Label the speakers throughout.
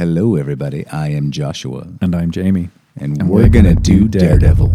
Speaker 1: Hello, everybody. I am Joshua,
Speaker 2: And I'm Jamie.
Speaker 1: and,
Speaker 2: And
Speaker 1: we're,
Speaker 2: we're
Speaker 1: gonna,
Speaker 2: gonna
Speaker 1: do
Speaker 2: do
Speaker 1: Daredevil.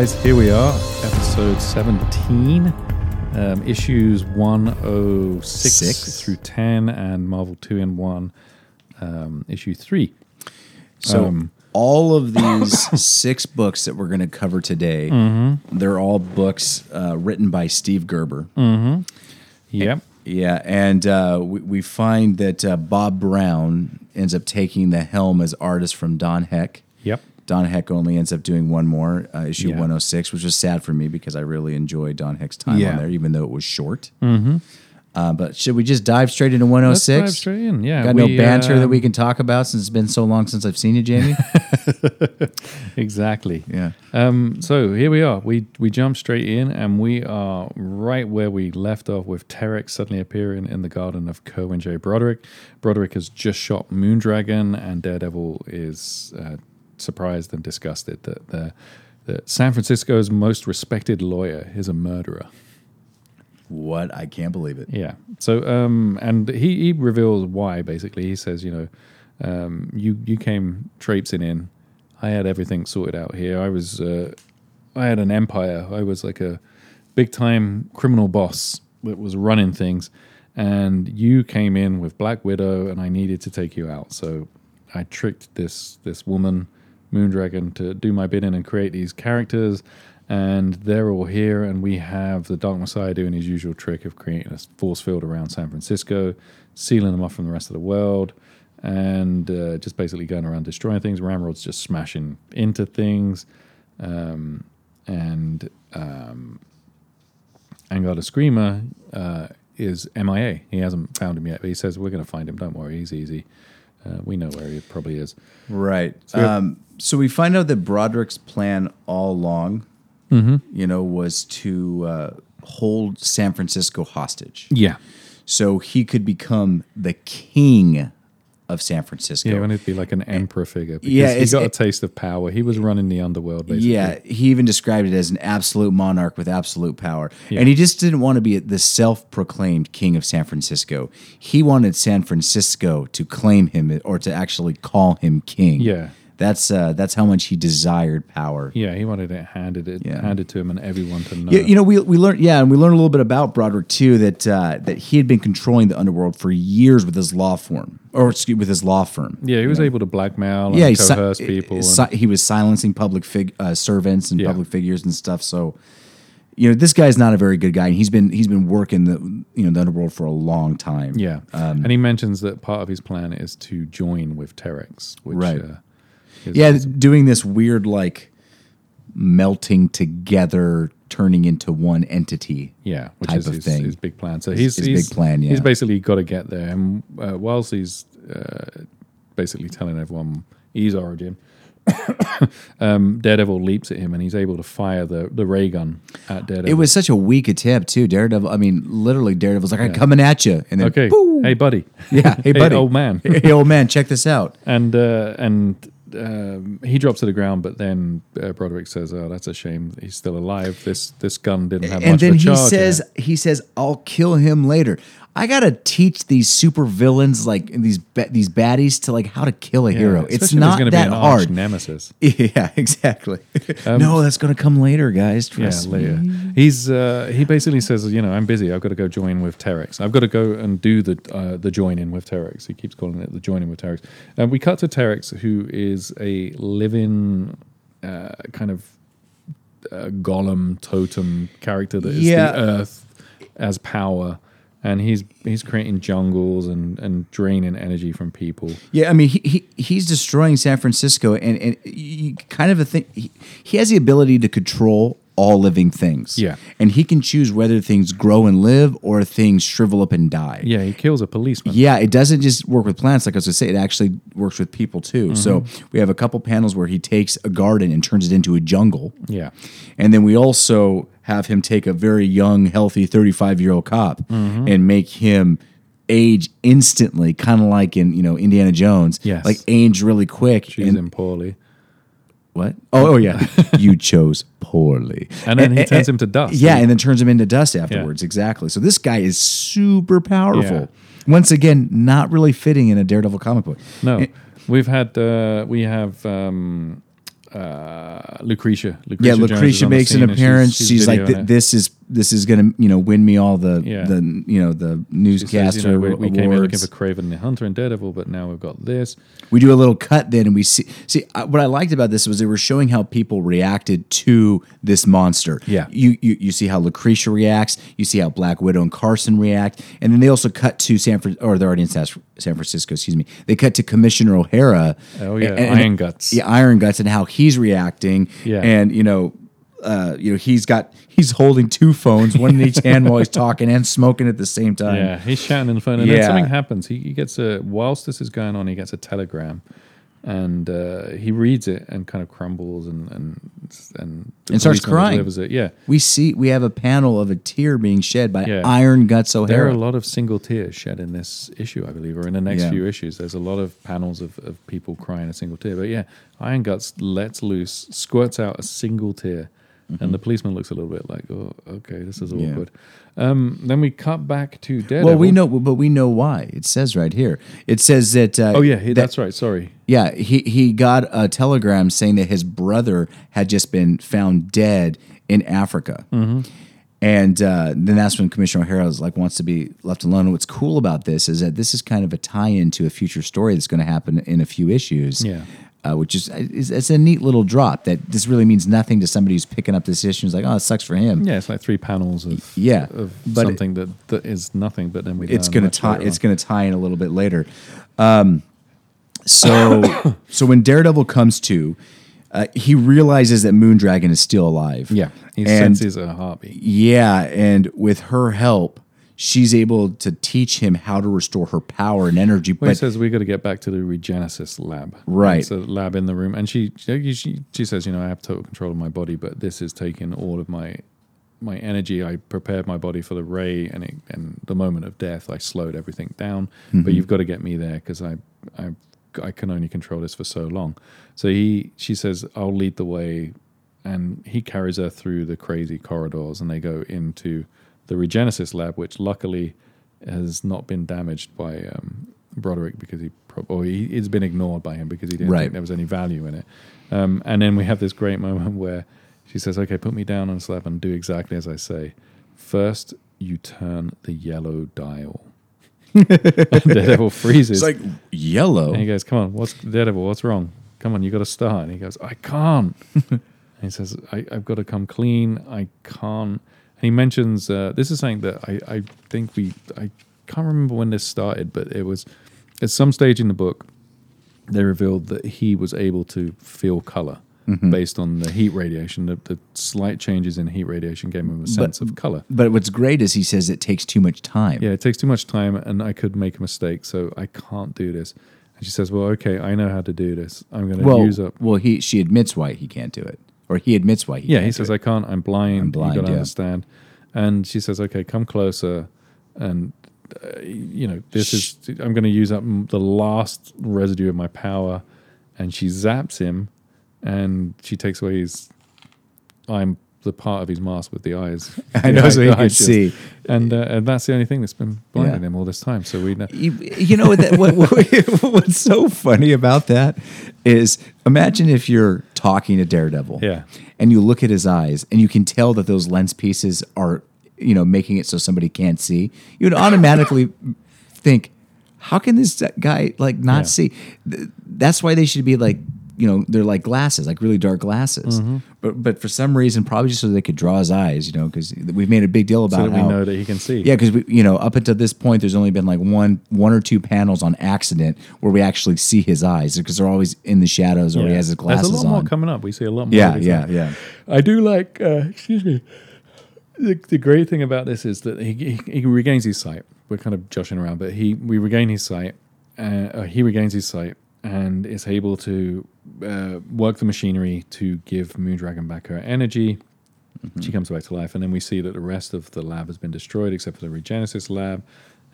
Speaker 2: Guys, here we are, episode 17, um, issues 106
Speaker 1: Six.
Speaker 2: through 10, and Marvel 2 in 1, um, issue 3.
Speaker 1: So,
Speaker 2: Um,
Speaker 1: all of these six books that we're going to cover today,
Speaker 2: Mm-hmm.
Speaker 1: they're all books uh, written by Steve Gerber.
Speaker 2: Mm. Yep.
Speaker 1: Yeah, and uh, we, we find that uh, Bob Brown ends up taking the helm as artist from Don Heck.
Speaker 2: Yep.
Speaker 1: Don Heck only ends up doing one more, uh, issue
Speaker 2: Yeah.
Speaker 1: 106, which was sad for me because I really enjoyed Don Heck's time
Speaker 2: Yeah.
Speaker 1: on there, even though it was short. Mm-hmm. Uh, but should we just dive straight into 106?
Speaker 2: Let's dive straight in. Yeah.
Speaker 1: Got no
Speaker 2: we,
Speaker 1: banter that
Speaker 2: um,
Speaker 1: we can talk about since it's been so long since I've seen you, Jamie.
Speaker 2: Exactly.
Speaker 1: yeah.
Speaker 2: Um, so here we are. We we jump straight in, and we are right where we left off with Terrex suddenly appearing in the garden of Kerwin J. Broderick. Broderick has just shot Moondragon, and Daredevil is uh, surprised and disgusted that the that San Francisco's most respected lawyer is a murderer.
Speaker 1: What? I can't believe it.
Speaker 2: Yeah. So, um, and he, he reveals why. Basically, he says, you know, um, you you came traipsing in. I had everything sorted out here. I was, uh, I had an empire. I was like a big time criminal boss that was running things, and you came in with Black Widow, and I needed to take you out. So, I tricked this this woman, Moondragon, to do my bidding and create these characters and they're all here, and we have the Dark Messiah doing his usual trick of creating a force field around San Francisco, sealing them off from the rest of the world, and uh, just basically going around destroying things. Ramrod's just smashing into things, um, and um, Screamer uh, is MIA. He hasn't found him yet, but he says we're going to find him. Don't worry, he's easy. Uh, we know where he probably is.
Speaker 1: Right.
Speaker 2: So-
Speaker 1: um, so we find out that Broderick's plan all along,
Speaker 2: Mm-hmm.
Speaker 1: you know, was to uh, hold San Francisco hostage.
Speaker 2: Yeah,
Speaker 1: so he could become the king of San Francisco.
Speaker 2: Yeah, he wanted to be like an emperor figure. Because
Speaker 1: Yeah,
Speaker 2: he got a taste of power. He was running the underworld, basically.
Speaker 1: Yeah, he even described it as an absolute monarch with absolute power.
Speaker 2: Yeah.
Speaker 1: And he just didn't want to be the self proclaimed king of San Francisco. He wanted San Francisco to claim him or to actually call him king.
Speaker 2: Yeah.
Speaker 1: That's uh, that's how much he desired power.
Speaker 2: Yeah, he wanted it handed it
Speaker 1: Yeah.
Speaker 2: handed to him and everyone to know.
Speaker 1: Yeah, you know, we we learned yeah, and we learned a little bit about Broderick too that uh, that he had been controlling the underworld for years with his law firm or excuse with his law firm.
Speaker 2: yeah, he was able to blackmail and
Speaker 1: yeah, he, si-
Speaker 2: coerce people. and-
Speaker 1: he was silencing public fig- uh, servants and
Speaker 2: Yeah.
Speaker 1: public figures and stuff. So, you know, this guy's not a very good guy, and he's been he's been working the you know the underworld for a long time.
Speaker 2: yeah,
Speaker 1: um,
Speaker 2: and he mentions that part of his plan is to join with Terrex, which
Speaker 1: Right.
Speaker 2: uh,
Speaker 1: yeah, doing this weird like melting together, turning into one entity.
Speaker 2: yeah, which
Speaker 1: type
Speaker 2: is
Speaker 1: of
Speaker 2: his,
Speaker 1: thing.
Speaker 2: his big plan. So
Speaker 1: His-
Speaker 2: he's
Speaker 1: his
Speaker 2: he's,
Speaker 1: big plan, yeah.
Speaker 2: He's basically got to get there, and uh, whilst he's uh, basically telling everyone he's Origin. um, Daredevil leaps at him and he's able to fire the, the ray gun at Daredevil.
Speaker 1: It was such a weak attempt too. Daredevil. I mean, literally, Daredevil's like, "I'm coming at you," and then
Speaker 2: okay.
Speaker 1: boom.
Speaker 2: Hey, buddy.
Speaker 1: yeah, hey buddy,
Speaker 2: old man.
Speaker 1: hey old man, check this out.
Speaker 2: and uh, and um, he drops to the ground, but then uh, Broderick says, "Oh, that's a shame. He's still alive. This this gun didn't have
Speaker 1: and
Speaker 2: much
Speaker 1: then
Speaker 2: of a
Speaker 1: he
Speaker 2: charge." in
Speaker 1: says
Speaker 2: it."
Speaker 1: he says i'll kill him later i gotta teach these super villains like these ba- these baddies to like how to kill a hero it's
Speaker 2: especially if there's
Speaker 1: not
Speaker 2: gonna
Speaker 1: that
Speaker 2: be an arch
Speaker 1: hard
Speaker 2: nemesis.
Speaker 1: yeah exactly no that's gonna come later guys
Speaker 2: Um, Yeah,
Speaker 1: trust me
Speaker 2: later. He's uh, he basically says, you know, I'm busy. I've got to go join with Terrex. I've got to go and do the uh, the join in with Terrex. He keeps calling it the join in with Terrex. And we cut to Terrex, who is a living uh, kind of uh, golem totem character that is
Speaker 1: Yeah.
Speaker 2: the earth as power. And he's he's creating jungles and, and draining energy from people.
Speaker 1: yeah i mean he, he he's destroying san francisco and and kind of a thing he, he has the ability to control all living things.
Speaker 2: Yeah.
Speaker 1: And he can choose whether things grow and live or things shrivel up and die.
Speaker 2: Yeah, he kills a policeman.
Speaker 1: Yeah, it doesn't just work with plants, like I was going to say, it actually works with people too. So
Speaker 2: Mm-hmm.
Speaker 1: we have a couple panels where he takes a garden and turns it into a jungle.
Speaker 2: Yeah.
Speaker 1: And then we also have him take a very young, healthy 35 year old cop
Speaker 2: Mm-hmm.
Speaker 1: and make him age instantly, kind of like in, you know, Indiana Jones.
Speaker 2: Yes.
Speaker 1: Like age really quick.
Speaker 2: Choose
Speaker 1: and-
Speaker 2: him poorly.
Speaker 1: What? Oh, oh yeah. you chose poorly.
Speaker 2: And then he turns him to dust.
Speaker 1: Yeah, and then turns him into dust afterwards. Exactly. So this guy is super powerful.
Speaker 2: Yeah.
Speaker 1: Once again, not really fitting in a Daredevil comic book.
Speaker 2: No, we've had uh, we have um, uh, Lucretia. Lucretia
Speaker 1: Yeah, Lucretia makes an
Speaker 2: and she's-
Speaker 1: appearance. She's,
Speaker 2: she's
Speaker 1: like, th- "This is this is gonna you know win me all the
Speaker 2: Yeah.
Speaker 1: the you know the newscaster
Speaker 2: you know, we, we came in looking for Kraven the Hunter and Daredevil, but now we've got this.
Speaker 1: we do a little cut then and we see see uh, what i liked about this was they were showing how people reacted to this monster
Speaker 2: Yeah.
Speaker 1: you you, you see how lucretia reacts you see how black widow and carson react and then they also cut to san Fran- or they're already in San San francisco excuse me they cut to commissioner o'hara
Speaker 2: Oh, yeah,
Speaker 1: and- and-
Speaker 2: Iron Guts.
Speaker 1: yeah iron guts and how he's reacting
Speaker 2: Yeah.
Speaker 1: and you know uh, you know he's got he's holding two phones one in each hand while he's talking and smoking at the same time
Speaker 2: Yeah, he's shouting in the phone, and
Speaker 1: Yeah.
Speaker 2: then something happens. He, he gets a whilst this is going on, he gets a telegram, and uh, he reads it and kind of crumbles and and and,
Speaker 1: And starts crying.
Speaker 2: Delivers it. Yeah,
Speaker 1: we see we have a panel of a tear being shed by
Speaker 2: Yeah.
Speaker 1: iron guts
Speaker 2: there are
Speaker 1: o'hara
Speaker 2: a lot of single tears shed in this issue, I believe, or in the next
Speaker 1: Yeah.
Speaker 2: few issues. There's a lot of panels of, of people crying a single tear. But yeah, Iron Guts lets loose, squirts out a single tear, and the policeman looks a little bit like, "Oh, okay, this is
Speaker 1: Mm-hmm. Yeah.
Speaker 2: awkward." Um, then we cut back to Daredevil.
Speaker 1: Well, we know, but we know why. It says right here. It says that. Uh,
Speaker 2: Oh yeah, he,
Speaker 1: that-
Speaker 2: that's right. Sorry.
Speaker 1: yeah. He he got a telegram saying that his brother had just been found dead in Africa,
Speaker 2: Mm-hmm.
Speaker 1: and uh, then that's when Commissioner O'Hara was like wants to be left alone. And what's cool about this is that this is kind of a tie-in to a future story that's going to happen in a few issues.
Speaker 2: Yeah.
Speaker 1: Uh, which is, is it's a neat little drop that this really means nothing to somebody who's picking up this issue. It's like, oh, it sucks for him.
Speaker 2: Yeah, it's like three panels of
Speaker 1: Yeah,
Speaker 2: of
Speaker 1: but it-
Speaker 2: something that, that is nothing. But then we
Speaker 1: it's going to tie it's going to tie in a little bit later um, so so when daredevil comes to uh, he realizes that moondragon is still alive
Speaker 2: yeah. He
Speaker 1: and
Speaker 2: senses a heartbeat.
Speaker 1: yeah and with her help she's able to teach him how to restore her power and energy
Speaker 2: Well, he
Speaker 1: but
Speaker 2: says we got to get back to the Regenesis lab.
Speaker 1: Right.
Speaker 2: It's a lab in the room, and she, she she she says, you know, I have total control of my body, but this is taking all of my my energy. I prepared my body for the ray, and it, and the moment of death, I slowed everything down.
Speaker 1: Mm-hmm.
Speaker 2: But you've got to get me there because I I I can only control this for so long. So he she says, I'll lead the way, and he carries her through the crazy corridors, and they go into the Regenesis lab, which luckily has not been damaged by um, Broderick because he pro- or he, it's been ignored by him because he didn't
Speaker 1: Right.
Speaker 2: think there was any value in it. Um, and then we have this great moment where she says, "Okay, put me down on a slab and do exactly as I say. First, you turn the yellow dial." Daredevil freezes.
Speaker 1: it's like yellow
Speaker 2: And he goes, "Come on, what's Daredevil? What's wrong? Come on, you got to start." And he goes, "I can't." and he says, I, "I've got to come clean. I can't." And he mentions uh, this is something that I, I think we I can't remember when this started, but it was at some stage in the book they revealed that he was able to feel color. Based on the heat radiation, the, the slight changes in heat radiation gave him a sense of color.
Speaker 1: but what's great is he says it takes too much time
Speaker 2: Yeah, it takes too much time and I could make a mistake, so I can't do this. And she says, Well, okay, I know how to do this. I'm going to
Speaker 1: well,
Speaker 2: use up.
Speaker 1: well he she admits why he can't do it or he admits why he
Speaker 2: Yeah, he says. I can't, I'm blind.
Speaker 1: I'm blind,
Speaker 2: you got to
Speaker 1: yeah.
Speaker 2: understand. And she says, Okay, come closer. And, uh, you know, this is, I'm going to use up the last residue of my power. And she zaps him and she takes away his, I'm the part of his mask with the eyes.
Speaker 1: I know, so
Speaker 2: eye-
Speaker 1: he
Speaker 2: the
Speaker 1: can
Speaker 2: shields.
Speaker 1: see.
Speaker 2: And, uh, and that's the only thing that's been blinding
Speaker 1: Yeah.
Speaker 2: him all this time. So we know.
Speaker 1: You, you know that, what, what, what's so funny about that is imagine if you're talking to Daredevil,
Speaker 2: Yeah.
Speaker 1: and you look at his eyes, and you can tell that those lens pieces are, you know, making it so somebody can't see. You would automatically think, how can this guy like not
Speaker 2: Yeah.
Speaker 1: see? That's why they should be like you know they're like glasses, like really dark glasses.
Speaker 2: Mm-hmm.
Speaker 1: But but for some reason, probably just so they could draw his eyes, you know, because we've made a big deal about it.
Speaker 2: so that we
Speaker 1: how
Speaker 2: know that he can see.
Speaker 1: yeah, because we, you know, up until this point, there's only been like one, one or two panels on accident where we actually see his eyes because they're always in the shadows or he has his glasses
Speaker 2: There's a lot
Speaker 1: on.
Speaker 2: more coming up. We see a lot more.
Speaker 1: yeah, yeah,
Speaker 2: things.
Speaker 1: yeah.
Speaker 2: I do like. Uh, excuse me. The, the great thing about this is that he, he he regains his sight. We're kind of joshing around, but he we regain his sight. Uh, uh, he regains his sight and is able to uh, work the machinery to give Moondragon back her energy. She comes back to life, and then we see that the rest of the lab has been destroyed, except for the Regenesis lab,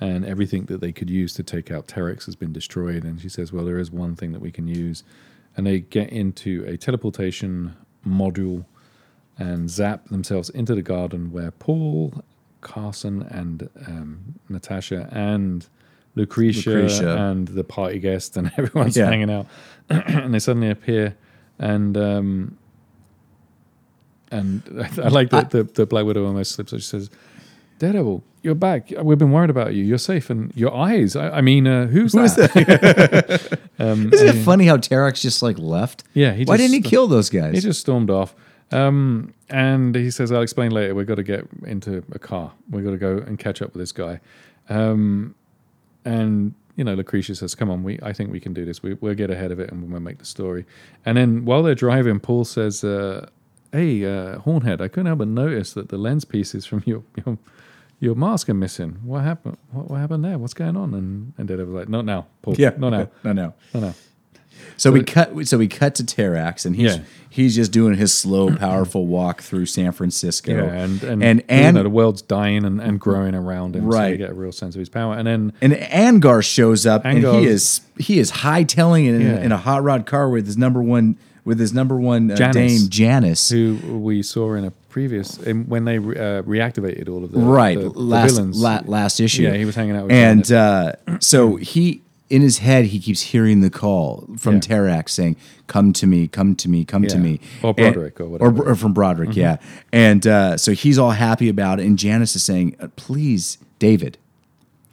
Speaker 2: and everything that they could use to take out Terrex has been destroyed. And she says, "Well, there is one thing that we can use," and they get into a teleportation module and zap themselves into the garden where Paul, Carson, and um, Natasha and Lucretia,
Speaker 1: Lucretia.
Speaker 2: and the party guest and everyone's
Speaker 1: Yeah.
Speaker 2: hanging out, and they suddenly appear, and um, and I like that the, the Black Widow almost slips. She says, "Daredevil, you're back. We've been worried about you. You're safe, and your eyes. I, I mean, uh, who's
Speaker 1: Who is
Speaker 2: that? um,
Speaker 1: Isn't it funny how Terrex just like left?
Speaker 2: Yeah, he
Speaker 1: Why
Speaker 2: just-
Speaker 1: didn't he kill those guys?
Speaker 2: He just stormed off. Um, and he says, I'll explain later. We've got to get into a car. We've got to go and catch up with this guy. Um, and, you know, Lucretia says, Come on, we, I think we can do this. We, we'll get ahead of it and we'll make the story. And then while they're driving, Paul says, uh, Hey, uh, Hornhead, I couldn't help but notice that the lens pieces from your, your, your mask are missing. What happened? What, what happened there? What's going on? And, and Daredevil was like, Not now, Paul.
Speaker 1: yeah,
Speaker 2: Not now.
Speaker 1: no, no.
Speaker 2: Not now.
Speaker 1: So we cut. So we cut to Terrex, and he's
Speaker 2: Yeah.
Speaker 1: he's just doing his slow, powerful walk through San Francisco.
Speaker 2: Yeah, and and
Speaker 1: and
Speaker 2: you
Speaker 1: and
Speaker 2: know, the world's dying and, and growing around him, so you
Speaker 1: Right.
Speaker 2: get a real sense of his power. And then
Speaker 1: and Angar shows up, and he is he is hightailing in,
Speaker 2: Yeah.
Speaker 1: in a hot rod car with his number one with his number one uh,
Speaker 2: Janice.
Speaker 1: dame Janice.
Speaker 2: who we saw in a previous in, when they re- uh, reactivated all of the
Speaker 1: right
Speaker 2: the, the
Speaker 1: last
Speaker 2: villains.
Speaker 1: la- last issue.
Speaker 2: Yeah, he was hanging out with
Speaker 1: and uh, so he in his head he keeps hearing the call from
Speaker 2: Yeah.
Speaker 1: Terrex saying, "Come to me, come to me, come to me,"
Speaker 2: Or
Speaker 1: And-
Speaker 2: Broderick or whatever. Mm-hmm.
Speaker 1: or, from Broderick, yeah. And uh, so he's all happy about it, and Janice is saying, uh, "Please, David."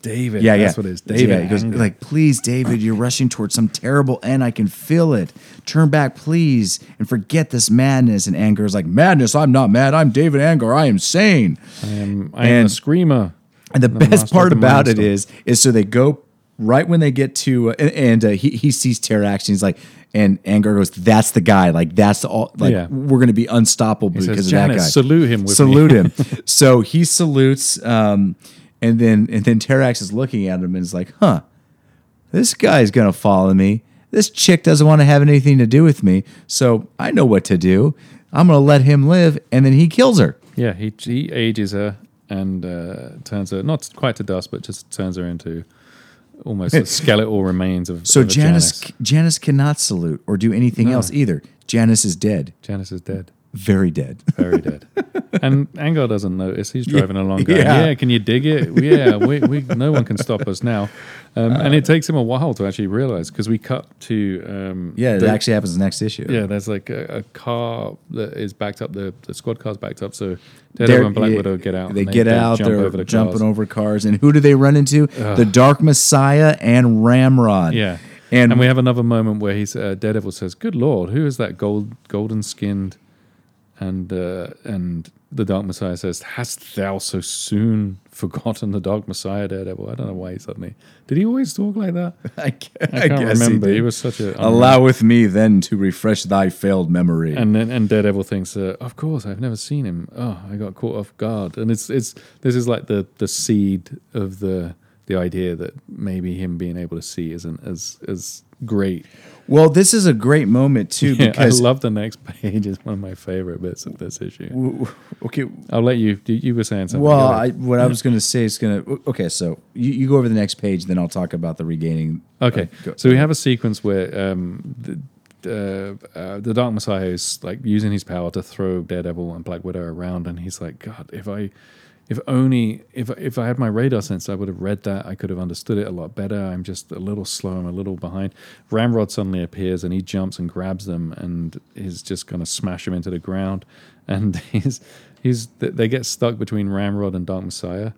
Speaker 2: David.
Speaker 1: Yeah,
Speaker 2: that's
Speaker 1: yeah.
Speaker 2: what it is. David.
Speaker 1: Yeah, he goes like, "Please, David, you're rushing towards some terrible end. I can feel it. Turn back, please, and forget this madness." And Angar is like, "Madness? I'm not mad. I'm David Angar. I am sane."
Speaker 2: I am, I am
Speaker 1: and-
Speaker 2: a screamer.
Speaker 1: And the,
Speaker 2: The
Speaker 1: best part about it is, is so they go right when they get to, uh, and, and uh, he he sees Terrex, and he's like, and Angar goes, "That's the guy. Like that's all. Like
Speaker 2: Yeah.
Speaker 1: we're gonna be unstoppable
Speaker 2: He
Speaker 1: because
Speaker 2: says,
Speaker 1: of that guy."
Speaker 2: salute him with
Speaker 1: salute
Speaker 2: me.
Speaker 1: him. so he salutes, um, and then and then Terrex is looking at him and is like, "Huh, this guy's gonna follow me. This chick doesn't want to have anything to do with me, so I know what to do. I'm gonna let him live." And then he kills her.
Speaker 2: Yeah, he he ages her and uh, turns her not quite to dust, but just turns her into almost the skeletal remains of.
Speaker 1: So
Speaker 2: of
Speaker 1: Janice,
Speaker 2: Janice.
Speaker 1: Janice cannot salute or do anything else either. Janice is dead,
Speaker 2: Janice is dead.
Speaker 1: Very dead.
Speaker 2: Very dead. and Angar doesn't notice. He's driving along going,
Speaker 1: Yeah.
Speaker 2: yeah. can you dig it? Yeah, we, we, no one can stop us now. Um, and it takes him a while to actually realize because we cut to. Um,
Speaker 1: Yeah, it
Speaker 2: the-
Speaker 1: actually happens the next issue.
Speaker 2: Yeah, there's like a, a car that is backed up. The, the squad car's backed up. So
Speaker 1: They're-
Speaker 2: Daredevil and Black
Speaker 1: yeah,
Speaker 2: Widow get out.
Speaker 1: They
Speaker 2: and
Speaker 1: get out.
Speaker 2: jump
Speaker 1: they're
Speaker 2: over the
Speaker 1: jumping
Speaker 2: cars.
Speaker 1: over cars, and who do they run into? The Dark Messiah and Ramrod.
Speaker 2: Yeah.
Speaker 1: and,
Speaker 2: And, we have another moment where he's uh, Daredevil says, "Good Lord, who is that gold golden skinned?" And uh, and the Dark Messiah says, "Hast thou so soon forgotten the Dark Messiah, Daredevil?" I don't know why he suddenly did. He always talk like that.
Speaker 1: I, ca-
Speaker 2: I,
Speaker 1: I
Speaker 2: can't
Speaker 1: guess
Speaker 2: remember.
Speaker 1: He,
Speaker 2: He, was such a
Speaker 1: Alloweth me then to refresh thy failed memory.
Speaker 2: And then and Daredevil thinks, uh, "Of course, I've never seen him. Oh, I got caught off guard." And it's it's this is like the the seed of the the idea that maybe him being able to see isn't as as great.
Speaker 1: well, this is a great moment too
Speaker 2: Yeah, I love the next page. It's one of my favorite bits of this issue.
Speaker 1: okay.
Speaker 2: I'll let you. You, you were saying something.
Speaker 1: Well, I, what I was going to say is going to okay. So you, you go over the next page, then I'll talk about the regaining.
Speaker 2: okay.
Speaker 1: uh,
Speaker 2: so we have a sequence where um, the, uh, uh, the Dark Messiah is like using his power to throw Daredevil and Black Widow around, and he's like, God, if I. If only if if I had my radar sense, I would have read that. I could have understood it a lot better. I'm just a little slow. I'm a little behind. Ramrod suddenly appears and he jumps and grabs them and is just going to smash him into the ground. And he's he's they get stuck between Ramrod and Dark Messiah,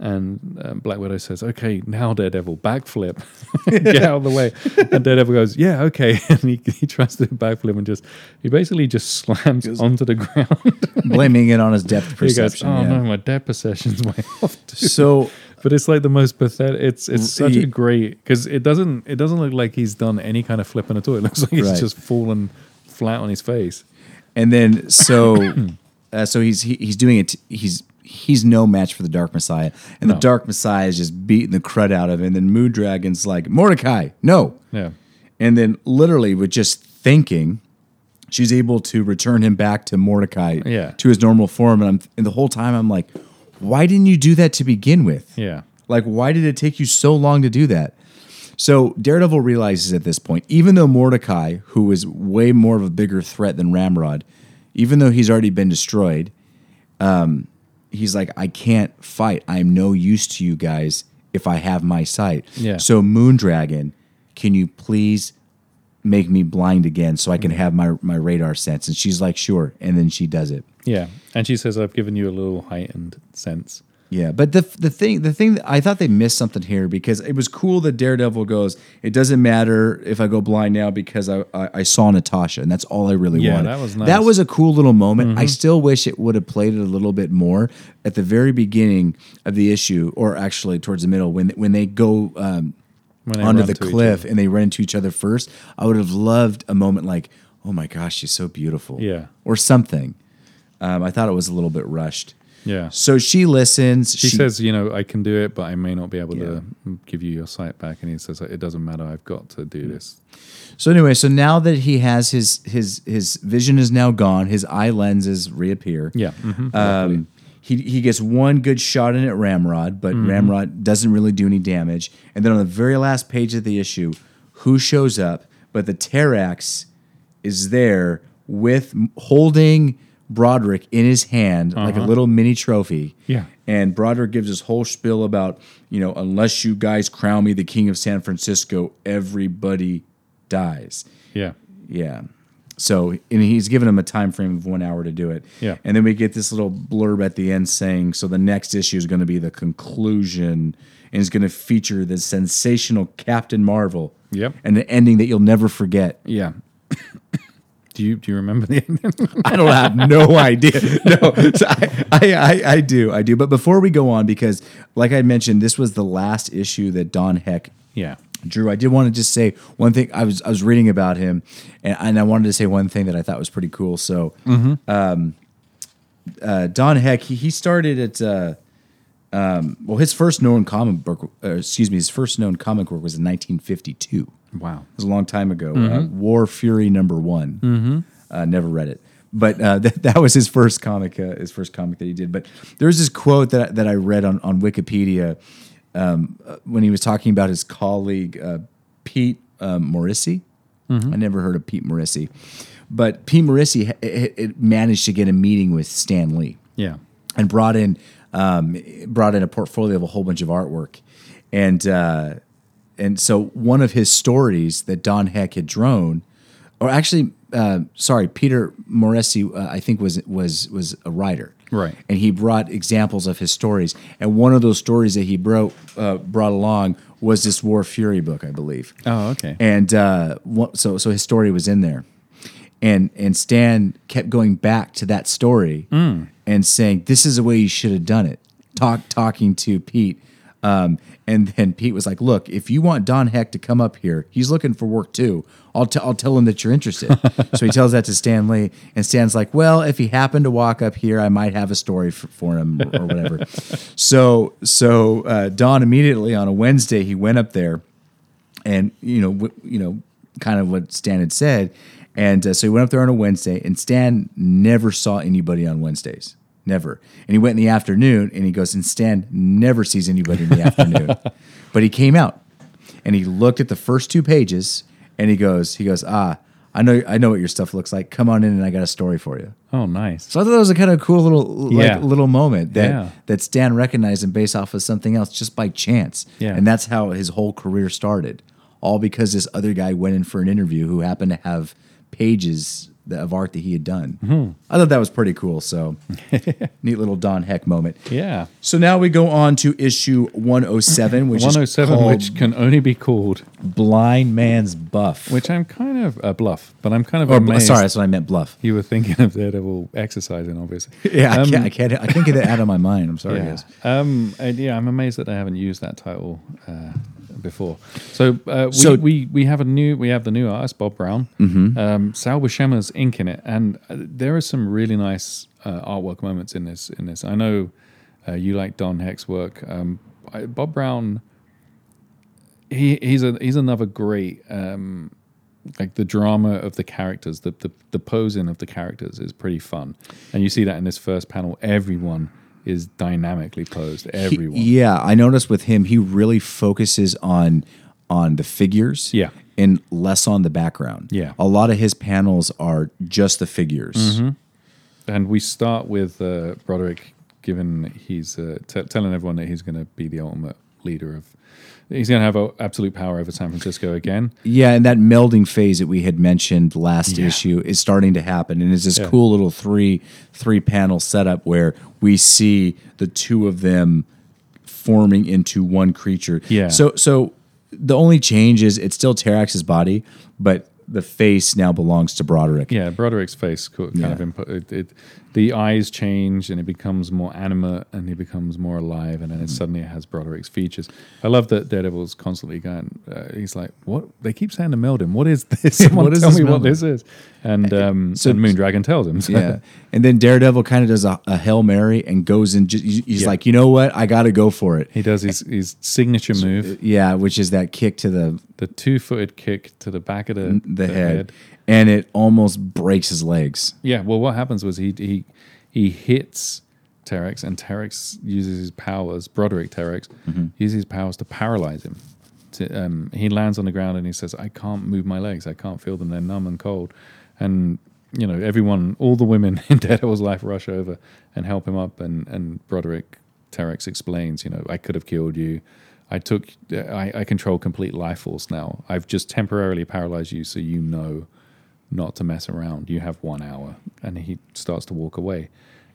Speaker 2: And uh, Black Widow says, "Okay, now Daredevil, backflip, get out of the way." And Daredevil goes, "Yeah, okay." And he, he tries to backflip and just he basically just slams onto the ground.
Speaker 1: Blaming it on his depth
Speaker 2: he goes,
Speaker 1: perception.
Speaker 2: "Oh
Speaker 1: yeah.
Speaker 2: no, my depth perception's way off." Too.
Speaker 1: So
Speaker 2: But it's like the most pathetic. It's it's such
Speaker 1: Ye-
Speaker 2: a great because it doesn't it doesn't look like he's done any kind of flipping at all. It looks like he's
Speaker 1: Right.
Speaker 2: just fallen flat on his face.
Speaker 1: And then so uh, so he's he, he's doing it. He's he's no match for the Dark Messiah, and
Speaker 2: No.
Speaker 1: the Dark Messiah is just beating the crud out of him. And then Moon Dragon's like Mordecai, no.
Speaker 2: Yeah,
Speaker 1: And then literally with just thinking, she's able to return him back to Mordecai,
Speaker 2: Yeah.
Speaker 1: to his normal form. And I'm and the whole time I'm like, why didn't you do that to begin with?
Speaker 2: yeah,
Speaker 1: Like, why did it take you so long to do that? So Daredevil realizes at this point, even though Mordecai, who is way more of a bigger threat than Ramrod, even though he's already been destroyed, um, he's like, I can't fight. I'm no use to you guys if I have my sight.
Speaker 2: Yeah.
Speaker 1: So Moondragon, can you please make me blind again so I can mm-hmm. have my my radar sense? And she's like, sure. And then she does it.
Speaker 2: yeah. And she says, "I've given you a little heightened sense."
Speaker 1: Yeah, but the the thing the thing that I thought they missed something here because it was cool that Daredevil goes. It doesn't matter if I go blind now because I I, I saw Natasha and that's all I really
Speaker 2: Yeah,
Speaker 1: wanted.
Speaker 2: that was nice. Mm-hmm.
Speaker 1: was a cool little moment. I still wish it would have played it a little bit more at the very beginning of the issue, or actually towards the middle when when they go um,
Speaker 2: they
Speaker 1: onto the cliff and they run into each other first. I would have loved a moment like, oh my gosh, she's so beautiful,
Speaker 2: Yeah.
Speaker 1: or something. Um, I thought it was a little bit rushed.
Speaker 2: Yeah.
Speaker 1: So she listens.
Speaker 2: She, says, "You know, I can do it, but I may not be able to give you your sight back." And he says, "It doesn't matter. I've got to do this."
Speaker 1: So anyway, so now that he has his his his vision is now gone, his eye lenses reappear.
Speaker 2: Yeah. mhm.
Speaker 1: Um, he he gets one good shot in at Ramrod, but Ramrod doesn't really do any damage. And then on the very last page of the issue, who shows up? But the Terrex is there with holding Broderick in his hand like a uh-huh. little mini trophy.
Speaker 2: Yeah.
Speaker 1: And Broderick gives his whole spiel about, you know, unless you guys crown me the king of San Francisco, everybody dies.
Speaker 2: yeah.
Speaker 1: Yeah. So and he's given him a time frame of one hour to do it.
Speaker 2: Yeah.
Speaker 1: And then we get this little blurb at the end saying, so the next issue is going to be the conclusion and is going to feature the sensational Captain Marvel.
Speaker 2: Yep.
Speaker 1: And an ending that you'll never forget.
Speaker 2: Yeah. Do you do you remember the ending?
Speaker 1: I don't have no idea. No, so I, I, I, I do, I do. But before we go on, because like I mentioned, this was the last issue that Don Heck
Speaker 2: yeah.
Speaker 1: Drew, I did want to just say one thing. I was I was reading about him, and, and I wanted to say one thing that I thought was pretty cool. So, um, uh, Don Heck, he, he started at uh, um, well, his first known comic book, uh, excuse me, his first known comic work was in 1952.
Speaker 2: Wow, it
Speaker 1: was a long time ago. Uh, War Fury number one. Mm-hmm. Uh, never read it, but uh, that, that was his first comic. Uh, his first comic that he did. But there's this quote that that I read on on Wikipedia um, uh, when he was talking about his colleague uh, Pete um, Morisi. I never heard of Pete Morisi, but Pete Morisi it, it managed to get a meeting with Stan Lee
Speaker 2: Yeah.
Speaker 1: and brought in um, brought in a portfolio of a whole bunch of artwork, and uh, and so one of his stories that Don Heck had drawn, or actually, uh, sorry, Peter Morisi, uh, I think was was was a writer,
Speaker 2: Right.
Speaker 1: And he brought examples of his stories, and one of those stories that he brought uh, brought along was this War Fury book, I believe.
Speaker 2: Oh, okay.
Speaker 1: And uh, what, so so his story was in there, and and Stan kept going back to that story and saying, "This is the way you should have done it." Talk talking to Pete, um, and then Pete was like, "Look, if you want Don Heck to come up here, he's looking for work too. I'll t- I'll tell him that you're interested." so he tells that to Stan Lee, and Stan's like, "Well, if he happened to walk up here, I might have a story for, for him or, or whatever." so so uh, Don immediately on a Wednesday he went up there and you know, w- you know, kind of what Stan had said. And uh, so he went up there on a Wednesday, and Stan never saw anybody on Wednesdays, never. And he went in the afternoon, and he goes, and Stan never sees anybody in the afternoon, but he came out, and he looked at the first two pages, and he goes, he goes, ah, I know, I know what your stuff looks like. Come on in, and I got a story for you.
Speaker 2: Oh, nice.
Speaker 1: So I thought that was a kind of cool little, like,
Speaker 2: Yeah.
Speaker 1: little moment that
Speaker 2: Yeah.
Speaker 1: that Stan recognized him based off of something else just by chance.
Speaker 2: Yeah.
Speaker 1: And that's how his whole career started. All because this other guy went in for an interview who happened to have pages the, of art that he had done.
Speaker 2: Mm-hmm.
Speaker 1: I thought that was pretty cool. So neat little Don Heck moment.
Speaker 2: Yeah.
Speaker 1: So now we go on to issue 107, which
Speaker 2: 107,
Speaker 1: is
Speaker 2: which can only be called,
Speaker 1: Blind Man's Buff.
Speaker 2: which I'm kind of a bluff, but I'm kind of
Speaker 1: or,
Speaker 2: amazed.
Speaker 1: sorry, that's what I meant, bluff.
Speaker 2: You were thinking of Daredevil exercising, obviously.
Speaker 1: Yeah, I,
Speaker 2: Um,
Speaker 1: can't, I can't. I can't get that out of my mind. I'm sorry,
Speaker 2: yeah.
Speaker 1: guys.
Speaker 2: Um, and yeah, I'm amazed that they haven't used that title uh, before. So, uh, we,
Speaker 1: So-
Speaker 2: we we have a new we have the new artist Bob Brown.
Speaker 1: Mm-hmm.
Speaker 2: Um, Sal Buscema's ink in it, and uh, there are some really nice uh, artwork moments in this. In this, I know uh, you like Don Heck's work. Um, I, Bob Brown, he he's a he's another great. Um, like the drama of the characters, the, the the posing of the characters is pretty fun, and you see that in this first panel. Everyone is dynamically posed.
Speaker 1: He-
Speaker 2: Everyone,
Speaker 1: yeah, I noticed with him, he really focuses on on the figures.
Speaker 2: Yeah.
Speaker 1: and less on the background.
Speaker 2: Yeah.
Speaker 1: a lot of his panels are just the figures.
Speaker 2: and we start with uh, Broderick given he's uh, t- telling everyone that he's going to be the ultimate leader of. He's going to have a, absolute power over San Francisco again.
Speaker 1: Yeah, and that melding phase that we had mentioned last
Speaker 2: Yeah.
Speaker 1: issue is starting to happen, and it's this
Speaker 2: Yeah.
Speaker 1: cool little three three panel setup where we see the two of them forming into one creature.
Speaker 2: Yeah.
Speaker 1: So so the only change is it's still Terrex's body, but the face now belongs to Broderick.
Speaker 2: Yeah, Broderick's face kind
Speaker 1: Yeah.
Speaker 2: of input. It, it, the eyes change and it becomes more animate and he becomes more alive, and then it suddenly it has Broderick's features. I love that Daredevil's constantly going. Uh, he's like, "What?" They keep saying to Meldon, "What is this? Someone
Speaker 1: What is
Speaker 2: tell
Speaker 1: this
Speaker 2: me what this is." And um,
Speaker 1: So-
Speaker 2: and Moondragon tells him. So-
Speaker 1: Yeah, and then Daredevil kind of does a, a hail mary and goes and just, he's
Speaker 2: Yeah.
Speaker 1: like, you know what, I got to go for it.
Speaker 2: he does his his signature move,
Speaker 1: Yeah, which is that kick to the
Speaker 2: the two footed kick to the back of the
Speaker 1: the, head, and it almost breaks his legs.
Speaker 2: Yeah, well, what happens was he he he hits Terrex, and Terrex uses his powers. Broderick Terrex uses his powers to paralyze him. To, um, he lands on the ground and he says, "I can't move my legs. I can't feel them. They're numb and cold." And you know, everyone, all the women in Daredevil's life rush over and help him up. And and Broderick Terrex explains, you know, I could have killed you. I took, I, I control complete life force now. I've just temporarily paralyzed you, so you know not to mess around. You have one hour. And he starts to walk away.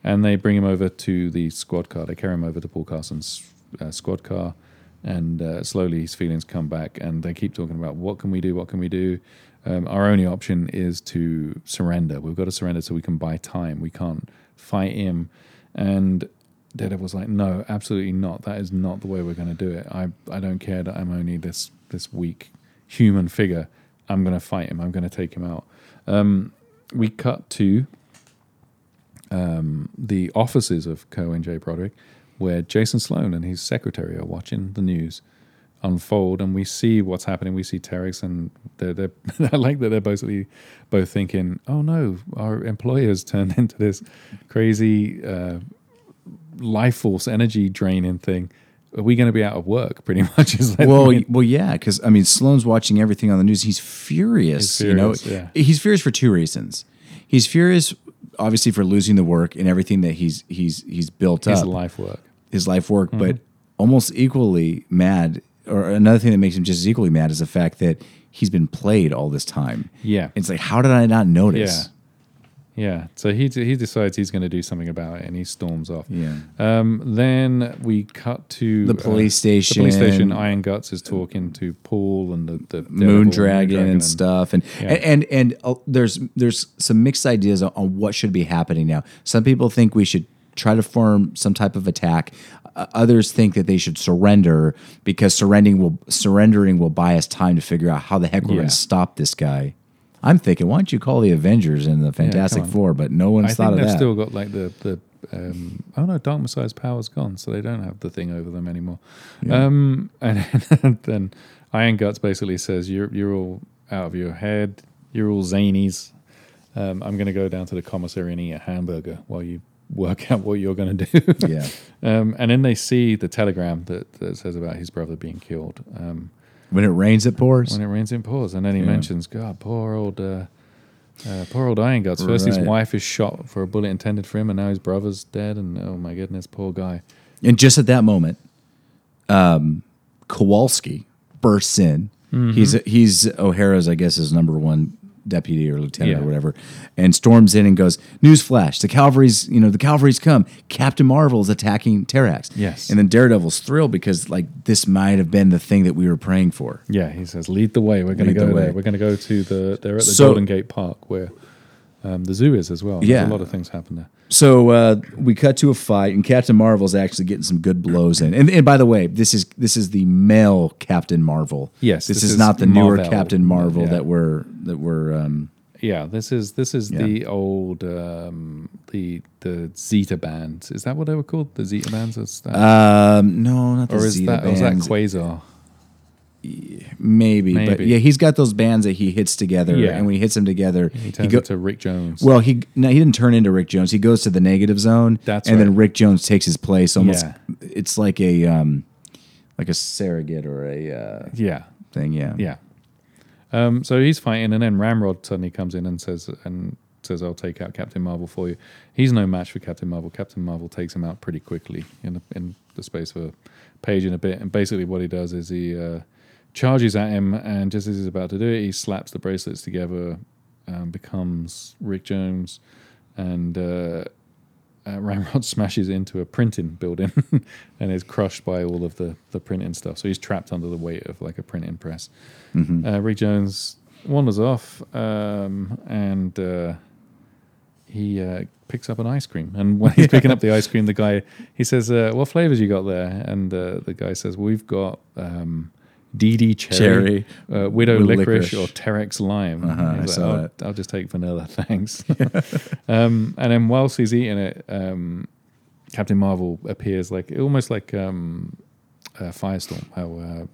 Speaker 2: And they bring him over to the squad car. They carry him over to Paul Carson's uh, squad car. And uh, slowly his feelings come back. And they keep talking about what can we do? What can we do? Um, our only option is to surrender. We've got to surrender so we can buy time. We can't fight him. And Daredevil's like, no, absolutely not. That is not the way we're going to do it. I, I don't care that I'm only this this weak human figure. I'm going to fight him. I'm going to take him out. Um, we cut to um, the offices of Kerwin J. Broderick, where Jason Sloan and his secretary are watching the news unfold, and we see what's happening. We see Terrex, and they're, they're I like that they're basically both thinking, "Oh no, our employers turned into this crazy uh, life force energy draining thing." Are we going to be out of work? Pretty much is like
Speaker 1: Well, well, yeah, because I mean, Sloane's watching everything on the news. He's furious.
Speaker 2: He's
Speaker 1: you know,
Speaker 2: furious,
Speaker 1: he's furious for two reasons. He's furious, obviously, for losing the work and everything that he's he's he's built
Speaker 2: his
Speaker 1: up, his
Speaker 2: life work.
Speaker 1: his life work,
Speaker 2: Mm-hmm.
Speaker 1: but almost equally mad. Or another thing that makes him just as equally mad is the fact that he's been played all this time.
Speaker 2: Yeah.
Speaker 1: it's like, how did I not notice?
Speaker 2: Yeah. Yeah, so he he decides he's going to do something about it, and he storms off.
Speaker 1: Yeah.
Speaker 2: Um, then we cut to
Speaker 1: The police station.
Speaker 2: The police station. Iron Guts is talking to Paul and the, the
Speaker 1: Moon Dragon and stuff, and
Speaker 2: Yeah.
Speaker 1: and and, and uh, there's there's some mixed ideas on, on what should be happening now. Some people think we should try to form some type of attack. Uh, others think that they should surrender because surrendering will surrendering will buy us time to figure out how the heck we're
Speaker 2: Yeah.
Speaker 1: going to stop this guy. I'm thinking, why don't you call the Avengers and the Fantastic
Speaker 2: on.
Speaker 1: Four? But no one's
Speaker 2: I
Speaker 1: thought
Speaker 2: think
Speaker 1: of
Speaker 2: they've
Speaker 1: that.
Speaker 2: still got like the the. Um, oh no, Dark Messiah's power's gone, so they don't have the thing over them anymore. Um, and then Iron Guts basically says, "You're you're all out of your head. You're all zanies. Um, I'm going to go down to the commissary and eat a hamburger while you work out what you're going to do."
Speaker 1: yeah,
Speaker 2: Um, and then they see the telegram that, that says about his brother being killed.
Speaker 1: When it rains, it pours.
Speaker 2: when it rains, it pours. And then he
Speaker 1: Yeah.
Speaker 2: mentions, God, poor old, uh, uh, poor old Iron Guts. First, his wife is shot for a bullet intended for him, and now his brother's dead. And oh my goodness, poor guy.
Speaker 1: And just at that moment, um, Kowalski bursts in.
Speaker 2: Mm-hmm.
Speaker 1: He's he's O'Hara's, I guess, his number one deputy or lieutenant
Speaker 2: Yeah.
Speaker 1: or whatever, and storms in and goes, "Newsflash: the cavalry's you know the cavalry's come. Captain Marvel's attacking Terrex."
Speaker 2: Yes.
Speaker 1: and then Daredevil's thrilled because like this might have been the thing that we were praying for.
Speaker 2: Yeah, he says, "Lead the way. We're going to
Speaker 1: the
Speaker 2: go
Speaker 1: way."
Speaker 2: there. We're going to go to the. They're at the
Speaker 1: So-
Speaker 2: Golden Gate Park where um, the zoo is as well. There's
Speaker 1: Yeah.
Speaker 2: a lot of things happen there.
Speaker 1: So uh, we cut to a fight, and Captain Marvel's actually getting some good blows in. And, and by the way, this is this is the male Captain Marvel.
Speaker 2: Yes,
Speaker 1: this,
Speaker 2: this
Speaker 1: is,
Speaker 2: is
Speaker 1: not the newer
Speaker 2: Marvel.
Speaker 1: Captain Marvel
Speaker 2: Yeah.
Speaker 1: that we're that we're. Um,
Speaker 2: Yeah, this is this is
Speaker 1: Yeah.
Speaker 2: the old um, the the Zeta bands. Is that what they were called? The Zeta bands, is that,
Speaker 1: um, no, not the
Speaker 2: or is
Speaker 1: Zeta
Speaker 2: that or is that. Quasar?
Speaker 1: Maybe, but yeah, he's got those bands that he hits together,
Speaker 2: Yeah.
Speaker 1: and when he hits them together,
Speaker 2: He
Speaker 1: he,
Speaker 2: turns
Speaker 1: go,
Speaker 2: into Rick Jones.
Speaker 1: Well, he no, he didn't turn into Rick Jones. He goes to the negative zone,
Speaker 2: That's
Speaker 1: and then. Rick Jones takes his place. Almost,
Speaker 2: Yeah.
Speaker 1: it's like a um, like a surrogate or a uh,
Speaker 2: yeah,
Speaker 1: thing. Yeah,
Speaker 2: yeah. Um, so he's fighting, and then Ramrod suddenly comes in and says and says, "I'll take out Captain Marvel for you." He's no match for Captain Marvel. Captain Marvel takes him out pretty quickly in the, in the space of a page and a bit. And basically, what he does is he uh, charges at him, and just as he's about to do it, he slaps the bracelets together, um, becomes Rick Jones, and uh, uh, Ramrod smashes into a printing building and is crushed by all of the, the printing stuff. So he's trapped under the weight of like a printing press. Uh, Rick Jones wanders off um, and uh, he uh, picks up an ice cream. And when he's picking up the ice cream, the guy he says, uh, "What flavors you got there?" And uh, the guy says, "We've got." Um, DD cherry,
Speaker 1: Cherry,
Speaker 2: uh, widow licorice,
Speaker 1: licorice.
Speaker 2: or Terex lime.
Speaker 1: Uh-huh, I
Speaker 2: like,
Speaker 1: saw
Speaker 2: "I'll-
Speaker 1: that.
Speaker 2: I'll just take vanilla, thanks. um, and then whilst he's eating it, um, Captain Marvel appears like almost like um, uh, Firestorm, how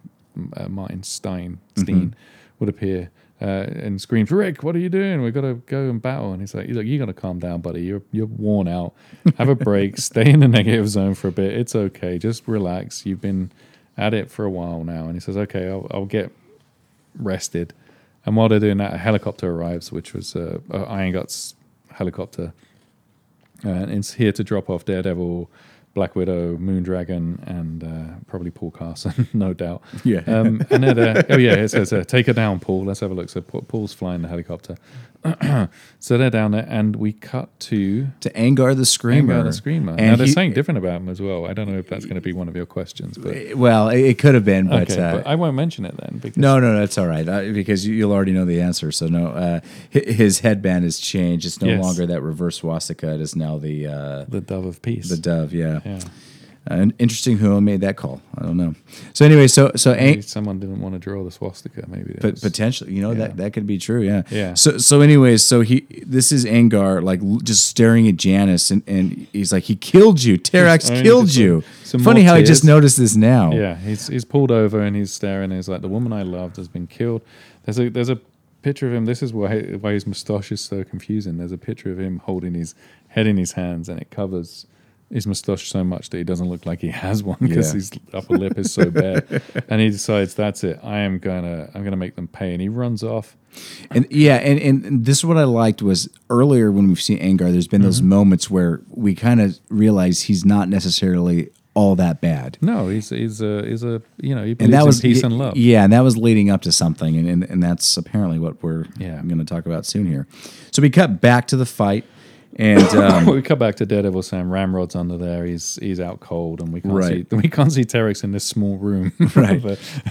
Speaker 2: uh, uh, Martin Stein Steen would appear uh, and screams, "Rick, what are you doing? We've got to go and battle." And he's like, Look, you got to calm down, buddy. You're you're worn out. Have a break. Stay in the negative zone for a bit. It's okay. Just relax. You've been at it for a while now." And he says, "Okay, I'll, I'll get rested." And while they're doing that, a helicopter arrives, which was uh, a Iron Guts helicopter, uh, and it's here to drop off Daredevil, Black Widow, Moondragon, and uh, probably Paul Carson, no doubt.
Speaker 1: Yeah.
Speaker 2: Um, and then, oh yeah, it says, uh, "Take her down, Paul." Let's have a look. So Paul's flying the helicopter. so they're down there, and we cut to
Speaker 1: to Angar the Screamer.
Speaker 2: Angar the Screamer.
Speaker 1: And
Speaker 2: now they're
Speaker 1: he-
Speaker 2: saying different about him as well. I don't know if that's going to be one of your questions, but
Speaker 1: Well, it, could have been, but,
Speaker 2: okay,
Speaker 1: uh,
Speaker 2: but I won't mention it then because
Speaker 1: no, no, that's all right uh, because you, you'll already know the answer. So no, uh, his headband has changed. It's no
Speaker 2: Yes.
Speaker 1: longer that reverse swastika. It is now the uh,
Speaker 2: the Dove of Peace.
Speaker 1: the dove. Yeah.
Speaker 2: yeah.
Speaker 1: Uh, interesting who made that call. I don't know. So anyway, so so Ang-
Speaker 2: someone didn't want to draw the swastika. Maybe that
Speaker 1: but
Speaker 2: was-
Speaker 1: potentially, you know
Speaker 2: Yeah.
Speaker 1: that that could be true. Yeah.
Speaker 2: Yeah.
Speaker 1: So so anyways, so he this is Angar like just staring at Janice and, and he's like he killed you.
Speaker 2: Terrex
Speaker 1: killed you.
Speaker 2: like, some
Speaker 1: Funny how I just noticed this now.
Speaker 2: Yeah, he's he's pulled over and he's staring. And he's like, "The woman I loved has been killed." There's a there's a picture of him. This is why why his moustache is so confusing. There's a picture of him holding his head in his hands, and it covers his moustache so much that he doesn't look like he has one because
Speaker 1: Yeah.
Speaker 2: his upper lip is so bare. and he decides, "That's it. I am gonna I'm gonna make them pay." And he runs off.
Speaker 1: And yeah, and, and, this is what I liked was earlier when we've seen Angar, there's been
Speaker 2: Mm-hmm.
Speaker 1: those moments where we kind of realize he's not necessarily all that bad.
Speaker 2: No, he's he's a he's a you know he believes
Speaker 1: And that was
Speaker 2: in peace and love.
Speaker 1: Yeah, and that was leading up to something, and and, and that's apparently what we're
Speaker 2: Yeah.
Speaker 1: I'm going to talk about soon here. So we cut back to the fight, and um,
Speaker 2: we come back to Daredevil Sam Ramrod's under there. He's he's out cold, and we can't
Speaker 1: Right.
Speaker 2: see we can't see Terrex in this small room.
Speaker 1: Right.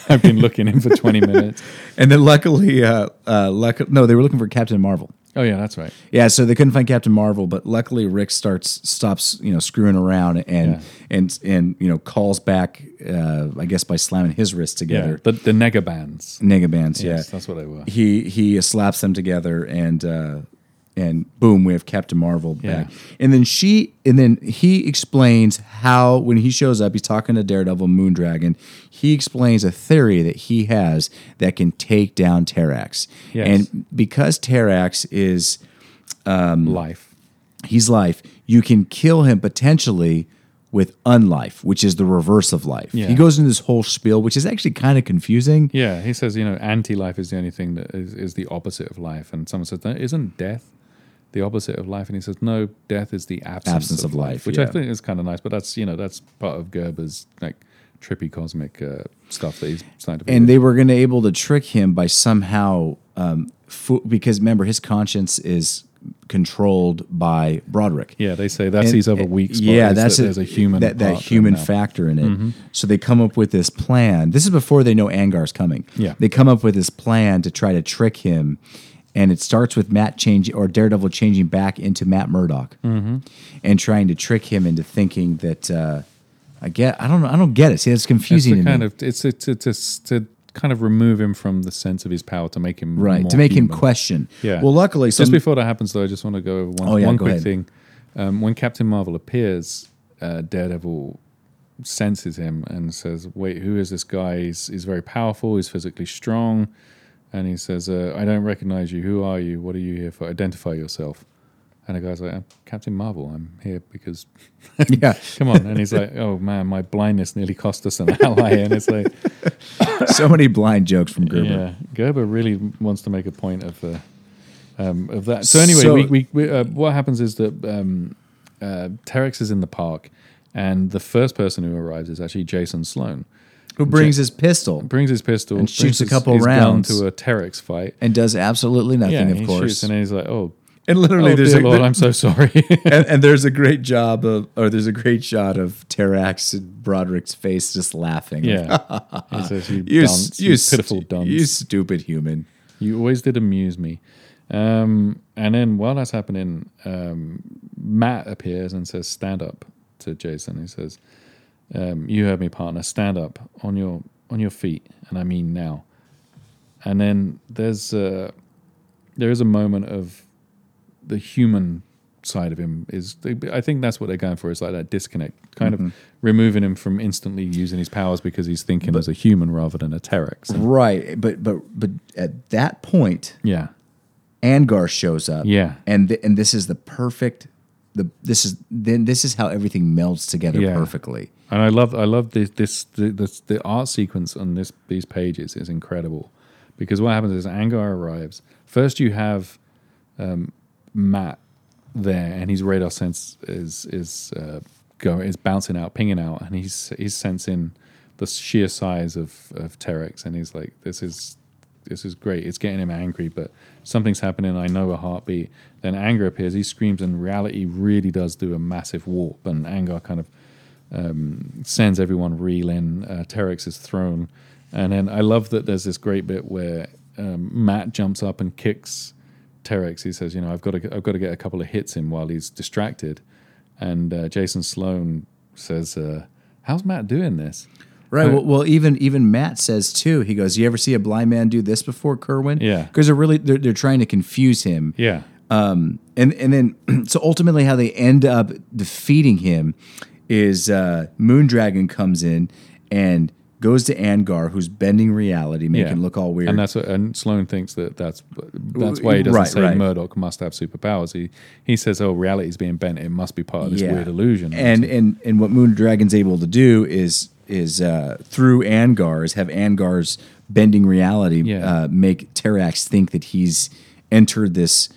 Speaker 2: I've been looking in for twenty minutes.
Speaker 1: and then luckily, uh, uh, luck- no, they were looking for Captain Marvel.
Speaker 2: Oh yeah, that's right.
Speaker 1: Yeah, so they couldn't find Captain Marvel, but luckily Rick starts stops you know screwing around and
Speaker 2: Yeah.
Speaker 1: and and you know calls back uh, I guess by slamming his wrists
Speaker 2: Yeah,
Speaker 1: together.
Speaker 2: the the nega bands.
Speaker 1: Negabands, yeah.
Speaker 2: Yes, that's what they were.
Speaker 1: He he slaps them together and uh, and boom, we have Captain Marvel back.
Speaker 2: Yeah.
Speaker 1: And then she and then he explains how when he shows up, he's talking to Daredevil Moondragon. He explains a theory that he has that can take down Terrex.
Speaker 2: Yes.
Speaker 1: And because Terrex is um,
Speaker 2: Life.
Speaker 1: he's life, you can kill him potentially with unlife, which is the reverse of life.
Speaker 2: Yeah.
Speaker 1: He goes into this whole spiel, which is actually kind of confusing.
Speaker 2: Yeah, he says you know anti-life is the only thing that is, is the opposite of life, and someone says isn't death the opposite of life? And he says no, death is the absence,
Speaker 1: Absence
Speaker 2: of,
Speaker 1: of life,
Speaker 2: which I think is kind of nice. But that's you know that's part of Gerber's like trippy cosmic uh, stuff that he's starting to.
Speaker 1: and they were going to able to trick him by somehow um, fu- because remember his conscience is controlled by Broderick.
Speaker 2: Yeah, they say that's
Speaker 1: And-
Speaker 2: his other weak spot.
Speaker 1: Yeah, that's
Speaker 2: that
Speaker 1: it.
Speaker 2: there's a human
Speaker 1: that, that human factor in it. So they come up with this plan. This is before they know Angar's coming.
Speaker 2: Yeah.
Speaker 1: they come up with this plan to try to trick him, and it starts with Matt changing or Daredevil changing back into Matt Murdock,
Speaker 2: Mm-hmm.
Speaker 1: and trying to trick him into thinking that. Uh, I get. I don't. know. I don't get it. See, it's
Speaker 2: It's
Speaker 1: confusing
Speaker 2: to
Speaker 1: to
Speaker 2: kind
Speaker 1: me.
Speaker 2: of it's it's it's, it's to kind of remove him from the sense of his power to make him
Speaker 1: right
Speaker 2: more
Speaker 1: to make him question.
Speaker 2: Yeah.
Speaker 1: Well, luckily, so
Speaker 2: Just before that happens, though, I just want to go over one,
Speaker 1: Oh, yeah,
Speaker 2: one
Speaker 1: go
Speaker 2: quick
Speaker 1: ahead.
Speaker 2: thing. Um, when Captain Marvel appears, uh, Daredevil senses him and says, "Wait, who is this guy? He's, he's very powerful. He's physically strong." And he says, uh, "I don't recognize you. Who are you? What are you here for? Identify yourself." And the guy's like, "I'm Captain Marvel. I'm here because
Speaker 1: yeah.
Speaker 2: come on." And he's like, "Oh man, my blindness nearly cost us an ally." And it's like,
Speaker 1: so many blind jokes from Gerber.
Speaker 2: yeah, Gerber really wants to make a point of uh, um, of that. So anyway,
Speaker 1: So-
Speaker 2: we, we, we uh, what happens is that um, uh, Terrex is in the park, and the first person who arrives is actually Jason Sloan.
Speaker 1: Who brings his pistol
Speaker 2: Brings his pistol
Speaker 1: And shoots a couple rounds.
Speaker 2: to a Terrex fight.
Speaker 1: and does absolutely nothing,
Speaker 2: Yeah,
Speaker 1: of
Speaker 2: he
Speaker 1: course.
Speaker 2: shoots, and then he's like, "Oh,
Speaker 1: and literally,
Speaker 2: oh
Speaker 1: there's a,
Speaker 2: Lord, I'm so sorry."
Speaker 1: and, and there's a great job of, or there's a great shot of Terrex and Broderick's face just laughing.
Speaker 2: yeah, he says, "You,
Speaker 1: you,
Speaker 2: dunce,
Speaker 1: you,
Speaker 2: you
Speaker 1: st-
Speaker 2: pitiful dunce."
Speaker 1: you stupid human.
Speaker 2: You always did amuse me. Um, and then while that's happening, um, Matt appears and says, "Stand up." To Jason, he says, um, "You heard me, partner. Stand up on your on your feet, and I mean now." And then there's uh, there is a moment of the human side of him is I think that's what they're going for is like that disconnect, kind
Speaker 1: Mm-hmm.
Speaker 2: of removing him from instantly using his powers because he's thinking as a human rather than a Terrex.
Speaker 1: Right, but but but at that point,
Speaker 2: Yeah,
Speaker 1: Angar shows up.
Speaker 2: Yeah.
Speaker 1: and th- and this is the perfect. The this is then this is how everything melds together
Speaker 2: Yeah.
Speaker 1: perfectly.
Speaker 2: And I love I love this this the, the art sequence on this these pages is incredible because what happens is Angar arrives. First, you have um, Matt there, and his radar sense is is uh, is bouncing out, pinging out, and he's he's sensing the sheer size of of Terrex, and he's like, "This is this is great. It's getting him angry, but something's happening. I know a heartbeat." Then Angar appears. He screams, and reality really does do a massive warp, and Angar kind of sends everyone reeling. Uh, Terrex is thrown, and then I love that there's this great bit where um, Matt jumps up and kicks Terrex. He says, "You know, I've got to, I've got to get a couple of hits in while he's distracted." And uh, Jason Sloan says, uh, "How's Matt doing this?"
Speaker 1: Right.
Speaker 2: Uh,
Speaker 1: Well, well, even even Matt says too. He goes, "You ever see a blind man do this before, Kerwin?"
Speaker 2: Yeah.
Speaker 1: Because they're really they're, they're trying to confuse him.
Speaker 2: Yeah,
Speaker 1: Um, and and then so ultimately, how they end up defeating him is uh, Moondragon comes in and goes to Angar, who's bending reality, making
Speaker 2: yeah.
Speaker 1: it look all weird.
Speaker 2: And that's what, and Sloan thinks that that's that's why he doesn't
Speaker 1: Right,
Speaker 2: say
Speaker 1: right.
Speaker 2: Murdock must have superpowers. He he says, "Oh, reality's being bent. It must be part of this
Speaker 1: Yeah.
Speaker 2: weird illusion."
Speaker 1: and and and what Moondragon's able to do is is uh, through Angar's have Angar's bending reality
Speaker 2: Yeah.
Speaker 1: uh, make Terrex think that he's entered this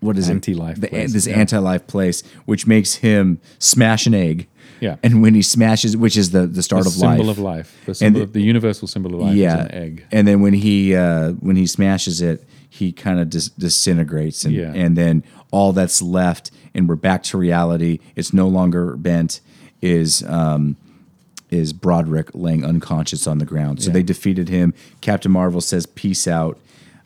Speaker 1: what is
Speaker 2: Anti-life
Speaker 1: it The-
Speaker 2: place,
Speaker 1: this
Speaker 2: yeah.
Speaker 1: anti-life place which makes him smash an egg
Speaker 2: Yeah.
Speaker 1: and when he smashes which is the the start
Speaker 2: the
Speaker 1: of
Speaker 2: symbol
Speaker 1: life
Speaker 2: of life, the symbol
Speaker 1: the-
Speaker 2: of the universal symbol of life
Speaker 1: yeah
Speaker 2: is an egg.
Speaker 1: and then when he uh, when he smashes it he kind of dis- disintegrates and
Speaker 2: Yeah.
Speaker 1: and then all that's left and we're back to reality it's no longer bent is um is Broderick laying unconscious on the ground so
Speaker 2: Yeah.
Speaker 1: they defeated him Captain Marvel says peace out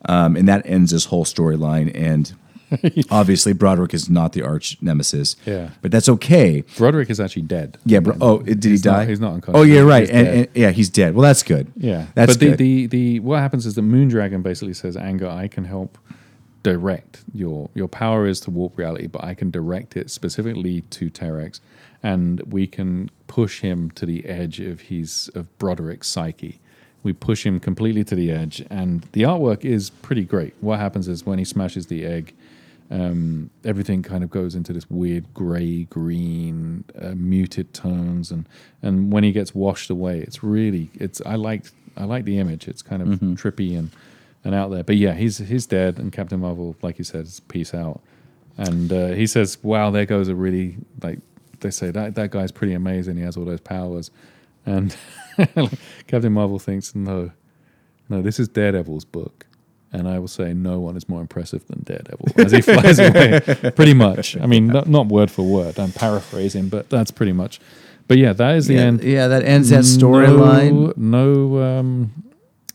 Speaker 1: um, and that ends this whole storyline and obviously Broderick is not the arch nemesis
Speaker 2: Yeah.
Speaker 1: but that's okay
Speaker 2: Broderick is actually dead.
Speaker 1: yeah bro- oh did he
Speaker 2: He's not-
Speaker 1: die
Speaker 2: he's not unconscious.
Speaker 1: oh yeah right and, and- yeah he's dead well that's good
Speaker 2: Yeah,
Speaker 1: that's
Speaker 2: but the,
Speaker 1: good
Speaker 2: the the what happens is that Moondragon basically says, "Angar, I can help direct your your power is to warp reality, but I can direct it specifically to Terrex, and we can push him to the edge of his of Broderick's psyche. We push him completely to the edge, and the artwork is pretty great. What happens is when he smashes the egg." Um, everything kind of goes into this weird gray green uh, muted tones and and when he gets washed away it's really it's i like i like the image. It's kind of trippy and and out there. But yeah he's he's dead and captain marvel like you said is peace out. And uh, he says wow there goes a really like they say that that guy's pretty amazing. He has all those powers. And captain marvel thinks no no this is daredevil's book And I will say no one is more impressive than Daredevil as he flies away. Pretty much. I mean, not, not word for word. I'm paraphrasing, but that's pretty much. But yeah, that is the
Speaker 1: yeah,
Speaker 2: end.
Speaker 1: yeah, that ends that storyline.
Speaker 2: No, no, um,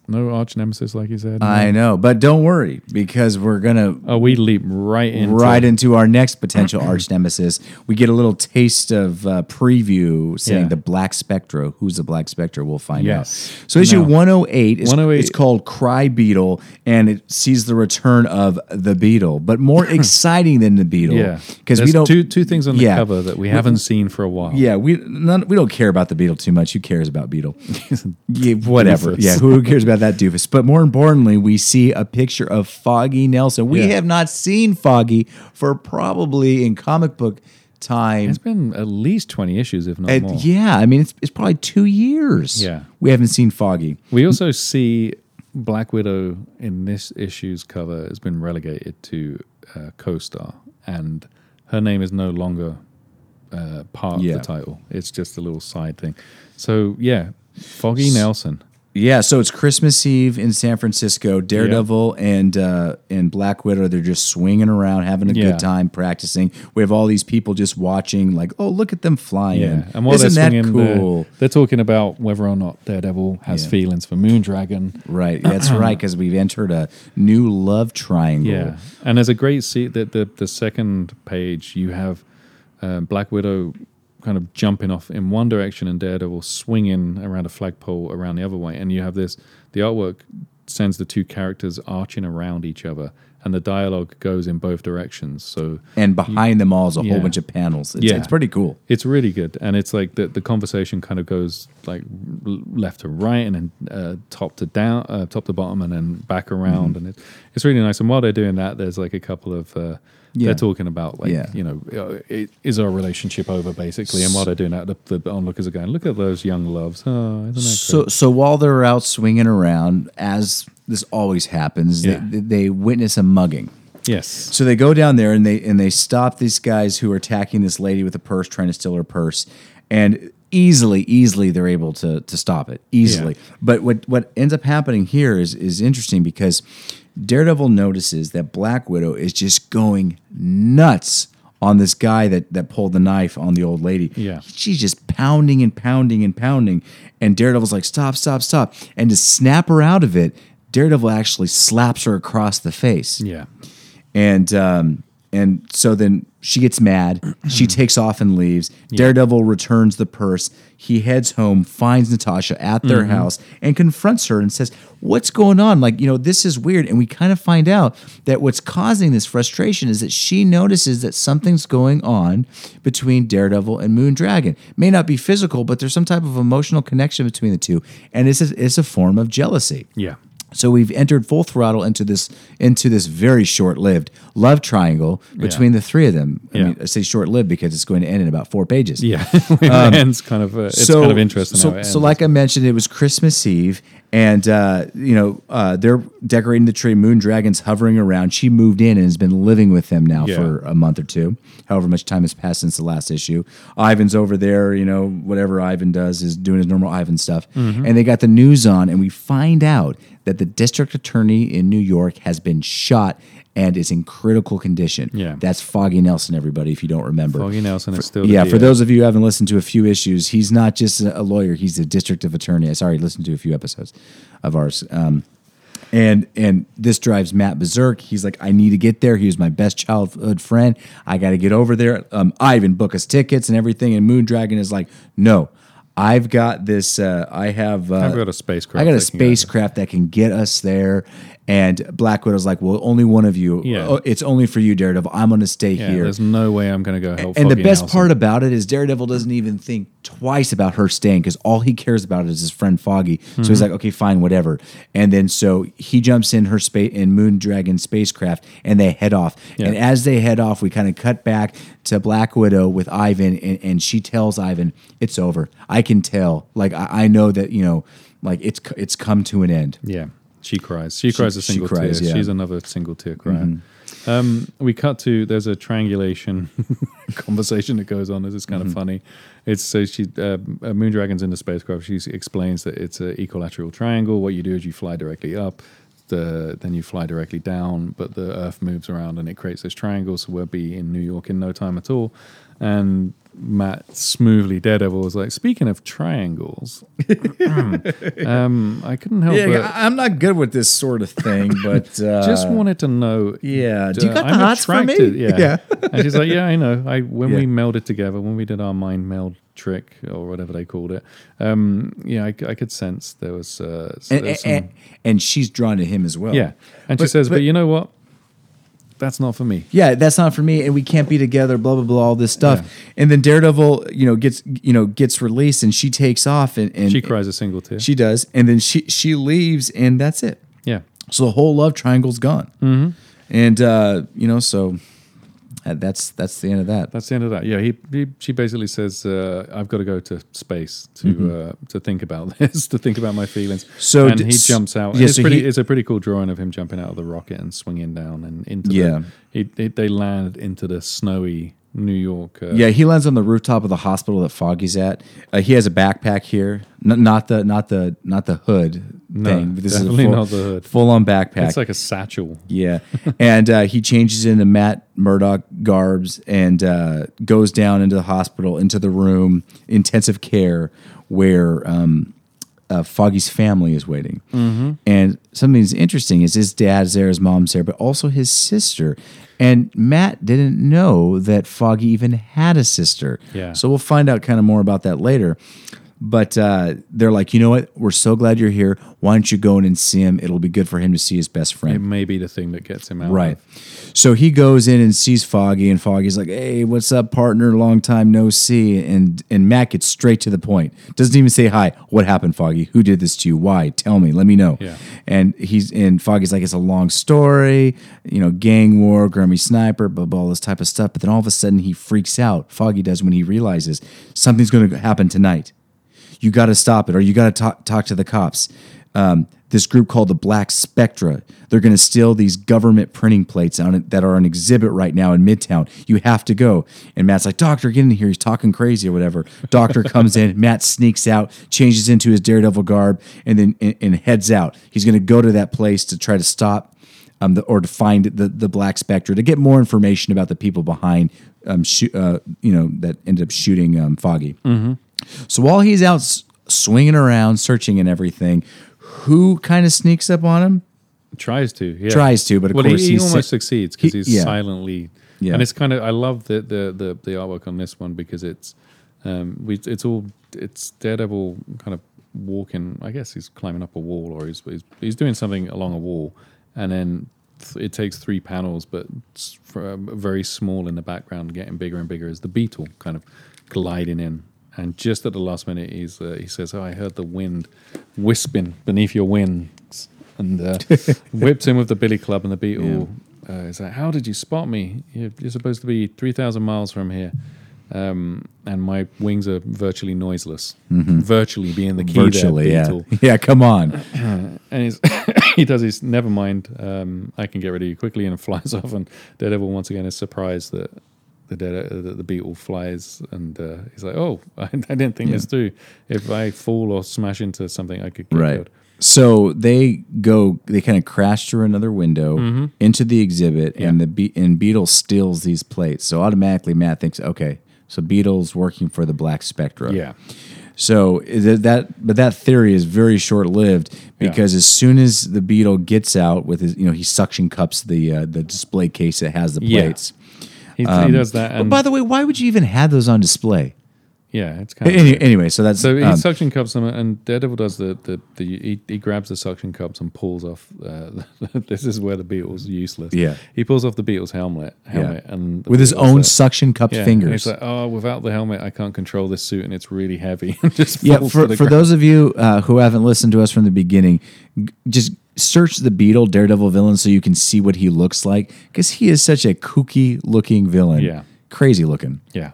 Speaker 2: no arch nemesis, like you said.
Speaker 1: I know, but don't worry because we're gonna
Speaker 2: oh, we leap right into
Speaker 1: right into our next potential arch nemesis. We get a little taste of uh, preview saying
Speaker 2: Yeah.
Speaker 1: the Black Spectre. Who's the Black Spectre? We'll find
Speaker 2: Yes.
Speaker 1: out. So issue
Speaker 2: Now-
Speaker 1: 108 is
Speaker 2: 108
Speaker 1: it's called Cry Beetle, and it sees the return of the Beetle, but more exciting than the Beetle.
Speaker 2: Yeah,
Speaker 1: because we
Speaker 2: There's
Speaker 1: don't.
Speaker 2: two two things on the
Speaker 1: yeah.
Speaker 2: cover that we haven't seen for a while.
Speaker 1: yeah, we none, we don't care about the Beetle too much. Who cares about Beetle? yeah, whatever.
Speaker 2: Doofus.
Speaker 1: Yeah, who cares about that doofus? But more importantly, we see a picture of Foggy Nelson. We
Speaker 2: Yeah.
Speaker 1: have not seen Foggy for probably in comic book time.
Speaker 2: It's been at least twenty issues, if not
Speaker 1: Uh,
Speaker 2: more.
Speaker 1: yeah, I mean it's it's probably two years.
Speaker 2: Yeah.
Speaker 1: we haven't seen Foggy.
Speaker 2: We also see Black Widow in this issue's cover has been relegated to uh, co-star, and her name is no longer uh, part
Speaker 1: Yeah.
Speaker 2: of the title. It's just a little side thing. So yeah, Foggy Nelson.
Speaker 1: Yeah, so it's Christmas Eve in San Francisco. Daredevil and uh, and Black Widow, they're just swinging around, having a
Speaker 2: Yeah.
Speaker 1: good time, practicing. We have all these people just watching, like, oh, look at them flying.
Speaker 2: Yeah, and while
Speaker 1: Isn't
Speaker 2: they're
Speaker 1: that
Speaker 2: swinging, they're-
Speaker 1: cool?
Speaker 2: they're, talking about whether or not Daredevil has
Speaker 1: Yeah.
Speaker 2: feelings for Moondragon.
Speaker 1: Right, that's right, because we've entered a new love triangle.
Speaker 2: Yeah, and there's a great scene that the the second page you have um, Black Widow kind of jumping off in one direction and Daredevil swinging around a flagpole around the other way, and you have this. The artwork sends the two characters arching around each other, and the dialogue goes in both directions. So
Speaker 1: And behind them all is a
Speaker 2: Yeah.
Speaker 1: whole bunch of panels. It's,
Speaker 2: Yeah.
Speaker 1: it's pretty cool.
Speaker 2: it's really good, and it's like the the conversation kind of goes like left to right, and then uh, top to down, uh, top to bottom, and then back around,
Speaker 1: Mm-hmm.
Speaker 2: and it, it's really nice. And while they're doing that, there's like a couple of uh,
Speaker 1: Yeah.
Speaker 2: they're talking about like
Speaker 1: Yeah.
Speaker 2: you know uh, it, is our relationship over basically, and while they're doing that, the, the onlookers are going, look at those young loves. Oh,
Speaker 1: So,
Speaker 2: great?
Speaker 1: so while they're out swinging around, as this always happens,
Speaker 2: Yeah.
Speaker 1: they, they witness a mugging.
Speaker 2: yes,
Speaker 1: So they go down there and they and they stop these guys who are attacking this lady with a purse, trying to steal her purse, and easily, easily they're able to to stop it easily.
Speaker 2: Yeah.
Speaker 1: But what what ends up happening here is is interesting because Daredevil notices that Black Widow is just going nuts on this guy that that pulled the knife on the old lady.
Speaker 2: Yeah.
Speaker 1: she's just pounding and pounding and pounding, and Daredevil's like, "Stop, stop, stop!" And to snap her out of it. Daredevil actually slaps her across the face
Speaker 2: yeah,
Speaker 1: and um, and so then she gets mad. she takes off and leaves. Daredevil returns the purse. He heads home, finds Natasha at their
Speaker 2: Mm-hmm.
Speaker 1: house, and confronts her and says, "What's going on? Like, you know, this is weird." And we kind of find out that what's causing this frustration is that she notices that something's going on between Daredevil and Moondragon. May not be physical, but there's some type of emotional connection between the two, and it's a, it's a form of jealousy.
Speaker 2: yeah,
Speaker 1: So we've entered full throttle into this into this very short-lived love triangle between the three of them. I
Speaker 2: Yeah.
Speaker 1: mean, I say short-lived because it's going to end in about four pages.
Speaker 2: yeah. it ends kind of. Uh, it's kind of interesting.
Speaker 1: Um, So,
Speaker 2: how it ends.
Speaker 1: so like I mentioned, it was Christmas Eve, and uh, you know uh, they're decorating the tree. Moondragon's hovering around. She moved in and has been living with them now
Speaker 2: Yeah.
Speaker 1: for a month or two. However much time has passed since the last issue. Ivan's over there. You know whatever Ivan does is doing his normal Ivan stuff,
Speaker 2: Mm-hmm.
Speaker 1: and they got the news on, and we find out that the district attorney in New York has been shot. And is in critical condition.
Speaker 2: Yeah.
Speaker 1: that's Foggy Nelson. Everybody, if you don't remember,
Speaker 2: Foggy Nelson is still.
Speaker 1: yeah, for those of you who haven't listened to a few issues, he's not just a a lawyer; he's a district of attorney. I sorry, listened to a few episodes of ours. Um, and and this drives Matt berserk. He's like, I need to get there. He was my best childhood friend. I got to get over there. Um, Ivan book us tickets and everything. And Moondragon is like, no, I've got this. Uh, I have. Uh,
Speaker 2: I've got a spacecraft
Speaker 1: I got a
Speaker 2: that can go there.
Speaker 1: spacecraft that can get us there. And Black Widow's like, well, only one of you.
Speaker 2: Yeah.
Speaker 1: Oh, it's only for you, Daredevil. I'm going to stay
Speaker 2: Yeah,
Speaker 1: here.
Speaker 2: there's no way I'm going to go help.
Speaker 1: And the best part about it is Daredevil doesn't even think twice about her staying because all he cares about is his friend Foggy. So
Speaker 2: Mm-hmm.
Speaker 1: he's like, okay, fine, whatever. And then so he jumps in her space in Moondragon spacecraft and they head off.
Speaker 2: Yeah.
Speaker 1: And as they head off, we kind of cut back to Black Widow with Ivan, and, and she tells Ivan, "It's over. I can tell. Like I, I know that you know, like it's it's come to an end."
Speaker 2: Yeah, she cries. She, cries a
Speaker 1: she
Speaker 2: single
Speaker 1: cries,
Speaker 2: tear.
Speaker 1: yeah. Mm-hmm.
Speaker 2: She's another single tear crier. Um, we cut to there's a triangulation conversation that goes on. This is kind of
Speaker 1: Mm-hmm.
Speaker 2: funny. It's so she uh, uh, Moondragon's in the spacecraft. She explains that it's an equilateral triangle. What you do is you fly directly up. the then you fly directly down, but the Earth moves around and it creates this triangle. So we'll be in New York in no time at all. And Matt smoothly Daredevil was like, speaking of triangles, um, I couldn't help
Speaker 1: Yeah,
Speaker 2: but
Speaker 1: I- I'm not good with this sort of thing, but uh,
Speaker 2: just wanted to know.
Speaker 1: yeah. Do you
Speaker 2: uh,
Speaker 1: got the
Speaker 2: I'm
Speaker 1: hots for me?
Speaker 2: Yeah.
Speaker 1: yeah.
Speaker 2: and she's like, yeah, I know. I when we melded together, when we did our mind meld trick or whatever they called it, um, yeah, I, I could sense there was, uh,
Speaker 1: And,
Speaker 2: there was some-
Speaker 1: and, and she's drawn to him as well.
Speaker 2: yeah. And she says, but,
Speaker 1: but-
Speaker 2: you know what? That's not for me.
Speaker 1: yeah, that's not for me, and we can't be together. Blah blah blah, all this stuff, and then Daredevil, you know, gets you know gets released, and she takes off, and, and
Speaker 2: She cries a single tear.
Speaker 1: She does, and then she she leaves, and that's it.
Speaker 2: yeah.
Speaker 1: So the whole love triangle's gone, mm-hmm. and uh, you know, so that's that's the end of that.
Speaker 2: That's the end of that. Yeah, he, he she basically says, uh, "I've got to go to space to uh, to think about this, to think about my feelings."
Speaker 1: Mm-hmm. So
Speaker 2: and
Speaker 1: d-
Speaker 2: he jumps out.
Speaker 1: yeah,
Speaker 2: it's
Speaker 1: so
Speaker 2: pretty.
Speaker 1: he-
Speaker 2: it's a pretty cool drawing of him jumping out of the rocket and swinging down and into.
Speaker 1: Yeah.
Speaker 2: the, he, he, they land into the snowy New York. Uh,
Speaker 1: Yeah, he lands on the rooftop of the hospital that Foggy's at. Uh, he has a backpack here, N- not the not the not the hood
Speaker 2: No,
Speaker 1: thing. This is
Speaker 2: definitely
Speaker 1: full,
Speaker 2: not the hood.
Speaker 1: Full on backpack.
Speaker 2: it's like a satchel.
Speaker 1: Yeah, and uh, he changes into Matt Murdock garbs and uh, goes down into the hospital, into the room, intensive care, where um, uh, Foggy's family is waiting.
Speaker 2: Mm-hmm.
Speaker 1: And something that's interesting is his dad's there, his mom's there, but also his sister. And Matt didn't know that Foggy even had a sister.
Speaker 2: Yeah.
Speaker 1: So we'll find out kind of more about that later. But uh, they're like, you know what? We're so glad you're here. Why don't you go in and see him? It'll be good for him to see his best friend.
Speaker 2: It may be the thing that gets him out.
Speaker 1: Right. So he goes in and sees Foggy, and Foggy's like, "Hey, what's up, partner? Long time no see." And and Matt gets straight to the point. Doesn't even say hi. What happened, Foggy? Who did this to you? Why? Tell me. Let me know.
Speaker 2: Yeah.
Speaker 1: And he's and Foggy's like, "It's a long story. You know, gang war, grummy sniper, blah blah, all this type of stuff." But then all of a sudden he freaks out. Foggy does when he realizes something's going to happen tonight you got to stop it or you got to talk, talk to the cops. Um, this group called the Black Spectre, they're going to steal these government printing plates on it that are on exhibit right now in Midtown. You have to go. And Matt's like, Doctor, get in here. He's talking crazy or whatever. Doctor comes in. Matt sneaks out, changes into his Daredevil garb, and then and, and heads out. He's going to go to that place to try to stop um, the, or to find the, the Black Spectre to get more information about the people behind, um, shoo- uh, you know, that ended up shooting um, Foggy. So while he's out swinging around, searching and everything, who kind of sneaks up on him?
Speaker 2: Tries to. Yeah.
Speaker 1: Tries to, but of
Speaker 2: well,
Speaker 1: course
Speaker 2: he, he almost
Speaker 1: si-
Speaker 2: succeeds because
Speaker 1: he-
Speaker 2: he's
Speaker 1: yeah.
Speaker 2: silently.
Speaker 1: Yeah.
Speaker 2: And it's kind of I love the the the, the artwork on this one because it's um we it's all it's Daredevil kind of walking. I guess he's climbing up a wall or he's he's, he's doing something along a wall, and then it takes three panels, but very small in the background, getting bigger and bigger as the beetle kind of gliding in. And just at the last minute, he's uh, he says, "Oh, I heard the wind wisping beneath your wings," and uh, whips him with the billy club, and the beetle uh, is like, "How did you spot me? You're, you're supposed to be three thousand miles from here." Um, and my wings are virtually noiseless. Virtually being the key
Speaker 1: Mm-hmm. Virtually,
Speaker 2: there,
Speaker 1: yeah.
Speaker 2: beetle.
Speaker 1: Yeah, come on.
Speaker 2: And he's, he does his never mind. Um, I can get rid of you quickly, and flies off. And Daredevil once again is surprised that the Dare, that the beetle flies, and uh, he's like, "Oh, I, I didn't think this through. If I fall or smash into something, I could get
Speaker 1: Right.
Speaker 2: killed."
Speaker 1: So they go, they kind of crash through another window into the exhibit, and the Be- and Beetle steals these plates. So automatically, Matt thinks, okay, so Beetle's working for the Black Spectre.
Speaker 2: Yeah,
Speaker 1: So that, but that theory is very short lived because as soon as the beetle gets out with his, you know, he suction cups the uh, the display case that has the
Speaker 2: Yeah.
Speaker 1: plates.
Speaker 2: He, he does that,
Speaker 1: But by the way, why would you even have those on display?
Speaker 2: yeah, it's kind of
Speaker 1: Any, anyway, so that's
Speaker 2: So he
Speaker 1: um,
Speaker 2: suction cups them, and Daredevil does the the, the he, he grabs the suction cups and pulls off. Uh, this is where the Beetle's useless.
Speaker 1: Yeah.
Speaker 2: he pulls off the Beetle's helmet, helmet, and the
Speaker 1: with his own suction cupped
Speaker 2: yeah, and
Speaker 1: fingers.
Speaker 2: He's like, oh, without the helmet, I can't control this suit, and it's really heavy. just
Speaker 1: yeah, for, for
Speaker 2: ground.
Speaker 1: those of you uh, who haven't listened to us from the beginning, g- just search the Beetle Daredevil villain so you can see what he looks like because he is such a kooky looking villain.
Speaker 2: Yeah.
Speaker 1: crazy looking.
Speaker 2: Yeah.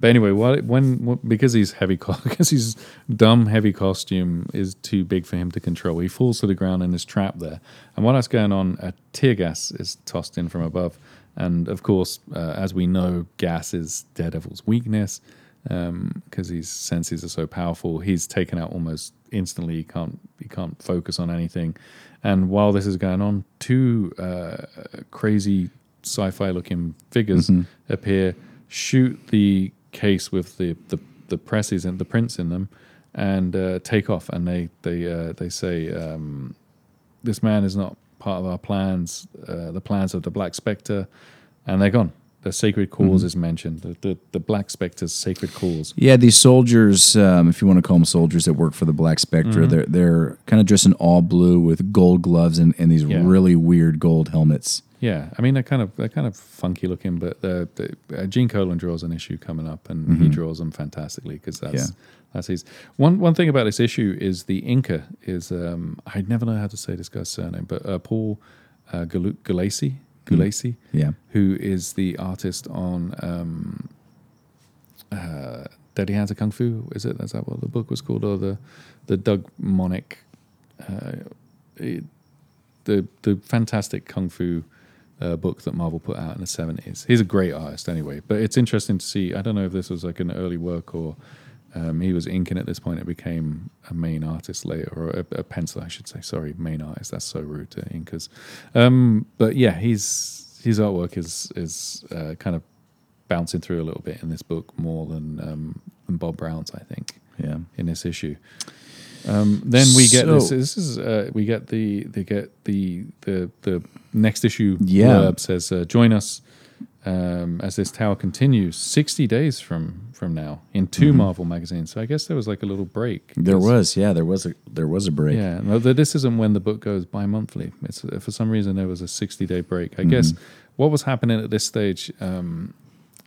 Speaker 2: But anyway, what when, what, because he's heavy, because his dumb heavy costume is too big for him to control, he falls to the ground and is trapped there. And while that's going on, a tear gas is tossed in from above, and of course, uh, as we know, gas is Daredevil's weakness. because his senses are so powerful. He's taken out almost instantly. He can't he can't focus on anything. And while this is going on, two uh, crazy sci-fi looking figures appear, shoot the case with the the, the presses and the prints in them, and uh, take off. And they they uh, they say. Um, this man is not part of our plans, uh, the plans of the Black Spectre, and they're gone. The sacred
Speaker 1: Mm-hmm.
Speaker 2: cause is mentioned, the, the, the Black Spectre's sacred cause.
Speaker 1: Yeah, these soldiers, um, if you want to call them soldiers that work for the Black Spectre,
Speaker 2: Mm-hmm.
Speaker 1: they're they're kind of dressed in all blue with gold gloves and, and these
Speaker 2: Yeah.
Speaker 1: really weird gold helmets.
Speaker 2: Yeah, I mean they're kind of they're kind of funky looking, but the, uh, Gene Colan draws an issue coming up, and he draws them fantastically because that's
Speaker 1: Mm-hmm. Yeah.
Speaker 2: that's his one one thing about this issue is the inker is um, I never know how to say this guy's surname, but uh, Paul uh, Galu- Gulacy Gulacy,
Speaker 1: Yeah.
Speaker 2: who is the artist on um, uh, Deadly Hands of Kung Fu. Is it? Is that what the book was called, or the the Doug Moench, uh, it- the the fantastic kung fu uh, book that Marvel put out in the seventies. He's a great artist, anyway. But it's interesting to see. I don't know if this was like an early work or. Um, he was inking at this point. It became a main artist later, or a, a pencil, I should say. Sorry, main artist. That's so rude to inkers. Um, but yeah, he's his artwork is is uh, kind of bouncing through a little bit in this book more than um, than Bob Brown's, I think,
Speaker 1: Yeah.
Speaker 2: in this issue. Um, then we get this. This is uh, we get the they get the the the next issue.
Speaker 1: Yeah.
Speaker 2: blurb says uh, join us um, as this tower continues sixty days from from now in 2 Marvel magazines. So I guess there was like a little break.
Speaker 1: Mm-hmm. There was, yeah, there was a there was a break.
Speaker 2: yeah, no, this isn't when the book goes bi-monthly. It's uh, for some reason there was a sixty-day break. I guess
Speaker 1: Mm-hmm.
Speaker 2: what was happening at this stage, um,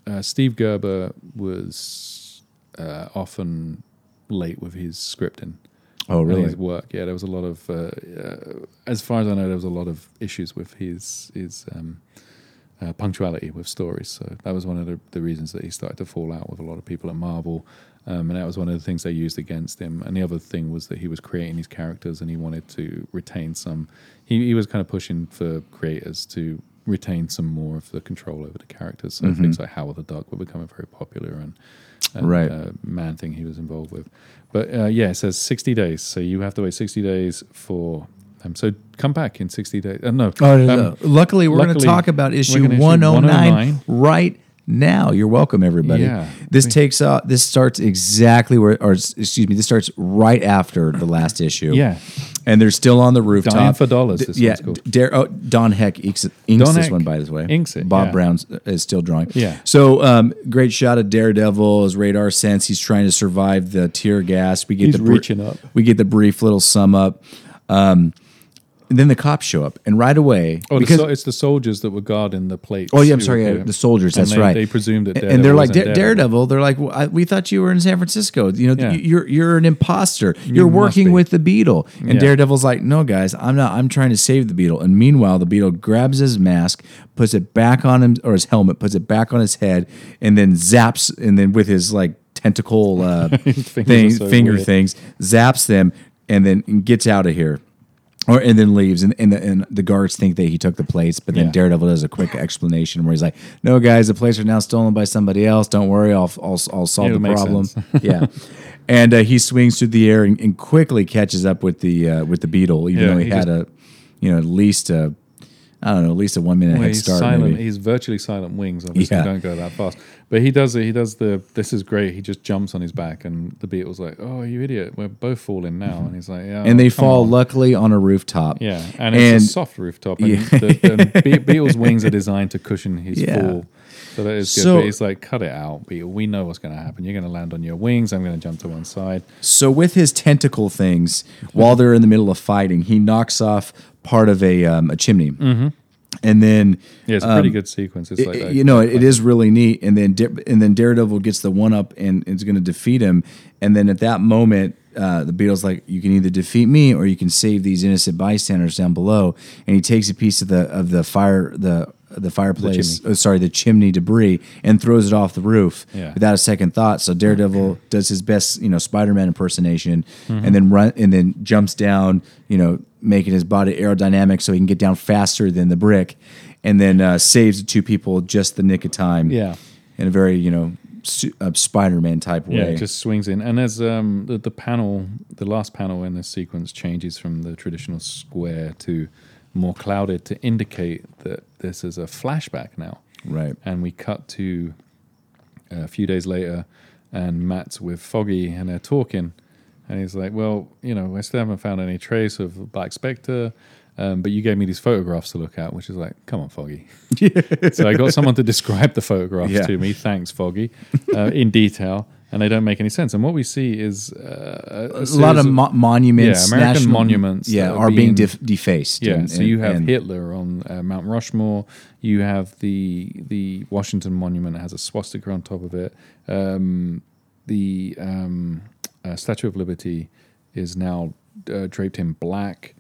Speaker 2: uh, Steve Gerber was uh, often late with his scripting.
Speaker 1: Oh, really?
Speaker 2: His work, yeah. There was a lot of, uh, uh, as far as I know, there was a lot of issues with his his um, uh, punctuality with stories. So that was one of the, the reasons that he started to fall out with a lot of people at Marvel. Um, and that was one of the things they used against him. And the other thing was that he was creating these characters and he wanted to retain some. He, he was kind of pushing for creators to retain some more of the control over the characters. So things like Howard the Duck were becoming very popular and, and
Speaker 1: Right.
Speaker 2: uh, Man Thing he was involved with. But uh, yeah, it says 60 days. So you have to wait 60 days for. Um, so come back in 60 days. Uh, no.
Speaker 1: Oh, no,
Speaker 2: um,
Speaker 1: no. luckily, we're going to talk about issue
Speaker 2: issue
Speaker 1: 109,
Speaker 2: 109.
Speaker 1: right now. You're welcome, everybody.
Speaker 2: Yeah.
Speaker 1: This takes uh, this starts exactly where, or excuse me, this starts right after the last issue.
Speaker 2: Yeah.
Speaker 1: and they're still on the rooftop.
Speaker 2: Dying for dollars,
Speaker 1: D- yeah. Dar- oh, Don Heck inks, inks
Speaker 2: Don
Speaker 1: this
Speaker 2: Heck
Speaker 1: one by the way.
Speaker 2: inks it,
Speaker 1: Bob
Speaker 2: yeah.
Speaker 1: Brown is still drawing.
Speaker 2: Yeah.
Speaker 1: So um, great shot of Daredevil as radar sense. He's trying to survive the tear gas. We get
Speaker 2: He's
Speaker 1: the br-
Speaker 2: reaching up.
Speaker 1: We get the brief little sum up. Um, then the cops show up, and right away,
Speaker 2: Oh, the
Speaker 1: because
Speaker 2: so, it's the soldiers that were guarding the plates.
Speaker 1: Oh yeah, I'm sorry, yeah, the soldiers.
Speaker 2: And
Speaker 1: That's
Speaker 2: they-
Speaker 1: right.
Speaker 2: They presumed that
Speaker 1: and they're like
Speaker 2: Daredevil.
Speaker 1: Daredevil. They're like, well, I, we thought you were in San Francisco. You know,
Speaker 2: Yeah.
Speaker 1: you- you're you're an imposter. You're
Speaker 2: must
Speaker 1: working
Speaker 2: be."
Speaker 1: with the Beetle. And
Speaker 2: Yeah.
Speaker 1: Daredevil's like, no, guys, I'm not. I'm trying to save the Beetle. And meanwhile, the Beetle grabs his mask, puts it back on him, or his helmet, puts it back on his head, and then zaps, and then with his like tentacle uh, thing,
Speaker 2: so
Speaker 1: finger
Speaker 2: weird.
Speaker 1: things, zaps them, and then gets out of here. Or and then leaves, and, and, the, and the guards think that he took the plates, but then
Speaker 2: Yeah.
Speaker 1: Daredevil does a quick explanation where he's like, "No, guys, the plates are now stolen by somebody else. Don't worry, I'll I'll, I'll solve
Speaker 2: It'll
Speaker 1: the problem."
Speaker 2: sense.
Speaker 1: yeah, and uh, he swings through the air and, and quickly catches up with the uh, with the beetle, even
Speaker 2: Yeah,
Speaker 1: though he,
Speaker 2: he
Speaker 1: had a, you know, at least a, I don't know, at least a one minute
Speaker 2: Well,
Speaker 1: head
Speaker 2: he's
Speaker 1: start.
Speaker 2: silent.
Speaker 1: maybe.
Speaker 2: He's virtually silent wings. Obviously,
Speaker 1: Yeah.
Speaker 2: don't go that fast. But he does it. He does the. This is great. He just jumps on his back, and the Beetle's like, "Oh, you idiot! We're both falling now." Mm-hmm. And he's like, "Yeah."
Speaker 1: and they
Speaker 2: oh,
Speaker 1: fall
Speaker 2: on."
Speaker 1: luckily on a rooftop.
Speaker 2: Yeah, and it's a soft rooftop, and
Speaker 1: Yeah.
Speaker 2: the, the Be- Beetle's wings are designed to cushion his
Speaker 1: Yeah.
Speaker 2: fall. So that is good.
Speaker 1: So-
Speaker 2: but he's like, cut it out, Beetle. We know what's going to happen. You're going to land on your wings. I'm going to jump to one side.
Speaker 1: So with his tentacle things, while they're in the middle of fighting, he knocks off part of a um, a chimney, mm-hmm. and then
Speaker 2: Yeah, it's a pretty good sequence. It's
Speaker 1: it-
Speaker 2: like,
Speaker 1: it- you know, it, it is really neat. And then and then Daredevil gets the one up and is going to defeat him. And then at that moment, uh, the Beetle's like, "You can either defeat me or you can save these innocent bystanders down below." And he takes a piece of the of the fire the the fireplace,
Speaker 2: chimney.
Speaker 1: oh, sorry, the chimney debris, and throws it off the roof
Speaker 2: Yeah.
Speaker 1: without a second thought. So Daredevil does his best, you know, Spider-Man impersonation, and then run and then jumps down, you know, making his body aerodynamic so he can get down faster than the brick, and then uh, saves the two people just the nick of time.
Speaker 2: Yeah.
Speaker 1: in a very you know uh, Spider-Man type
Speaker 2: Yeah,
Speaker 1: way.
Speaker 2: it just swings in, and there's um the, the panel, the last panel in this sequence changes from the traditional square to more clouded to indicate that this is a flashback now.
Speaker 1: right.
Speaker 2: And we cut to uh, a few days later, and Matt's with Foggy, and they're talking, and he's like, "Well, you know, I still haven't found any trace of Black Spectre." Um, but you gave me these photographs to look at, which is like, come on, Foggy. so I got someone to describe the photographs
Speaker 1: Yeah.
Speaker 2: to me. Thanks, Foggy, uh, in detail, and they don't make any sense. And what we see is uh, a,
Speaker 1: A, lot of mo- monuments,
Speaker 2: Yeah, American
Speaker 1: national-
Speaker 2: monuments
Speaker 1: yeah,
Speaker 2: are
Speaker 1: being,
Speaker 2: being-
Speaker 1: def- defaced.
Speaker 2: yeah.
Speaker 1: and-
Speaker 2: so you have
Speaker 1: and-
Speaker 2: Hitler on uh, Mount Rushmore. You have the the Washington Monument that has a swastika on top of it. Um, the um, uh, Statue of Liberty is now uh, draped in black,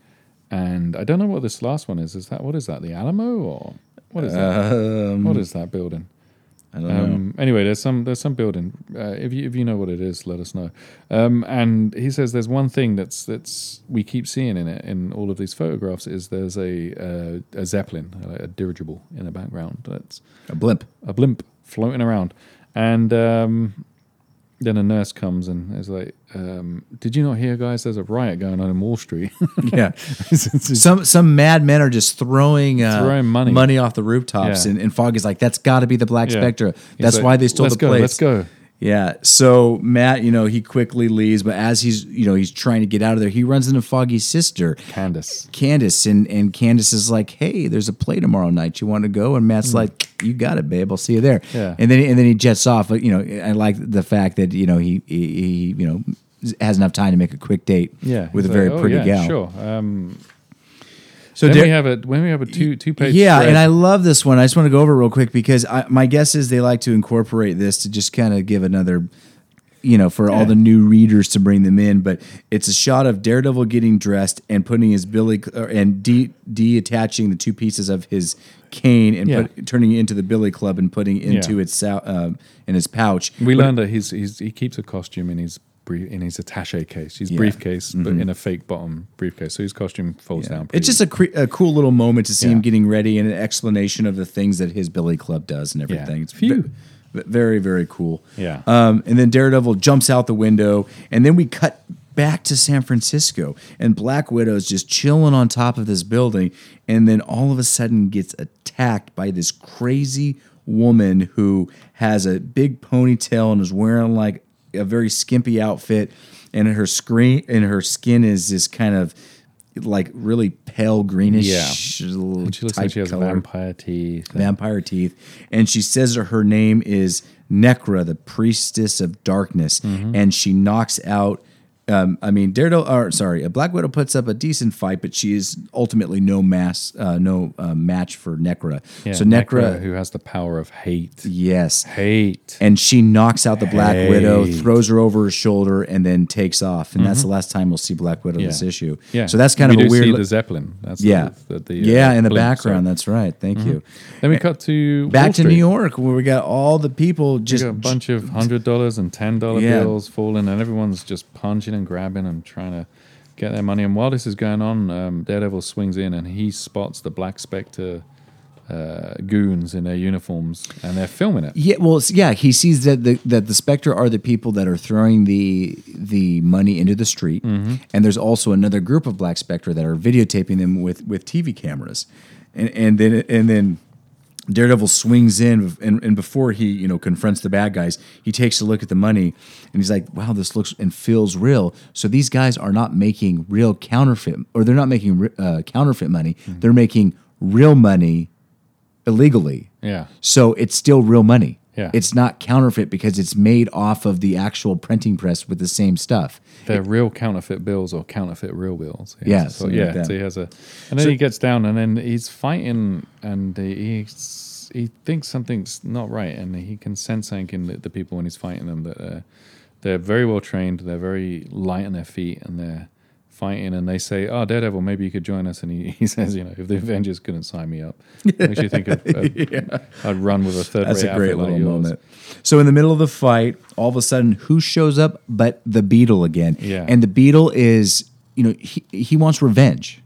Speaker 2: and I don't know what this last one is. Is that what is that? The Alamo or what is that?
Speaker 1: Um,
Speaker 2: what is that building?
Speaker 1: I don't know.
Speaker 2: Um, anyway, there's some there's some building. Uh, if you if you know what it is, let us know. Um, and he says there's one thing that's that's we keep seeing in it in all of these photographs is there's a uh, a zeppelin, a, a dirigible in the background. That's
Speaker 1: A blimp.
Speaker 2: a blimp floating around, and um, then a nurse comes and is like, um, "Did you not hear, guys? There's a riot going on in Wall Street."
Speaker 1: Yeah. some some mad men are just throwing uh,
Speaker 2: Throwing money.
Speaker 1: money off the rooftops,
Speaker 2: Yeah.
Speaker 1: and, and Fogg is like, "That's got to be the Black
Speaker 2: Yeah.
Speaker 1: Spectre. That's
Speaker 2: like,
Speaker 1: why they stole
Speaker 2: let's
Speaker 1: the
Speaker 2: go,
Speaker 1: place."
Speaker 2: Let's go.
Speaker 1: Yeah. So Matt, you know, he quickly leaves, but as he's you know he's trying to get out of there, he runs into Foggy's sister,
Speaker 2: Candace.
Speaker 1: Candace, and and Candace is like, "Hey, there's a play tomorrow night. You want to go?" And Matt's like, "You got it, babe. I'll see you there."
Speaker 2: Yeah.
Speaker 1: And then and then he jets off. But you know, I like the fact that you know he he, he you know has enough time to make a quick date.
Speaker 2: Yeah,
Speaker 1: With a
Speaker 2: he's
Speaker 1: very
Speaker 2: "Oh,
Speaker 1: pretty
Speaker 2: yeah,
Speaker 1: gal.
Speaker 2: Sure. Um,
Speaker 1: So
Speaker 2: then
Speaker 1: Dar-
Speaker 2: we have a when we have a two two page
Speaker 1: yeah,
Speaker 2: spread.
Speaker 1: and I love this one. I just want to go over it real quick because I, my guess is they like to incorporate this to just kind of give another, you know, for all the new readers to bring them in. But it's a shot of Daredevil getting dressed and putting his billy and de detaching the two pieces of his cane and
Speaker 2: Yeah.
Speaker 1: put, turning it into the billy club and putting it into
Speaker 2: Yeah.
Speaker 1: its uh, in his pouch.
Speaker 2: We
Speaker 1: But-
Speaker 2: learned that he's, he's he keeps a costume in his brief, in his attaché case, his
Speaker 1: Yeah. Mm-hmm.
Speaker 2: briefcase, but in a fake bottom briefcase. So his costume folds down.
Speaker 1: It's just a, cre- a cool little moment to see
Speaker 2: Yeah.
Speaker 1: him getting ready and an explanation of the things that his Billy Club does and everything. It's
Speaker 2: Phew.
Speaker 1: ve- very, very cool.
Speaker 2: Yeah.
Speaker 1: Um, and then Daredevil jumps out the window, and then we cut back to San Francisco, and Black Widow's just chilling on top of this building, and then all of a sudden gets attacked by this crazy woman who has a big ponytail and is wearing like a very skimpy outfit, and her screen and her skin is this kind of like really pale greenish.
Speaker 2: Yeah. she looks like she has
Speaker 1: color
Speaker 2: vampire teeth.
Speaker 1: vampire teeth, and she says that her name is Necra, the priestess of darkness,
Speaker 2: Mm-hmm.
Speaker 1: and she knocks out. Um, I mean, Daredevil, or sorry, Black Widow puts up a decent fight, but she is ultimately no mass, uh, no uh, match for Necra.
Speaker 2: Yeah,
Speaker 1: so Necra,
Speaker 2: who has the power of hate,
Speaker 1: yes,
Speaker 2: hate.
Speaker 1: and she knocks out the Black Widow, throws her over her shoulder, and then takes off. And that's the last time we'll see Black Widow this issue.
Speaker 2: Mm-hmm. Yeah.
Speaker 1: so that's kind
Speaker 2: we
Speaker 1: of a weird.
Speaker 2: See the Zeppelin. That's
Speaker 1: yeah,
Speaker 2: The, the, the,
Speaker 1: yeah,
Speaker 2: uh,
Speaker 1: in the
Speaker 2: blimp,
Speaker 1: background. That's right. Thank you.
Speaker 2: Then we cut to
Speaker 1: Back
Speaker 2: Wall
Speaker 1: to
Speaker 2: Street.
Speaker 1: New York, where we got all the people
Speaker 2: We
Speaker 1: just
Speaker 2: got a bunch of hundred dollars and ten dollar
Speaker 1: Yeah.
Speaker 2: bills falling, and everyone's just punching and grabbing and trying to get their money. And while this is going on, um, Daredevil swings in and he spots the Black Spectre uh, goons in their uniforms, and they're filming it.
Speaker 1: Yeah, well, yeah, he sees that the that the Spectre are the people that are throwing the the money into the street,
Speaker 2: Mm-hmm.
Speaker 1: and there's also another group of Black Spectre that are videotaping them with with TV cameras, and and then and then Daredevil swings in, and, and before he you know confronts the bad guys, he takes a look at the money, and he's like, "Wow, this looks and feels real." So these guys are not making real counterfeit, or they're not making uh, counterfeit money;
Speaker 2: Mm-hmm.
Speaker 1: they're making real money illegally.
Speaker 2: Yeah,
Speaker 1: So it's still real money.
Speaker 2: Yeah.
Speaker 1: It's not counterfeit because it's made off of the actual printing press with the same stuff.
Speaker 2: they're real counterfeit bills or counterfeit real bills.
Speaker 1: Yeah,
Speaker 2: so yeah.
Speaker 1: like
Speaker 2: so he has a, and then he gets down, and then he's fighting, and he he's, he thinks something's not right, and he can sense something in the, the people when he's fighting them that uh, they're very well trained, they're very light on their feet, and they're fighting, and they say, "Oh, Daredevil, maybe you could join us." And he, he says, "You know, if the Avengers couldn't sign me up, makes you think of, of I'd run with a third
Speaker 1: That's
Speaker 2: rate
Speaker 1: a great
Speaker 2: like
Speaker 1: little moment. So in the middle of the fight, all of a sudden, who shows up but the Beetle again?
Speaker 2: Yeah.
Speaker 1: And the Beetle is, you know, he, he wants revenge.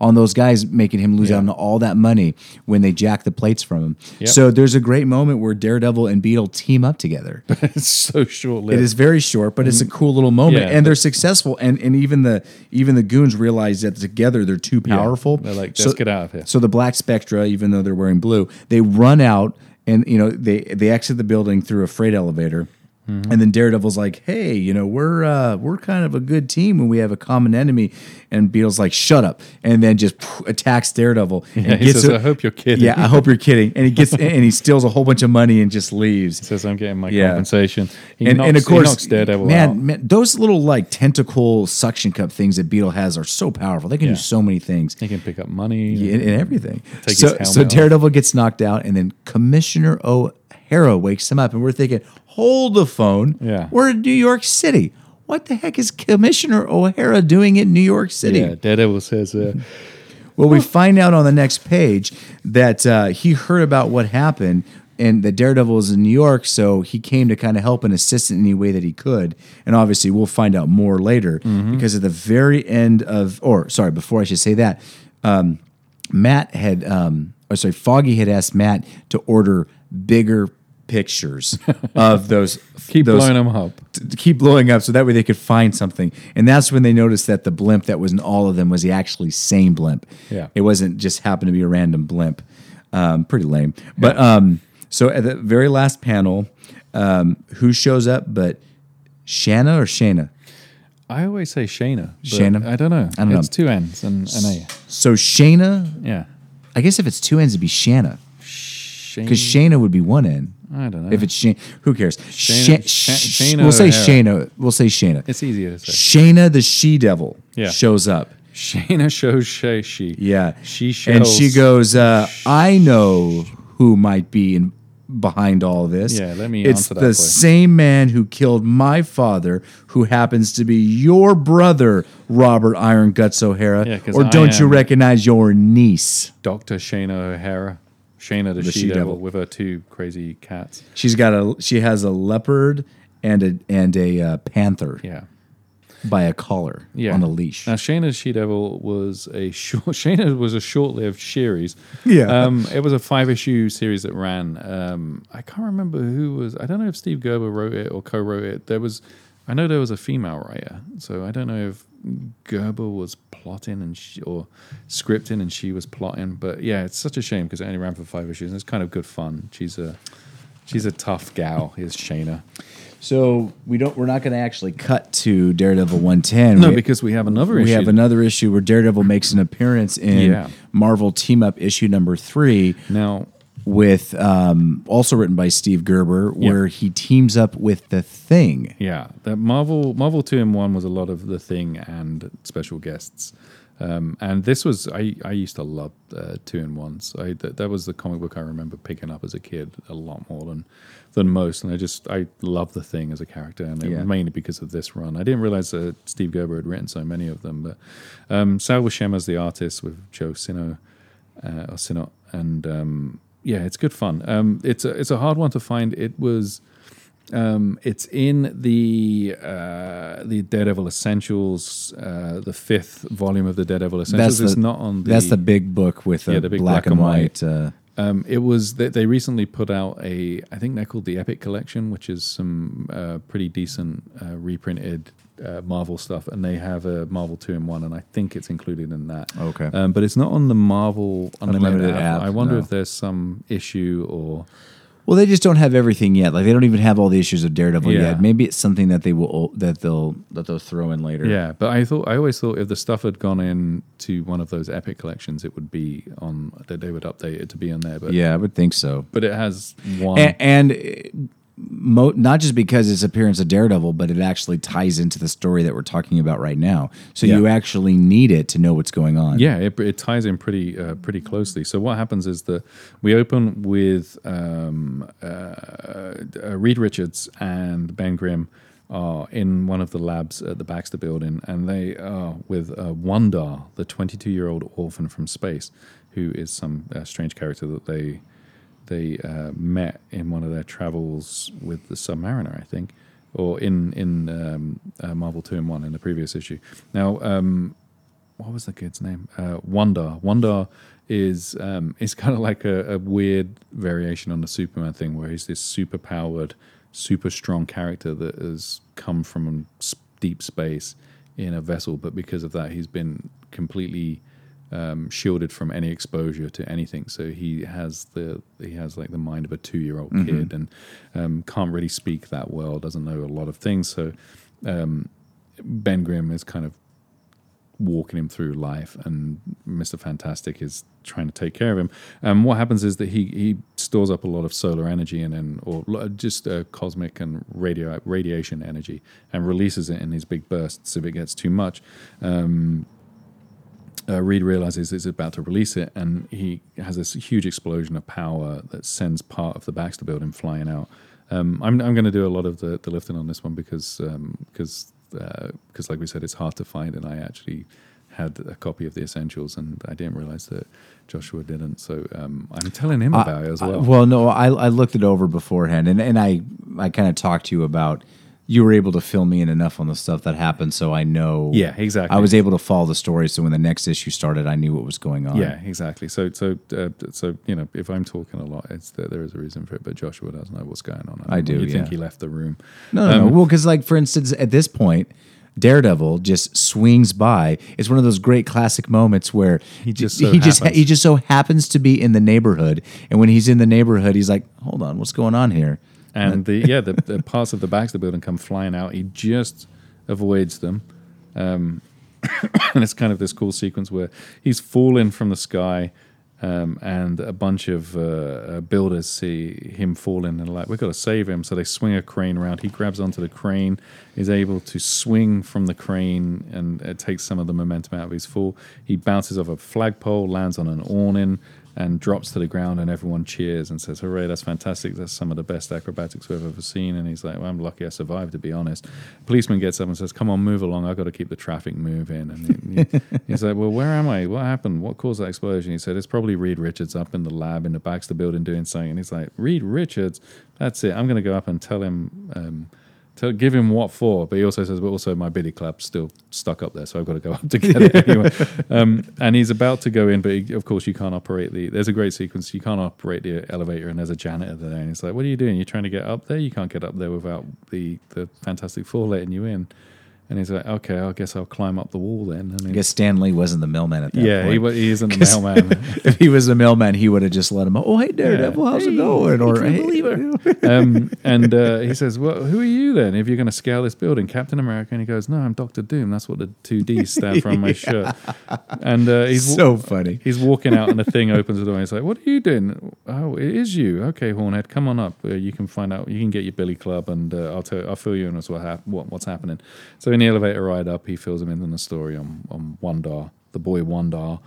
Speaker 1: On those guys, making him lose
Speaker 2: Yeah.
Speaker 1: out on all that money when they jack the plates from him.
Speaker 2: Yep.
Speaker 1: So there's a great moment where Daredevil and Beetle team up together.
Speaker 2: it's so short lived.
Speaker 1: It is very short, but it's a mm. cool little moment,
Speaker 2: Yeah,
Speaker 1: and they're successful. And and even the even the goons realize that together they're too powerful.
Speaker 2: They're like, let's get out of here.
Speaker 1: So the Black Spectre, even though they're wearing blue, they run out and you know they they exit the building through a freight elevator.
Speaker 2: Mm-hmm.
Speaker 1: And then Daredevil's like, "Hey, you know, we're uh, we're kind of a good team when we have a common enemy." And Beetle's like, "Shut up!" And then just attacks Daredevil.
Speaker 2: Yeah,
Speaker 1: and
Speaker 2: he
Speaker 1: gets
Speaker 2: says,
Speaker 1: a-
Speaker 2: "I hope you're kidding."
Speaker 1: Yeah, I hope you're kidding. And he gets and he steals a whole bunch of money and just leaves.
Speaker 2: says I'm getting my
Speaker 1: Yeah.
Speaker 2: compensation. He
Speaker 1: and,
Speaker 2: knocks,
Speaker 1: and of
Speaker 2: he
Speaker 1: course,
Speaker 2: knocks Daredevil
Speaker 1: man,
Speaker 2: out.
Speaker 1: man, those little like tentacle suction cup things that Beetle has are so powerful. They can
Speaker 2: Yeah.
Speaker 1: do so many things
Speaker 2: They can pick up money.
Speaker 1: yeah, and, and everything. So, so
Speaker 2: off.
Speaker 1: Daredevil gets knocked out, and then Commissioner O'Hara wakes him up, and we're thinking, hold the phone.
Speaker 2: Yeah.
Speaker 1: we're in New York City. What the heck is Commissioner O'Hara doing in New York City?
Speaker 2: yeah, Daredevil says, uh,
Speaker 1: Well, we find out on the next page that uh, he heard about what happened and that Daredevil is in New York, so he came to kind of help and assist in any way that he could. And obviously, we'll find out more later because at the very end of, or sorry, before I should say that, um, Matt had, um, or sorry, Foggy had asked Matt to order bigger pictures of those.
Speaker 2: keep
Speaker 1: those,
Speaker 2: blowing them up.
Speaker 1: to keep blowing up so that way they could find something. And that's when they noticed that the blimp that was in all of them was the actually same blimp.
Speaker 2: Yeah.
Speaker 1: It wasn't just happened to be a random blimp. Um, pretty lame. But um, so at the very last panel, um, who shows up but Shanna or Shana?
Speaker 2: I always say Shana. but
Speaker 1: Shayna?
Speaker 2: I don't know.
Speaker 1: I don't know.
Speaker 2: it's two N's and an A.
Speaker 1: So Shana.
Speaker 2: Yeah.
Speaker 1: I guess if it's two ends, it'd be Shanna. Because Shana would be one end.
Speaker 2: I don't know.
Speaker 1: If it's Shane, who cares?
Speaker 2: Shayna-
Speaker 1: Sha-
Speaker 2: Sha-
Speaker 1: sh-
Speaker 2: Shayna
Speaker 1: we'll say
Speaker 2: O'Hara.
Speaker 1: Shayna. We'll say Shayna.
Speaker 2: it's easier to say.
Speaker 1: Shayna the she devil
Speaker 2: Yeah.
Speaker 1: shows up.
Speaker 2: Shayna shows Shay she.
Speaker 1: Yeah.
Speaker 2: She shows.
Speaker 1: And she goes, uh, I know who might be in, behind all this.
Speaker 2: Yeah, let me
Speaker 1: It's
Speaker 2: answer that
Speaker 1: the
Speaker 2: for you.
Speaker 1: same man who killed my father, who happens to be your brother, Robert Iron Guts O'Hara.
Speaker 2: Yeah, 'cause
Speaker 1: or
Speaker 2: I
Speaker 1: don't you
Speaker 2: am-
Speaker 1: recognize your niece?
Speaker 2: Dr. Shayna O'Hara. Shayna the,
Speaker 1: The
Speaker 2: she devil with her two crazy cats.
Speaker 1: She's got a she has a leopard and a and a uh, panther
Speaker 2: Yeah.
Speaker 1: by a collar
Speaker 2: Yeah.
Speaker 1: on a leash.
Speaker 2: Now Shayna's She Devil was a short Shayna was a short-lived series.
Speaker 1: Yeah.
Speaker 2: Um, it was a five-issue series that ran. Um, I can't remember who was. I don't know if Steve Gerber wrote it or co-wrote it. There was. I know there was a female writer, so I don't know if Gerber was plotting and she, or scripting and she was plotting. But yeah, it's such a shame because it only ran for five issues. and It's kind of good fun. She's a she's a tough gal. Is Shayna?
Speaker 1: So we don't. We're not going to actually cut to Daredevil 110.
Speaker 2: No,
Speaker 1: We-
Speaker 2: because we have another
Speaker 1: we
Speaker 2: issue.
Speaker 1: have another issue where Daredevil makes an appearance in
Speaker 2: Yeah.
Speaker 1: Marvel Team Up issue number three
Speaker 2: now.
Speaker 1: With um, also written by Steve Gerber, where he teams up with the Thing.
Speaker 2: Yeah, that Marvel Marvel two in one was a lot of the thing and special guests, um, and this was I I used to love uh, two in ones. I that, that was the comic book I remember picking up as a kid a lot more than than most, and I just I love the thing as a character, and it
Speaker 1: Yeah.
Speaker 2: was mainly because of this run. I didn't realize that Steve Gerber had written so many of them, but um, Sal as the artist with Joe Sino uh, or Sinnott, and um, yeah, it's good fun. Um, it's a it's a hard one to find. It was. Um, it's in the uh, the Daredevil Essentials, uh, the fifth volume of the Daredevil Essentials.
Speaker 1: That's
Speaker 2: it's not on the.
Speaker 1: That's the big book with the,
Speaker 2: Yeah, the big
Speaker 1: black, and white. Uh,
Speaker 2: Um, it was they, they recently put out a I think they're called the Epic Collection, which is some uh, pretty decent uh, reprinted uh, Marvel stuff, and they have a Marvel two in one, and I think it's included in that.
Speaker 1: Okay.
Speaker 2: um, but it's not on the Marvel Unlimited,
Speaker 1: Unlimited
Speaker 2: app.
Speaker 1: app,
Speaker 2: I wonder
Speaker 1: no.
Speaker 2: if there's some issue or
Speaker 1: well, they just don't have everything yet. Like they don't even have all the issues of Daredevil
Speaker 2: Yeah.
Speaker 1: yet. Maybe it's something that they will that they'll that they'll throw in later.
Speaker 2: Yeah, but I thought I always thought if the stuff had gone in to one of those epic collections, it would be on that they would update it to be on there. But
Speaker 1: yeah, I would think so.
Speaker 2: but it has one.
Speaker 1: and, and mo- not just because it's appearance of Daredevil, but it actually ties into the story that we're talking about right now. So
Speaker 2: Yeah.
Speaker 1: you actually need it to know what's going on.
Speaker 2: yeah, it, it ties in pretty uh, pretty closely. So what happens is that we open with um, uh, uh, Reed Richards and Ben Grimm are in one of the labs at the Baxter Building, and they are with uh, Wundarr, the 22 year old orphan from space, who is some uh, strange character that they they uh, met in one of their travels with the Submariner, I think, or in in um, uh, Marvel Two and One in the previous issue. Now, um, what was the kid's name? Uh, Wanda. Wanda is um, is kind of like a, a weird variation on the Superman thing, where he's this super powered, super strong character that has come from deep space in a vessel, but because of that, he's been completely um, shielded from any exposure to anything. So he has the he has like the mind of a two year old kid and um, can't really speak that well. Doesn't know a lot of things. So um, Ben Grimm is kind of walking him through life, and Mister Fantastic is trying to take care of him. And what happens is that he he stores up a lot of solar energy and then or just uh, cosmic and radio radiation energy and releases it in these big bursts if it gets too much. Um, uh, Reed realizes he's about to release it, and he has this huge explosion of power that sends part of the Baxter building flying out. Um, I'm, I'm going to do a lot of the, the lifting on this one because because because like we said, it's hard to find, and I actually had a copy of the essentials, and I didn't realize that Joshua didn't. So um, I'm telling him about it as
Speaker 1: I-
Speaker 2: well.
Speaker 1: well, no, I, I looked it over beforehand, and, and I I kind of talked to you about you were able to fill me in enough on the stuff that happened, so I know.
Speaker 2: Yeah, exactly.
Speaker 1: I was able to follow the story, so when the next issue started, I knew what was going on.
Speaker 2: Yeah, exactly. So, so, uh, so you know, if I'm talking a lot, it's that there is a reason for it. But Joshua doesn't know what's going on.
Speaker 1: I do,
Speaker 2: You think he left the room?
Speaker 1: No, no,
Speaker 2: Um,
Speaker 1: no. Well, because like for instance, at this point, Daredevil just swings by. It's one of those great classic moments where
Speaker 2: He just so
Speaker 1: he just he just so happens to be in the neighborhood, and when he's in the neighborhood, he's like, "Hold on, what's going on here?"
Speaker 2: And the yeah, the, the parts of the Baxter building come flying out. He just avoids them, um, and it's kind of this cool sequence where he's falling from the sky. Um, and a bunch of uh, uh, builders see him falling and like, we've got to save him. So they swing a crane around. He grabs onto the crane, is able to swing from the crane, and it takes some of the momentum out of his fall. He bounces off a flagpole, lands on an awning, and drops to the ground, and everyone cheers and says, "Hooray! That's fantastic! That's some of the best acrobatics we've ever seen." And he's like, "Well, I'm lucky I survived, to be honest." Policeman gets up and says, "Come on, move along! I've got to keep the traffic moving." And he, he- he's like, "Well, where am I? What happened? What caused that explosion?" He said, "It's probably Reed Richards up in the lab in the Baxter building doing something." And he's like, "Reed Richards? That's it! I'm going to go up and tell him." Um, to give him what for, but he also says, but also my billy club's still stuck up there, so I've got to go up to get it anyway. Um, and he's about to go in, but he, of course you can't operate the. There's a great sequence. You can't operate the elevator, and there's a janitor there, and he's like, "What are you doing? You're trying to get up there? You can't get up there without the the Fantastic Four letting you in." And he's like, "Okay, I guess I'll climb up the wall then." And
Speaker 1: I guess Stan Lee wasn't the mailman at that
Speaker 2: yeah,
Speaker 1: point.
Speaker 2: he, wa- he isn't the mailman.
Speaker 1: if he was the mailman, he would have just let him. Oh, hey Daredevil, how's it going? Or hey,
Speaker 2: believe it. um, and uh, he says, "Well, who are you then? If you're going to scale this building, Captain America?" And he goes, "No, I'm Doctor Doom. That's what the two D's stand for on my shirt." And uh, he's
Speaker 1: so funny.
Speaker 2: He's walking out, and the thing opens the door. And he's like, "What are you doing? Oh, it is you. Okay, Hornhead, come on up. Uh, you can find out. You can get your Billy Club, and uh, I'll tell. I'll fill you in as what, hap- what what's happening." So in the elevator ride up, he fills him in on the story on on Wundarr, the boy Wundarr.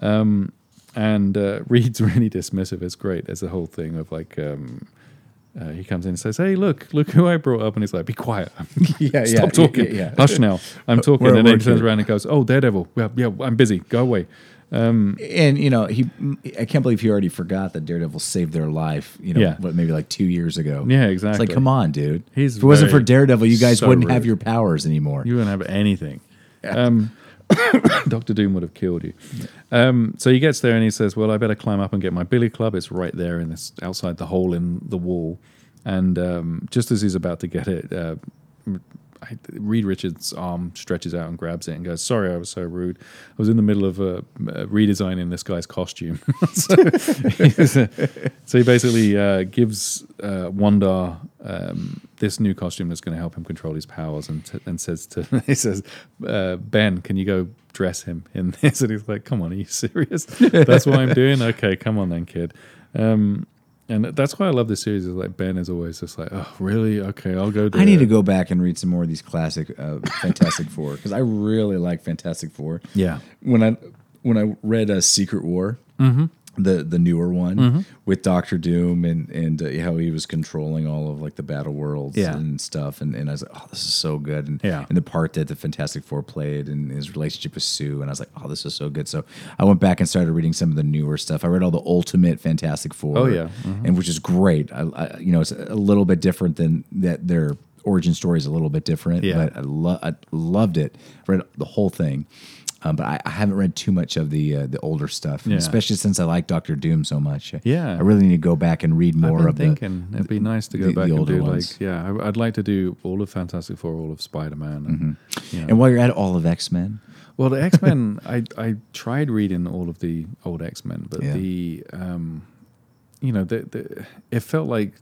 Speaker 2: Um, and uh, Reed's really dismissive. It's great. There's a whole thing of like. Um, uh, he comes in and says, "Hey, look, look who I brought up," and he's like, "Be quiet,
Speaker 1: Yeah,
Speaker 2: stop
Speaker 1: yeah,
Speaker 2: talking,
Speaker 1: yeah, yeah.
Speaker 2: hush now, I'm talking."
Speaker 1: We're
Speaker 2: and then he turns around and goes, "Oh, Daredevil, yeah, yeah, I'm busy. Go away." Um,
Speaker 1: And you know, he I can't believe he already forgot that Daredevil saved their life. You know,
Speaker 2: Yeah.
Speaker 1: what maybe like two years ago.
Speaker 2: Yeah, exactly.
Speaker 1: It's like, come on, dude.
Speaker 2: He's
Speaker 1: if it wasn't for Daredevil, you guys
Speaker 2: so
Speaker 1: wouldn't have your powers anymore.
Speaker 2: You wouldn't have anything. Um, Doctor Doom would have killed you. Um, so he gets there and he says, "Well, I better climb up and get my billy club. It's right there in this outside the hole in the wall." And um, just as he's about to get it, uh, I, Reed Richards' arm stretches out and grabs it and goes, "Sorry, I was so rude. I was in the middle of uh, redesigning this guy's costume." so, so he basically uh, gives uh, Wundarr um, this new costume that's going to help him control his powers, and, t- and says to he says, uh, "Ben, can you go dress him in this?" And he's like, "Come on, are you serious? That's what I'm doing. Okay, come on then, kid." Um, and that's why I love this series. Is like Ben is always just like, "Oh, really? Okay, I'll go." Do
Speaker 1: I need to go back and read some more of these classic uh, Fantastic Four because I really like Fantastic Four.
Speaker 2: Yeah.
Speaker 1: When I when I read uh, Secret War,
Speaker 2: Mm-hmm.
Speaker 1: The the newer one with Doctor Doom and and uh, how he was controlling all of like the battle worlds
Speaker 2: Yeah.
Speaker 1: and stuff, and, and I was like, oh, this is so good, and
Speaker 2: Yeah.
Speaker 1: and the part that the Fantastic Four played and his relationship with Sue, and I was like, oh, this is so good. So I went back and started reading some of the newer stuff. I read all the Ultimate Fantastic Four,
Speaker 2: Oh, yeah.
Speaker 1: and which is great. I, I you know it's a little bit different than that their origin story is a little bit different,
Speaker 2: Yeah.
Speaker 1: but I, lo- I loved it. Read the whole thing. Um, but I, I haven't read too much of the uh, the older stuff,
Speaker 2: Yeah.
Speaker 1: especially since I like Doctor Doom so much.
Speaker 2: Yeah.
Speaker 1: I really need to go back and read more
Speaker 2: I've
Speaker 1: of
Speaker 2: been
Speaker 1: the.
Speaker 2: thinking it'd be nice to go
Speaker 1: the-
Speaker 2: back
Speaker 1: the
Speaker 2: and do
Speaker 1: ones.
Speaker 2: like yeah. I, I'd like to do all of Fantastic Four, all of Spider Man, and you know.
Speaker 1: Mm-hmm. And while you're at it, all of X Men.
Speaker 2: Well, the X Men, I I tried reading all of the old X Men, but
Speaker 1: Yeah.
Speaker 2: the um, you know, the, the it felt like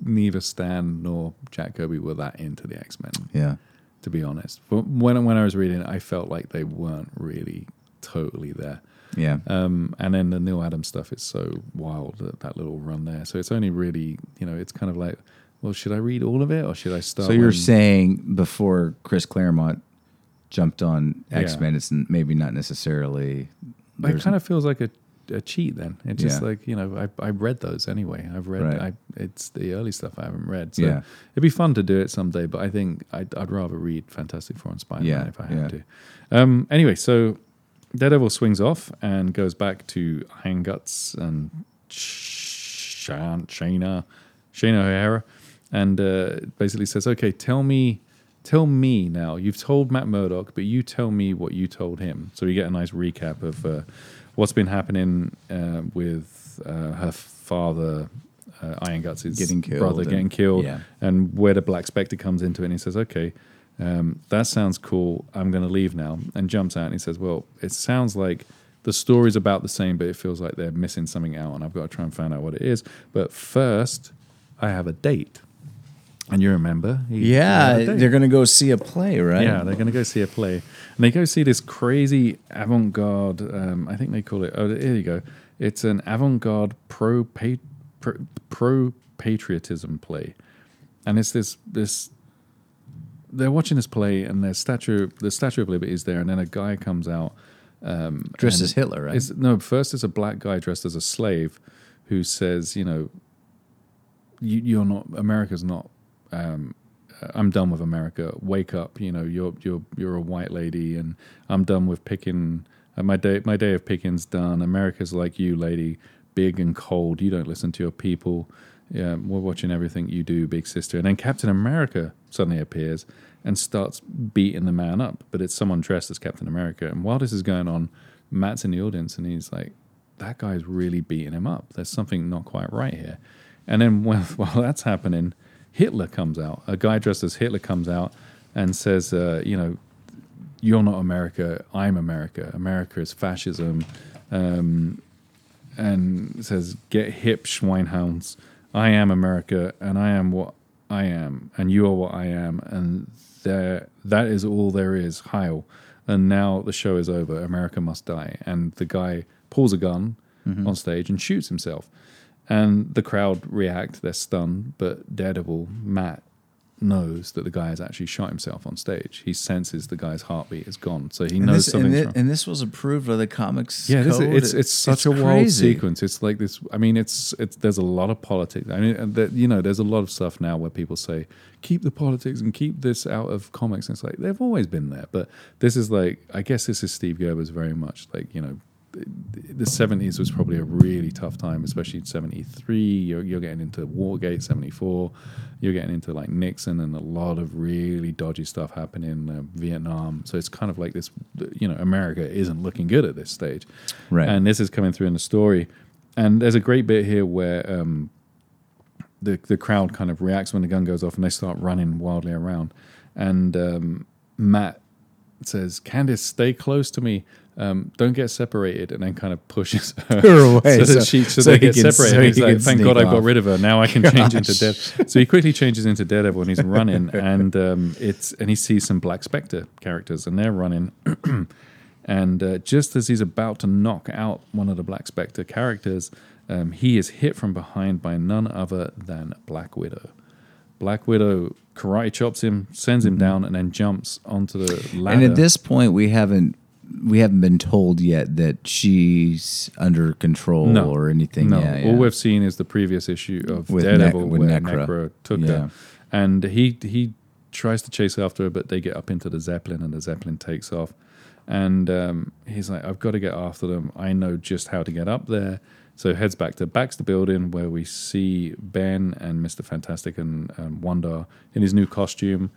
Speaker 2: neither Stan nor Jack Kirby were that into the X Men.
Speaker 1: Yeah.
Speaker 2: To be honest, but when when I was reading, it, I felt like they weren't really totally there.
Speaker 1: Yeah.
Speaker 2: Um, and then the Neal Adams stuff is so wild that, that little run there. So it's only really, you know, it's kind of like, well, should I read all of it or should I start?
Speaker 1: So you're
Speaker 2: when-
Speaker 1: saying before Chris Claremont jumped on X Men, it's maybe not necessarily.
Speaker 2: It kind of feels like a, a cheat then. It's just
Speaker 1: Yeah.
Speaker 2: like, you know, I, I read those anyway. I've read,
Speaker 1: Right.
Speaker 2: I, it's the early stuff I haven't read. So
Speaker 1: Yeah.
Speaker 2: it'd be fun to do it someday, but I think I'd, I'd rather read Fantastic Four and Spider Man
Speaker 1: Yeah,
Speaker 2: if I had
Speaker 1: yeah.
Speaker 2: to. Um, anyway, so Daredevil swings off and goes back to Iron Guts and Shan- Shayna, Shayna O'Hara, and uh, basically says, "Okay, tell me, tell me now. You've told Matt Murdock, but you tell me what you told him." So we get a nice recap of uh, what's been happening uh, with uh, her father. Uh, Iron Guts'
Speaker 1: Getting killed
Speaker 2: brother
Speaker 1: and-
Speaker 2: getting killed,
Speaker 1: yeah.
Speaker 2: and where the Black Spectre comes into it, and he says, "Okay, um, that sounds cool. I'm going to leave now." And jumps out and he says, "Well, it sounds like the story's about the same, but it feels like they're missing something out, and I've got to try and find out what it is. But first, I have a date." And you remember? he-
Speaker 1: Yeah,
Speaker 2: date.
Speaker 1: they're gonna go see a play, right?
Speaker 2: Yeah, they're going to go see a play, and they go see this crazy avant-garde. Um, I think they call it. Oh, here you go. It's an avant-garde pro pro, pro patriotism play, and it's this this. They're watching this play, and their statue, the Statue of Liberty is there, and then a guy comes out um,
Speaker 1: Dressed as Hitler, right?
Speaker 2: It's, no, first it's a black guy dressed as a slave who says, you know, you, you're not America's not. Um, I'm done with America. Wake up, you know. You're you're you're a white lady, and I'm done with picking. Uh, my day my day of picking's done. America's like you, lady, big and cold. You don't listen to your people. Yeah, we're watching everything you do, big sister. And then Captain America suddenly appears and starts beating the man up. But it's someone dressed as Captain America. And while this is going on, Matt's in the audience and he's like, that guy's really beating him up. There's something not quite right here. And then while, while that's happening, Hitler comes out. A guy dressed as Hitler comes out and says, uh, you know, you're not America, I'm America. America is fascism. Um, and says, get hip, Schweinhounds. I am America, and I am what I am, and you are what I am, and there, that is all there is. Heil. And now the show is over. America must die. And the guy pulls a gun on stage and shoots himself. And the crowd react. They're stunned. But Daredevil, Matt, knows that the guy has actually shot himself on stage. He senses the guy's heartbeat is gone. So he
Speaker 1: and
Speaker 2: knows
Speaker 1: this, and,
Speaker 2: something's
Speaker 1: thi-
Speaker 2: wrong.
Speaker 1: and this was approved by the comics.
Speaker 2: Yeah, this, it's it's such a wild sequence. It's like this. I mean, it's it's there's a lot of politics. I mean, and that you know, there's a lot of stuff now where people say keep the politics and keep this out of comics. And it's like they've always been there, but this is like I guess this is Steve Gerber's very much like you know. The seventies was probably a really tough time, especially seventy three. You're, you're getting into Watergate, seventy four. You're getting into like Nixon and a lot of really dodgy stuff happening. Uh, Vietnam, so it's kind of like this. You know, America isn't looking good at this stage,
Speaker 1: Right.
Speaker 2: and this is coming through in the story. And there's a great bit here where um, the the crowd kind of reacts when the gun goes off, and they start running wildly around. And um, Matt says, "Candace, stay close to me. Um, don't get separated." And then kind of pushes her,
Speaker 1: Her away,
Speaker 2: so,
Speaker 1: so-
Speaker 2: that she so,
Speaker 1: so
Speaker 2: they get
Speaker 1: can-
Speaker 2: separated.
Speaker 1: so
Speaker 2: like, "Thank God I got rid of her. Now I can change into
Speaker 1: Gosh.
Speaker 2: Daredevil." So he quickly changes into Daredevil, and he's running, and um, it's and he sees some Black Spectre characters, and they're running. And uh, just as he's about to knock out one of the Black Spectre characters, um, he is hit from behind by none other than Black Widow. Black Widow karate chops him, sends him down, and then jumps onto the ladder.
Speaker 1: Mm-hmm. And at this point, we haven't we haven't been told yet that she's under control
Speaker 2: no,
Speaker 1: or anything.
Speaker 2: No,
Speaker 1: Yeah, yeah.
Speaker 2: all we've seen is the previous issue of
Speaker 1: With
Speaker 2: Daredevil
Speaker 1: Ne- with
Speaker 2: where took
Speaker 1: Yeah.
Speaker 2: her, and he he tries to chase after her, but they get up into the Zeppelin, and the Zeppelin takes off. And um, he's like, "I've got to get after them. I know just how to get up there." So heads back to Baxter Building, where we see Ben and Mister Fantastic and um, Wundarr in his new costume.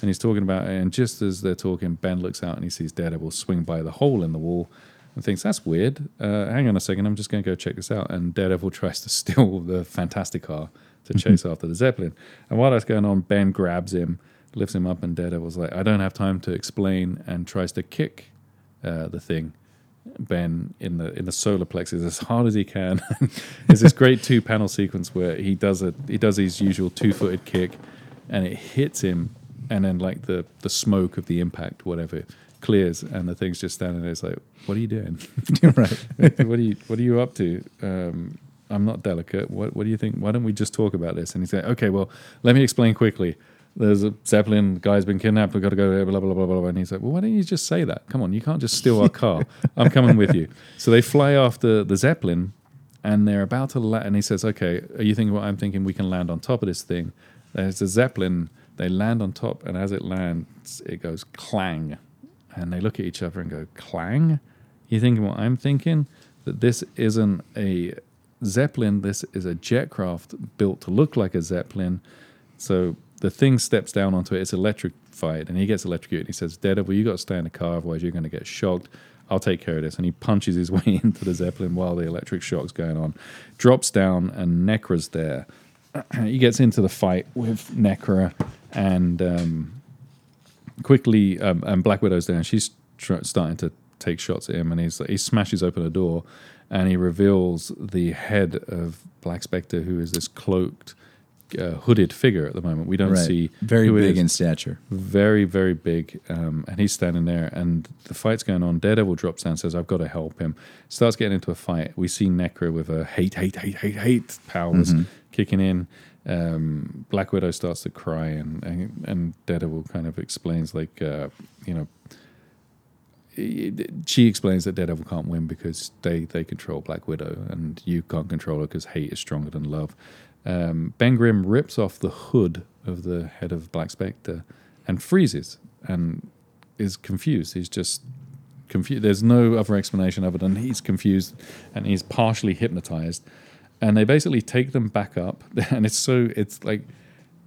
Speaker 2: And he's talking about it. And just as they're talking, Ben looks out and he sees Daredevil swing by the hole in the wall and thinks, that's weird. Uh, hang on a second, I'm just going to go check this out. And Daredevil tries to steal the Fantastic Car to chase after the Zeppelin. And while that's going on, Ben grabs him, lifts him up, and Daredevil's like, I don't have time to explain, and tries to kick uh, the thing. Ben in the in the solar plexus as hard as he can. There's this great two panel sequence where he does a he does his usual two footed kick, and it hits him, and then like the the smoke of the impact, whatever, clears, and the thing's just standing there. It's like, what are you doing?
Speaker 1: right.
Speaker 2: what are you What are you up to? Um, I'm not delicate. What What do you think? Why don't we just talk about this? And he's like, okay, well, let me explain quickly. There's a Zeppelin guy's been kidnapped. We've got to go there. Blah blah blah blah blah. And he's like, well, why don't you just say that? Come on, you can't just steal our car. I'm coming with you. So they fly after the Zeppelin, and they're about to land. And he says, okay, are you thinking what I'm thinking? We can land on top of this thing. There's a Zeppelin. They land on top, and as it lands, it goes clang, and they look at each other and go clang. You thinking what I'm thinking? That this isn't a Zeppelin. This is a jet craft built to look like a Zeppelin. So the thing steps down onto it. It's electrified, and he gets electrocuted. He says, "Daredevil, you got to stay in the car, otherwise you're going to get shocked. I'll take care of this." And he punches his way into the Zeppelin while the electric shock's going on. Drops down, and Necra's there. he gets into the fight with Necra, and um, quickly, um, and Black Widow's there, and she's tr- starting to take shots at him, and he's he smashes open a door, and he reveals the head of Black Spectre, who is this cloaked, uh, hooded figure at the moment. We don't
Speaker 1: Right.
Speaker 2: see
Speaker 1: Very big in stature.
Speaker 2: very very big, um, and he's standing there, and the fight's going on. Daredevil drops down, says, "I've got to help him." Starts getting into a fight. We see Necro with a hate, hate, hate, hate, hate powers kicking in. Um, Black Widow starts to cry, and, and and Daredevil kind of explains like, uh, you know, she explains that Daredevil can't win because they they control Black Widow, and you can't control her because hate is stronger than love. Um, ben Grimm rips off the hood of the head of Black Spectre and freezes and is confused. He's just confused. There's no other explanation other than he's confused and he's partially hypnotized. And they basically take them back up, and it's so it's like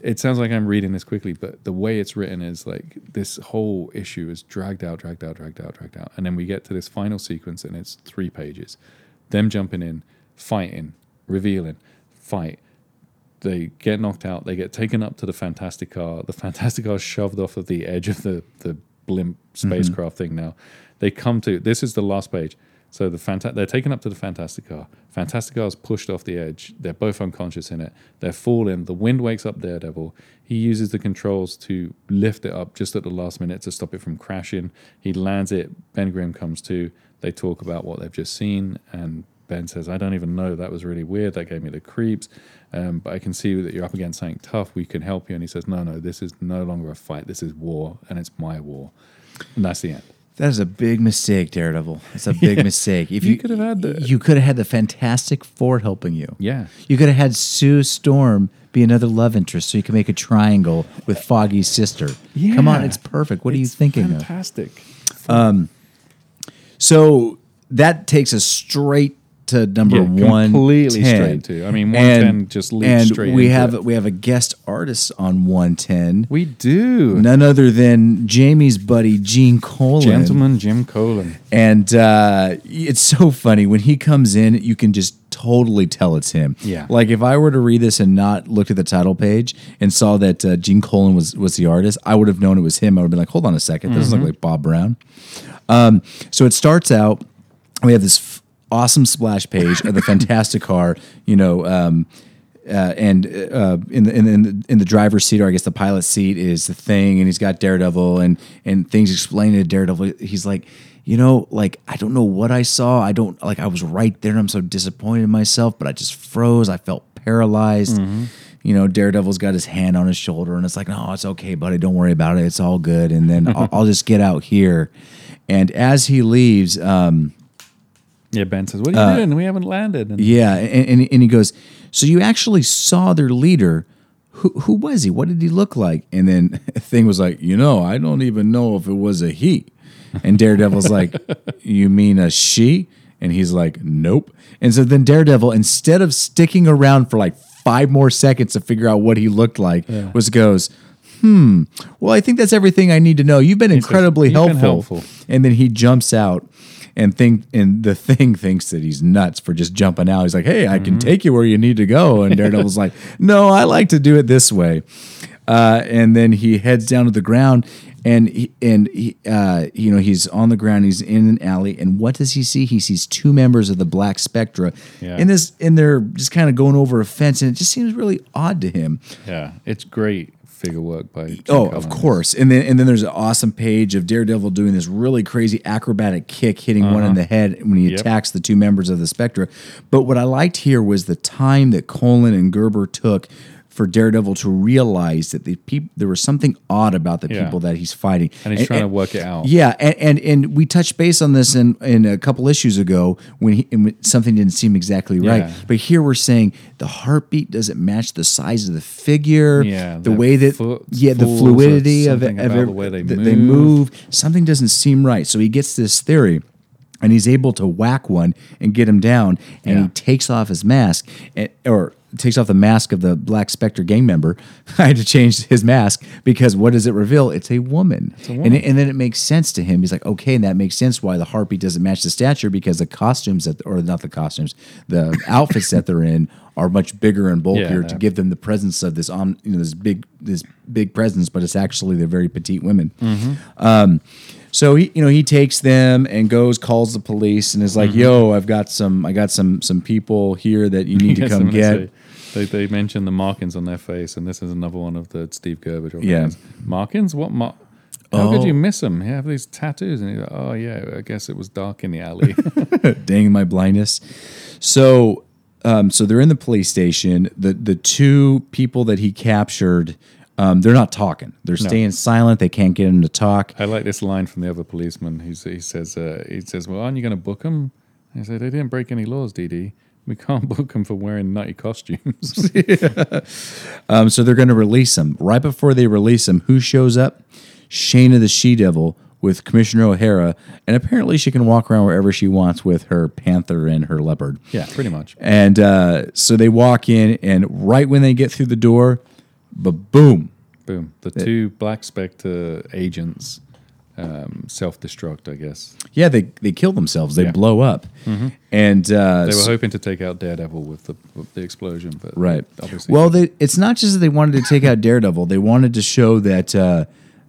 Speaker 2: it sounds like I'm reading this quickly, but the way it's written is like this whole issue is dragged out, dragged out, dragged out, dragged out. And then we get to this final sequence and it's three pages. Them jumping in, fighting, revealing, fight. They get knocked out, they get taken up to the Fantastic Car. The Fantastic Car shoved off of the edge of the, the blimp mm-hmm. spacecraft thing now. They come to this is the last page. So the Fanta- they're taken up to the Fantastic Car. Fantastic Car is pushed off the edge. They're both unconscious in it. They're falling. The wind wakes up Daredevil. He uses the controls to lift it up just at the last minute to stop it from crashing. He lands it. Ben Grimm comes to. They talk about what they've just seen, and Ben says, "I don't even know. That was really weird. That gave me the creeps. Um, but I can see that you're up against something tough. We can help you." And he says, "No, no. This is no longer a fight. This is war, and it's my war." And that's the end.
Speaker 1: That is a big mistake, Daredevil. It's a big mistake. If
Speaker 2: You could have had the-
Speaker 1: you could have had the Fantastic Four helping you.
Speaker 2: Yeah.
Speaker 1: You could have had Sue Storm be another love interest, so you can make a triangle with Foggy's sister. Yeah. Come on, it's perfect. What are you thinking of?
Speaker 2: Fantastic.
Speaker 1: Um, so that takes us straight to number
Speaker 2: Yeah,
Speaker 1: one,
Speaker 2: completely straight to. I mean, 110 just leads
Speaker 1: and
Speaker 2: straight
Speaker 1: we
Speaker 2: into
Speaker 1: have
Speaker 2: it.
Speaker 1: we have a guest artist on one ten.
Speaker 2: We do.
Speaker 1: None other than Jamie's buddy Gene Colan.
Speaker 2: Gentleman Jim Colan.
Speaker 1: And uh, it's so funny when he comes in, you can just totally tell it's him.
Speaker 2: Yeah.
Speaker 1: Like if I were to read this and not looked at the title page and saw that uh, Gene Colan was was the artist, I would have known it was him. I would have been like, hold on a second, this doesn't look like Bob Brown. Um, so it starts out. We have this awesome splash page of the Fantastic Car. You know. Um, uh, and uh, in the in the in the driver's seat, or I guess the pilot's seat, is the thing, and he's got Daredevil, and and things explained to Daredevil. He's like, you know, like I don't know what I saw. I don't like I was right there, and I'm so disappointed in myself, but I just froze. I felt paralyzed. You know, Daredevil's got his hand on his shoulder, and it's like, no, it's okay, buddy. Don't worry about it. It's all good. And then I'll, I'll just get out here. And as he leaves, um,
Speaker 2: Yeah, Ben says, "What are you doing? We haven't landed." And
Speaker 1: yeah, and, and, and he goes, So you actually saw their leader. Who, who was he? What did he look like? And then Thing was like, You know, I don't even know if it was a he. And Daredevil's like, You mean a she? And he's like, Nope. And so then Daredevil, instead of sticking around for like five more seconds to figure out what he looked like, was goes, "Hmm. Well, I think that's everything I need to know. You've been incredibly
Speaker 2: "You've been
Speaker 1: helpful."
Speaker 2: helpful.
Speaker 1: And then he jumps out. And think and the thing thinks that he's nuts for just jumping out. He's like, "Hey, I
Speaker 2: Mm-hmm.
Speaker 1: can take you where you need to go." And Daredevil's like, "No, I like to do it this way." Uh, and then he heads down to the ground, and he, and he, uh, you know he's on the ground. He's in an alley, and what does he see? He sees two members of the Black Spectre
Speaker 2: Yeah.
Speaker 1: in this, and they're just kind of going over a fence, and it just seems really odd to him.
Speaker 2: Yeah, it's great figure work by. Jim
Speaker 1: Oh, of course. And then and then there's an awesome page of Daredevil doing this really crazy acrobatic kick, hitting one in the head when he
Speaker 2: Uh-huh. Yep.
Speaker 1: attacks the two members of the Spectre. But what I liked here was the time that Colan and Gerber took for Daredevil to realize that the peop- there was something odd about the
Speaker 2: Yeah.
Speaker 1: people that he's fighting,
Speaker 2: And he's trying to work it out.
Speaker 1: Yeah, and, and and we touched base on this in in a couple issues ago when, he, when something didn't seem exactly right.
Speaker 2: Yeah.
Speaker 1: But here we're saying the heartbeat doesn't match the size of the figure,
Speaker 2: Yeah,
Speaker 1: the way that yeah, the fluidity of it, of
Speaker 2: about the way they
Speaker 1: that they
Speaker 2: move.
Speaker 1: move. Something doesn't seem right. So he gets this theory. And he's able to whack one and get him down, and he takes off his mask, and, or takes off the mask of the Black Spectre gang member. I had to change his mask because what does it reveal? It's a woman, And, it- and then it makes sense to him. He's like, okay, and that makes sense why the heartbeat doesn't match the stature because the costumes that, or not the costumes, the outfits that they're in are much bigger and bulkier to give them the presence of this on you know this big this big presence, but it's actually they're very petite women. Um, so he you know he takes them and goes calls the police and is like, "Yo, I've got some I got some some people here that you need to come get."
Speaker 2: They, they mention the markings on their face, and this is another one of the Steve Gerber. drawings.
Speaker 1: Yeah.
Speaker 2: markings. What mar- How could
Speaker 1: Oh.
Speaker 2: you miss them? You have these tattoos, and you're like, oh yeah, I guess it was dark in the alley.
Speaker 1: Dang my blindness. So um, so they're in the police station. The the two people that he captured, um, they're not talking. They're staying silent. They can't get him to talk.
Speaker 2: I like this line from the other policeman. He's, he says, uh, he says, well, aren't you going to book him?" I said, they didn't break any laws, DD. We can't book them for wearing nutty costumes.
Speaker 1: Um, so they're going to release them. Right before they release them, who shows up? Shayna the She Devil with Commissioner O'Hara, and apparently she can walk around wherever she wants with her panther and her leopard.
Speaker 2: yeah, pretty much.
Speaker 1: And uh, so they walk in, and right when they get through the door, but boom,
Speaker 2: Boom. The two Black Spectre agents um, self destruct, I guess.
Speaker 1: yeah, they they kill themselves. They
Speaker 2: Yeah.
Speaker 1: blow up, and uh,
Speaker 2: They were hoping to take out Daredevil with the, with the explosion, but
Speaker 1: Right.
Speaker 2: obviously.
Speaker 1: Well, they, it's not just that they wanted to take out Daredevil; they wanted to show that uh,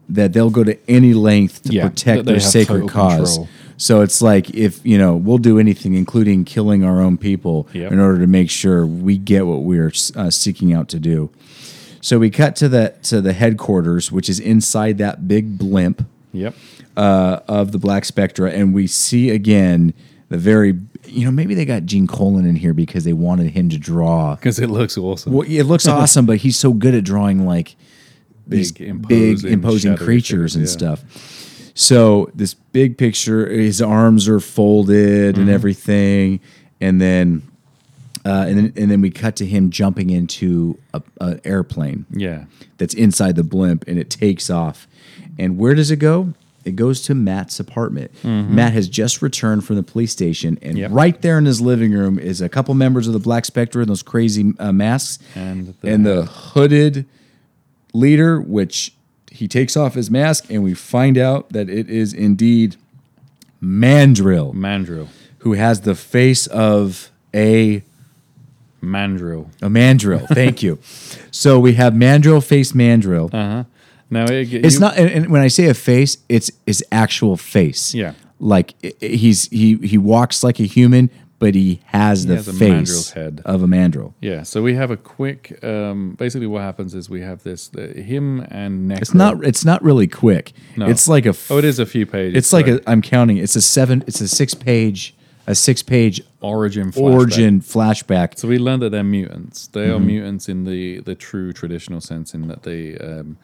Speaker 1: that they'll go to any length to
Speaker 2: Yeah,
Speaker 1: protect their sacred cause.
Speaker 2: control.
Speaker 1: So it's like if you know we'll do anything, including killing our own people,
Speaker 2: Yep.
Speaker 1: in order to make sure we get what we're uh, seeking out to do. So we cut to the to the headquarters, which is inside that big blimp
Speaker 2: yep.
Speaker 1: uh, of the Black Spectre, and we see again the very you know maybe they got Gene Colan in here because they wanted him to draw
Speaker 2: Because it looks awesome.
Speaker 1: well, it looks awesome, but he's so good at drawing like these
Speaker 2: Big,
Speaker 1: big,
Speaker 2: imposing,
Speaker 1: imposing
Speaker 2: shadowy
Speaker 1: creatures and
Speaker 2: yeah.
Speaker 1: stuff. So this big picture, his arms are folded
Speaker 2: Mm-hmm.
Speaker 1: and everything, and then, uh, and then, and then we cut to him jumping into a, a airplane
Speaker 2: Yeah.
Speaker 1: that's inside the blimp, and it takes off. And where does it go? It goes to Matt's apartment. Matt has just returned from the police station, and
Speaker 2: Mm-hmm. Yep.
Speaker 1: right there in his living room is a couple members of the Black Spectre in those crazy uh, masks,
Speaker 2: And the-
Speaker 1: and the hooded leader, which he takes off his mask, and we find out that it is indeed Mandrill,
Speaker 2: Mandrill.
Speaker 1: who has the face of a
Speaker 2: Mandrill.
Speaker 1: a mandrill. Thank you. So we have Mandrill face Mandrill.
Speaker 2: Uh Now, it,
Speaker 1: It's
Speaker 2: you-
Speaker 1: not, and, and when I say a face, it's his actual face.
Speaker 2: Yeah.
Speaker 1: like he's he he walks like a human, but he has the
Speaker 2: has a
Speaker 1: face
Speaker 2: head.
Speaker 1: of a mandrill.
Speaker 2: Yeah, so we have a quick. Um, basically, what happens is we have this the, him and Necro.
Speaker 1: It's not it's not really quick.
Speaker 2: No.
Speaker 1: It's like a f-
Speaker 2: Oh, it is a few pages.
Speaker 1: it's like a I'm counting. It's a seven. It's a six page a six page
Speaker 2: origin flashback.
Speaker 1: origin flashback.
Speaker 2: So we learned that they're mutants. They
Speaker 1: Mm-hmm.
Speaker 2: are mutants in the the true traditional sense, in that they um,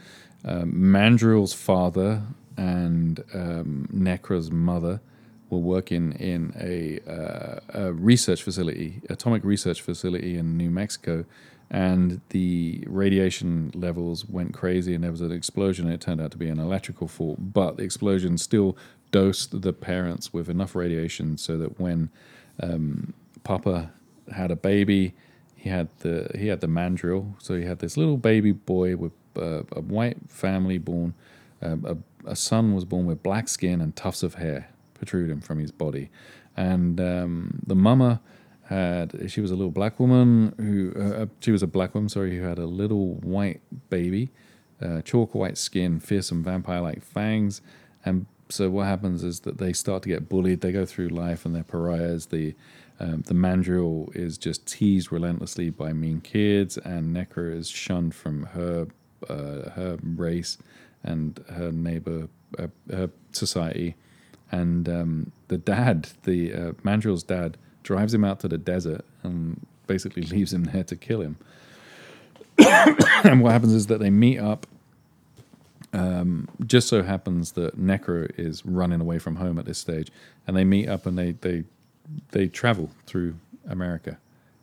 Speaker 2: um, Mandrill's father and um, Necra's mother were working in a, uh, a research facility, atomic research facility in New Mexico, and the radiation levels went crazy, and there was an explosion. And it turned out to be an electrical fault, but the explosion still dosed the parents with enough radiation so that when um, Papa had a baby. He had the he had the mandrill, so he had this little baby boy with a, a white family born. Um, a, a son was born with black skin and tufts of hair protruding from his body, and um, the mama had she was a little black woman who uh, she was a black woman sorry who had a little white baby, uh, chalk white skin, fearsome vampire like fangs, and so what happens is that they start to get bullied. They go through life and they're pariahs. The um, the mandrill is just teased relentlessly by mean kids, and Necra is shunned from her uh, her race and her neighbor, uh, her society. And um, the dad, the uh, mandrill's dad, drives him out to the desert and basically leaves him there to kill him. and what happens is that they meet up. Um, just so happens that Necro is running away from home at this stage, and they meet up and they they they travel through America,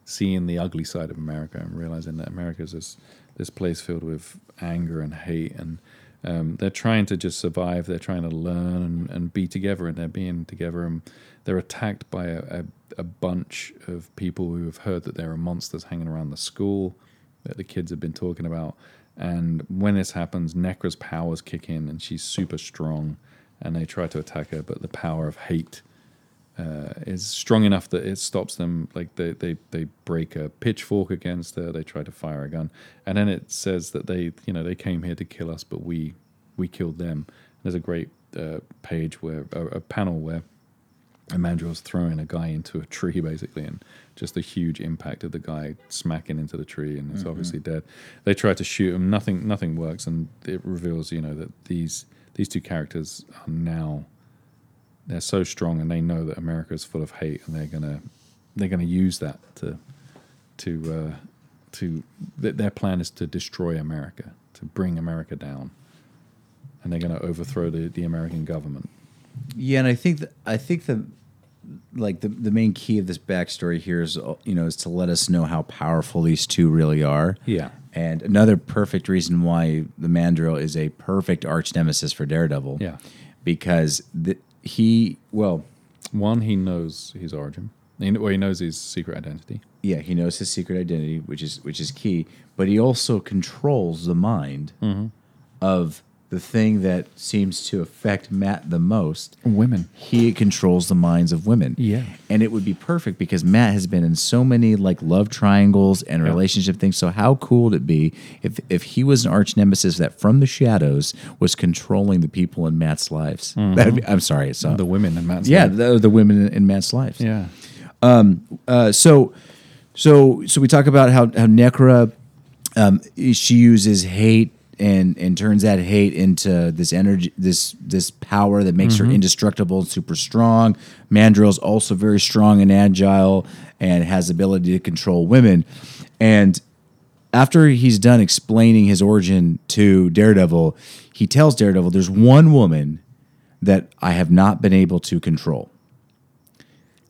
Speaker 2: seeing the ugly side of America and realizing that America is this this place filled with anger and hate, and um, they're trying to just survive. They're trying to learn and, and, be together, and they're being together. And they're attacked by a, a, a bunch of people who have heard that there are monsters hanging around the school that the kids have been talking about and when this happens, Necra's powers kick in, and she's super strong. And they try to attack her, but the power of hate uh, is strong enough that it stops them. Like they, they, they break a pitchfork against her. They try to fire a gun, and then it says that they, you know, they came here to kill us, but we, we killed them. There's a great uh, page where a, a panel where Emmanuel's throwing a guy into a tree basically, and just the huge impact of the guy smacking into the tree, and it's mm-hmm. obviously dead. They try to shoot him, nothing, nothing works, and it reveals, you know, that these these two characters are now they're so strong, and they know that America is full of hate, and they're gonna they're gonna use that to to uh, to their plan is to destroy America, to bring America down, and they're going to overthrow the, the American government.
Speaker 1: Yeah, and I think that, I think the like the the main key of this backstory here is you know is to let us know how powerful these two really are.
Speaker 2: Yeah.
Speaker 1: And another perfect reason why the Mandrill is a perfect arch nemesis for Daredevil.
Speaker 2: Yeah.
Speaker 1: Because the, he well,
Speaker 2: one he knows his origin. He, or he knows his secret identity.
Speaker 1: Yeah, he knows his secret identity, which is which is key. But he also controls the mind
Speaker 2: mm-hmm.
Speaker 1: of the thing that seems to affect Matt the most
Speaker 2: women.
Speaker 1: He controls the minds of women.
Speaker 2: Yeah.
Speaker 1: And it would be perfect because Matt has been in so many like love triangles and yeah. relationship things. So how cool would it be if if he was an arch nemesis that from the shadows was controlling the people in Matt's lives?
Speaker 2: Mm-hmm.
Speaker 1: Be, I'm sorry, it's
Speaker 2: the women in Matt's
Speaker 1: yeah, the, the women in, in Matt's lives.
Speaker 2: Yeah.
Speaker 1: Um uh so so so we talk about how how Necra um, she uses hate and and turns that hate into this energy this this power that makes mm-hmm. her indestructible and super strong mandrill's also very strong and agile and has ability to control women and after he's done explaining his origin to daredevil he tells daredevil there's one woman that i have not been able to control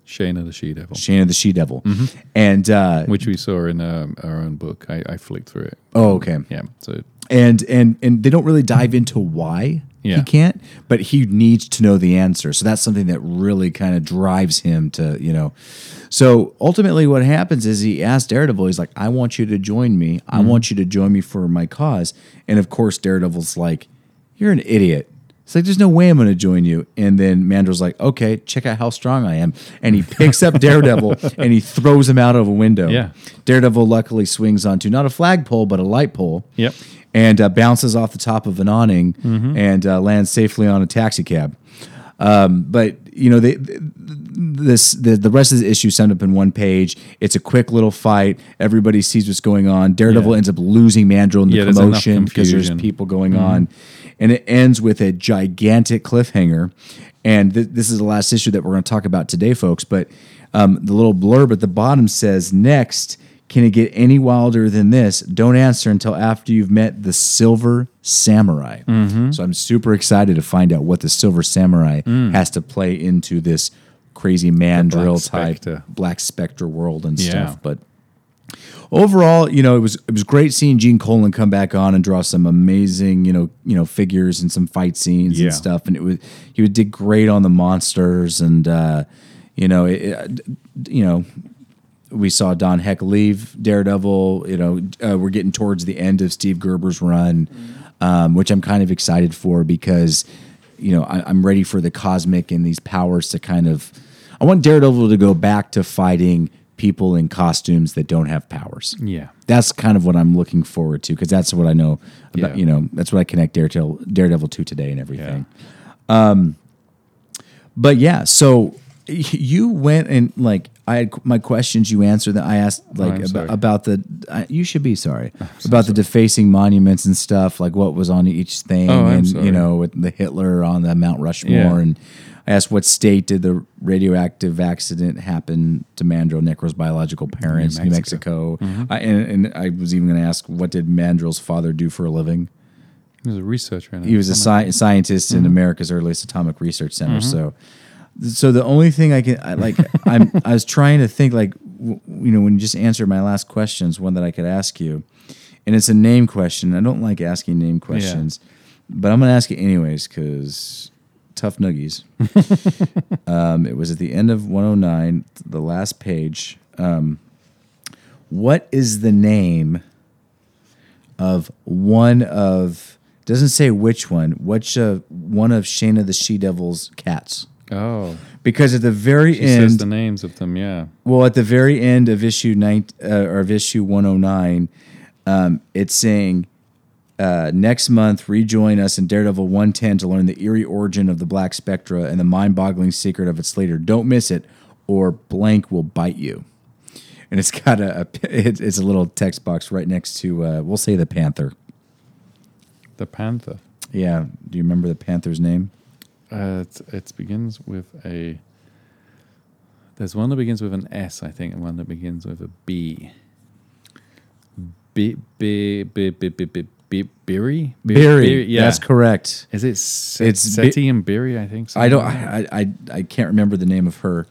Speaker 2: Shayna the She Devil.
Speaker 1: Shayna the She Devil,
Speaker 2: mm-hmm.
Speaker 1: and uh,
Speaker 2: which we saw in uh, our own book. I, I, flicked through it.
Speaker 1: Oh, okay.
Speaker 2: Yeah. So
Speaker 1: and and and they don't really dive into why
Speaker 2: yeah.
Speaker 1: he can't, but he needs to know the answer. So that's something that really kind of drives him to you know. So ultimately, what happens is he asks Daredevil, he's like, "I want you to join me. I mm-hmm. want you to join me for my cause." And of course, Daredevil's like, "You're an idiot." It's like, there's no way I'm going to join you. And then Mandrill's like, okay, check out how strong I am. And he picks up Daredevil and he throws him out of a window.
Speaker 2: Yeah.
Speaker 1: Daredevil luckily swings onto not a flagpole, but a light pole.
Speaker 2: Yep.
Speaker 1: And uh, bounces off the top of an awning
Speaker 2: mm-hmm.
Speaker 1: and uh, lands safely on a taxi cab. Um, but you know, they, this the, the rest of the issue summed up in one page. It's a quick little fight. Everybody sees what's going on. Daredevil yeah. ends up losing Mandrill in the yeah, commotion because there's people going mm-hmm. on and it ends with a gigantic cliffhanger. And th- this is the last issue that we're going to talk about today, folks. But um, the little blurb at the bottom says, "Next, can it get any wilder than this? Don't answer until after you've met the Silver Samurai."
Speaker 2: Mm-hmm.
Speaker 1: So I'm super excited to find out what the Silver Samurai mm. has to play into this crazy mandrill type Black Spectre world and
Speaker 2: yeah.
Speaker 1: stuff. But overall, you know, it was it was great seeing Gene Colan come back on and draw some amazing, you know, you know, figures and some fight scenes
Speaker 2: yeah.
Speaker 1: and stuff. And it was he would did great on the monsters and uh, you know, it, you know, we saw Don Heck leave Daredevil. You know, uh, we're getting towards the end of Steve Gerber's run, um, which I'm kind of excited for because you know I, I'm ready for the cosmic and these powers to kind of. I want Daredevil to go back to fighting people in costumes that don't have powers.
Speaker 2: Yeah.
Speaker 1: That's kind of what I'm looking forward to because that's what I know about.
Speaker 2: Yeah.
Speaker 1: You know, that's what I connect Daredevil, Daredevil to today and everything.
Speaker 2: Yeah.
Speaker 1: Um, But yeah, so you went and like I had my questions. You answered that I asked like
Speaker 2: Oh,
Speaker 1: about, about the. I you should be sorry about the defacing monuments and stuff. Like what was on each thing,
Speaker 2: Oh,
Speaker 1: and you know with the Hitler on the Mount Rushmore,
Speaker 2: Yeah.
Speaker 1: and I asked what state did the radioactive accident happen to Mandrill Necro's biological parents, New Mexico.
Speaker 2: Mexico. Mm-hmm.
Speaker 1: I, and, and I was even going to ask what did Mandrill's father do for a living.
Speaker 2: He was a researcher.
Speaker 1: He was a sci- scientist
Speaker 2: Mm-hmm.
Speaker 1: in America's earliest atomic research center. So, so the only thing I can I, like, I'm I was trying to think like, w- you know, when you just answered my last questions, one that I could ask you, and it's a name question. I don't like asking name questions, but I'm gonna ask it anyways because tough nuggies. um, it was at the end of 109, the last page. Um, what is the name of one of doesn't say which one which uh, one of Shayna the She Devil's cats
Speaker 2: Oh,
Speaker 1: because at the very
Speaker 2: she says
Speaker 1: end
Speaker 2: the names of them. Yeah.
Speaker 1: well at the very end of issue nine uh, or of issue 109 um, it's saying uh, next month, rejoin us in Daredevil 110 to learn the eerie origin of the Black Spectre and the mind boggling secret of its leader. Don't miss it, or blank will bite you. And it's got a, a it's a little text box right next to, uh, we'll say the Panther.
Speaker 2: The Panther?
Speaker 1: Yeah. Do you remember the Panther's name?
Speaker 2: Uh, it begins with a. There's one that begins with an S, I think, and one that begins with a B. B, B, B, B, B, B, B, be-
Speaker 1: Beery.
Speaker 2: Yeah.
Speaker 1: That's correct.
Speaker 2: Is it Se-
Speaker 1: It's
Speaker 2: Seti and Beery? I think.
Speaker 1: I don't.
Speaker 2: something like that?
Speaker 1: I, I I can't remember the name of her.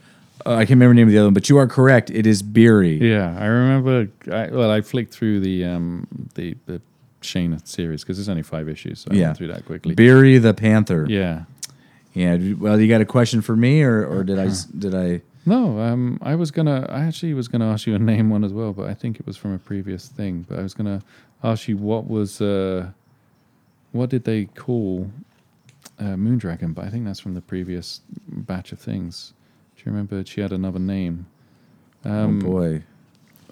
Speaker 1: Uh, I can't remember the name of the other one, but you are correct. It is Beery.
Speaker 2: Yeah, I remember. I, well, I flicked through the um the the Shayna series because there's only five issues, so I
Speaker 1: Yeah.
Speaker 2: went through that quickly.
Speaker 1: Beery the Panther.
Speaker 2: yeah.
Speaker 1: Yeah. Well, you got a question for me, or or did I s- did I?
Speaker 2: No, um, I was gonna. I actually was gonna ask you a name one as well, but I think it was from a previous thing. But I was gonna ask you what was, uh, what did they call uh, Moondragon? But I think that's from the previous batch of things. Do you remember? She had another name. Um,
Speaker 1: oh boy.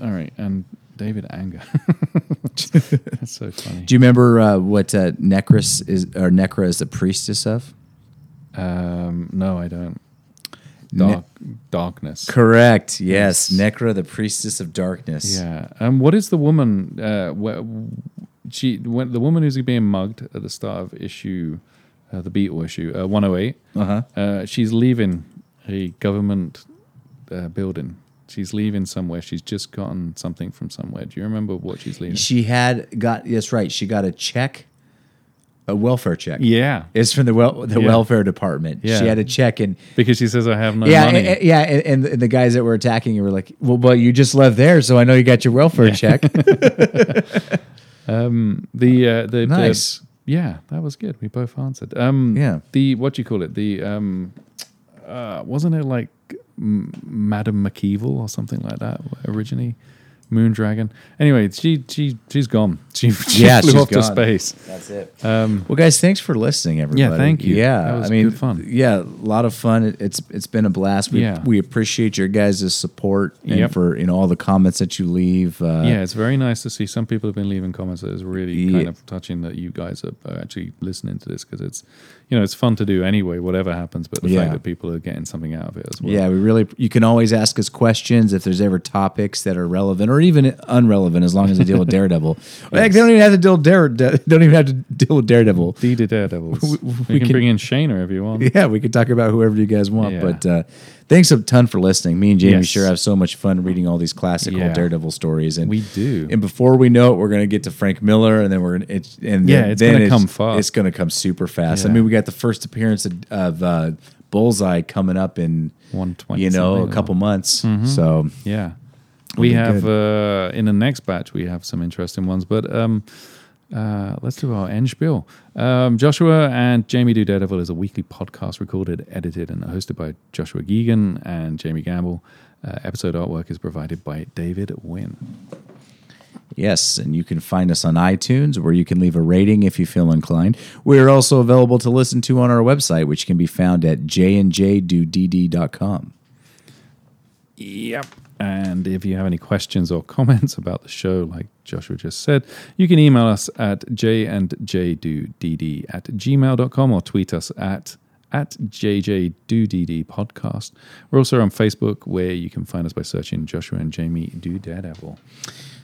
Speaker 2: All right, and David Angar. that's so funny.
Speaker 1: Do you remember uh, what uh, Necros is or Necra is the priestess of?
Speaker 2: Um, no, I don't.
Speaker 1: Ne-
Speaker 2: darkness.
Speaker 1: Correct. Yes,
Speaker 2: Yes.
Speaker 1: Necra, the priestess of darkness.
Speaker 2: Yeah. Um, what is the woman? Uh, wh- she when the woman who's being mugged at the start of issue, uh, the Beetle issue, uh, 108.
Speaker 1: Uh huh.
Speaker 2: Uh, she's leaving a government uh, building. She's leaving somewhere. She's just gotten something from somewhere. Do you remember what she's leaving?
Speaker 1: She had got. That's right. She got a check, a welfare check.
Speaker 2: yeah,
Speaker 1: It's from the well the
Speaker 2: Yeah.
Speaker 1: welfare department.
Speaker 2: Yeah.
Speaker 1: She had a check and
Speaker 2: because she says I have no
Speaker 1: yeah,
Speaker 2: money.
Speaker 1: and, and- yeah, and, and the guys that were attacking you were like, "Well, but you just left there, so I know you got your welfare check."
Speaker 2: Um, the uh, the
Speaker 1: Nice.
Speaker 2: the- yeah, that was good. We both answered. Um,
Speaker 1: Yeah.
Speaker 2: The what do you call it? The um, uh, wasn't it like M- Madam McEvil or something like that originally? Moondragon. Anyway, she she she's gone. She, she
Speaker 1: Yeah,
Speaker 2: flew
Speaker 1: she's
Speaker 2: off to space.
Speaker 1: That's it.
Speaker 2: Um,
Speaker 1: Well, guys, thanks for listening, everybody.
Speaker 2: Yeah, thank you.
Speaker 1: Yeah,
Speaker 2: was
Speaker 1: I mean,
Speaker 2: good fun.
Speaker 1: Yeah, a lot of fun. It, it's it's been a blast. We
Speaker 2: Yeah.
Speaker 1: we appreciate your guys' support and
Speaker 2: Yep.
Speaker 1: for you know all the comments that you leave. Uh,
Speaker 2: yeah, it's very nice to see. Some people have been leaving comments that is really
Speaker 1: Yeah.
Speaker 2: kind of touching that you guys are, are actually listening to this because it's, you know, it's fun to do anyway, whatever happens. But the
Speaker 1: Yeah.
Speaker 2: fact that people are getting something out of it as well.
Speaker 1: Yeah, we really. You can always ask us questions if there's ever topics that are relevant or even irrelevant, as long as they deal with Daredevil. Heck, they don't even have to deal Dare. Don't even have to deal with Daredevil.
Speaker 2: D to Daredevils. we,
Speaker 1: we
Speaker 2: can,
Speaker 1: can-
Speaker 2: bring in Shayna if you want.
Speaker 1: Yeah, we could talk about whoever you guys want.
Speaker 2: Yeah.
Speaker 1: But uh, thanks a ton for listening. Me and Jamie
Speaker 2: Yes.
Speaker 1: sure have so much fun reading all these classical
Speaker 2: Yeah.
Speaker 1: Daredevil stories, and
Speaker 2: We do.
Speaker 1: And before we know it, we're gonna get to Frank Miller, and then we're gonna it's, and
Speaker 2: Yeah,
Speaker 1: then,
Speaker 2: it's
Speaker 1: then
Speaker 2: gonna come fast.
Speaker 1: It's gonna come super fast. I mean, we got the first appearance of, of uh, Bullseye coming up in
Speaker 2: 120
Speaker 1: you know a couple months. So
Speaker 2: Yeah. We have uh, in the next batch we have some interesting ones, but um, Uh, let's do our end spiel. Um, Joshua and Jamie Do Daredevil is a weekly podcast recorded, edited, and hosted by Joshua Geegan and Jamie Gamble. Uh, episode artwork is provided by David Wynn.
Speaker 1: Yes, and you can find us on iTunes where you can leave a rating if you feel inclined. We're also available to listen to on our website, which can be found at jandjdodd.com.
Speaker 2: Yep. And if you have any questions or comments about the show, like Joshua just said, you can email us at jandjdodd at gmail.com or tweet us at at JJDoDD podcast. We're also on Facebook where you can find us by searching Joshua and Jamie Do Daredevil.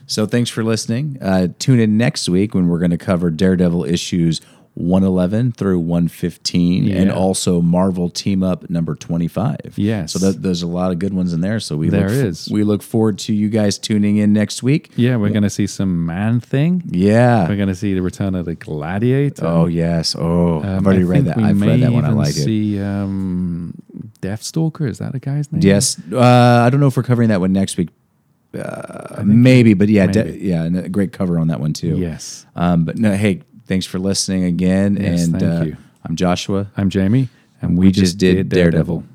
Speaker 1: So thanks for listening. Uh, tune in next week when we're going to cover Daredevil issues 111 through 115 and also Marvel Team Up number 25.
Speaker 2: Yes.
Speaker 1: So that, there's a lot of good ones in there. So we
Speaker 2: There
Speaker 1: look
Speaker 2: is.
Speaker 1: we look forward to you guys tuning in next week.
Speaker 2: Yeah, we're going to see some Man Thing.
Speaker 1: Yeah.
Speaker 2: We're going to see the return of the Gladiator.
Speaker 1: Oh yes. Oh,
Speaker 2: Um,
Speaker 1: I've already
Speaker 2: I
Speaker 1: read that. I've read that one. I like it.
Speaker 2: see um, Deathstalker. Is that a guy's name?
Speaker 1: Yes. Uh, I don't know if we're covering that one next week. Uh, maybe, but yeah, de- yeah, and a great cover on that one too.
Speaker 2: Yes.
Speaker 1: Um, but no, hey, thanks for listening again.
Speaker 2: Yes,
Speaker 1: and
Speaker 2: thank
Speaker 1: uh,
Speaker 2: you.
Speaker 1: I'm Joshua.
Speaker 2: I'm Jamie, and we,
Speaker 1: We just did Daredevil.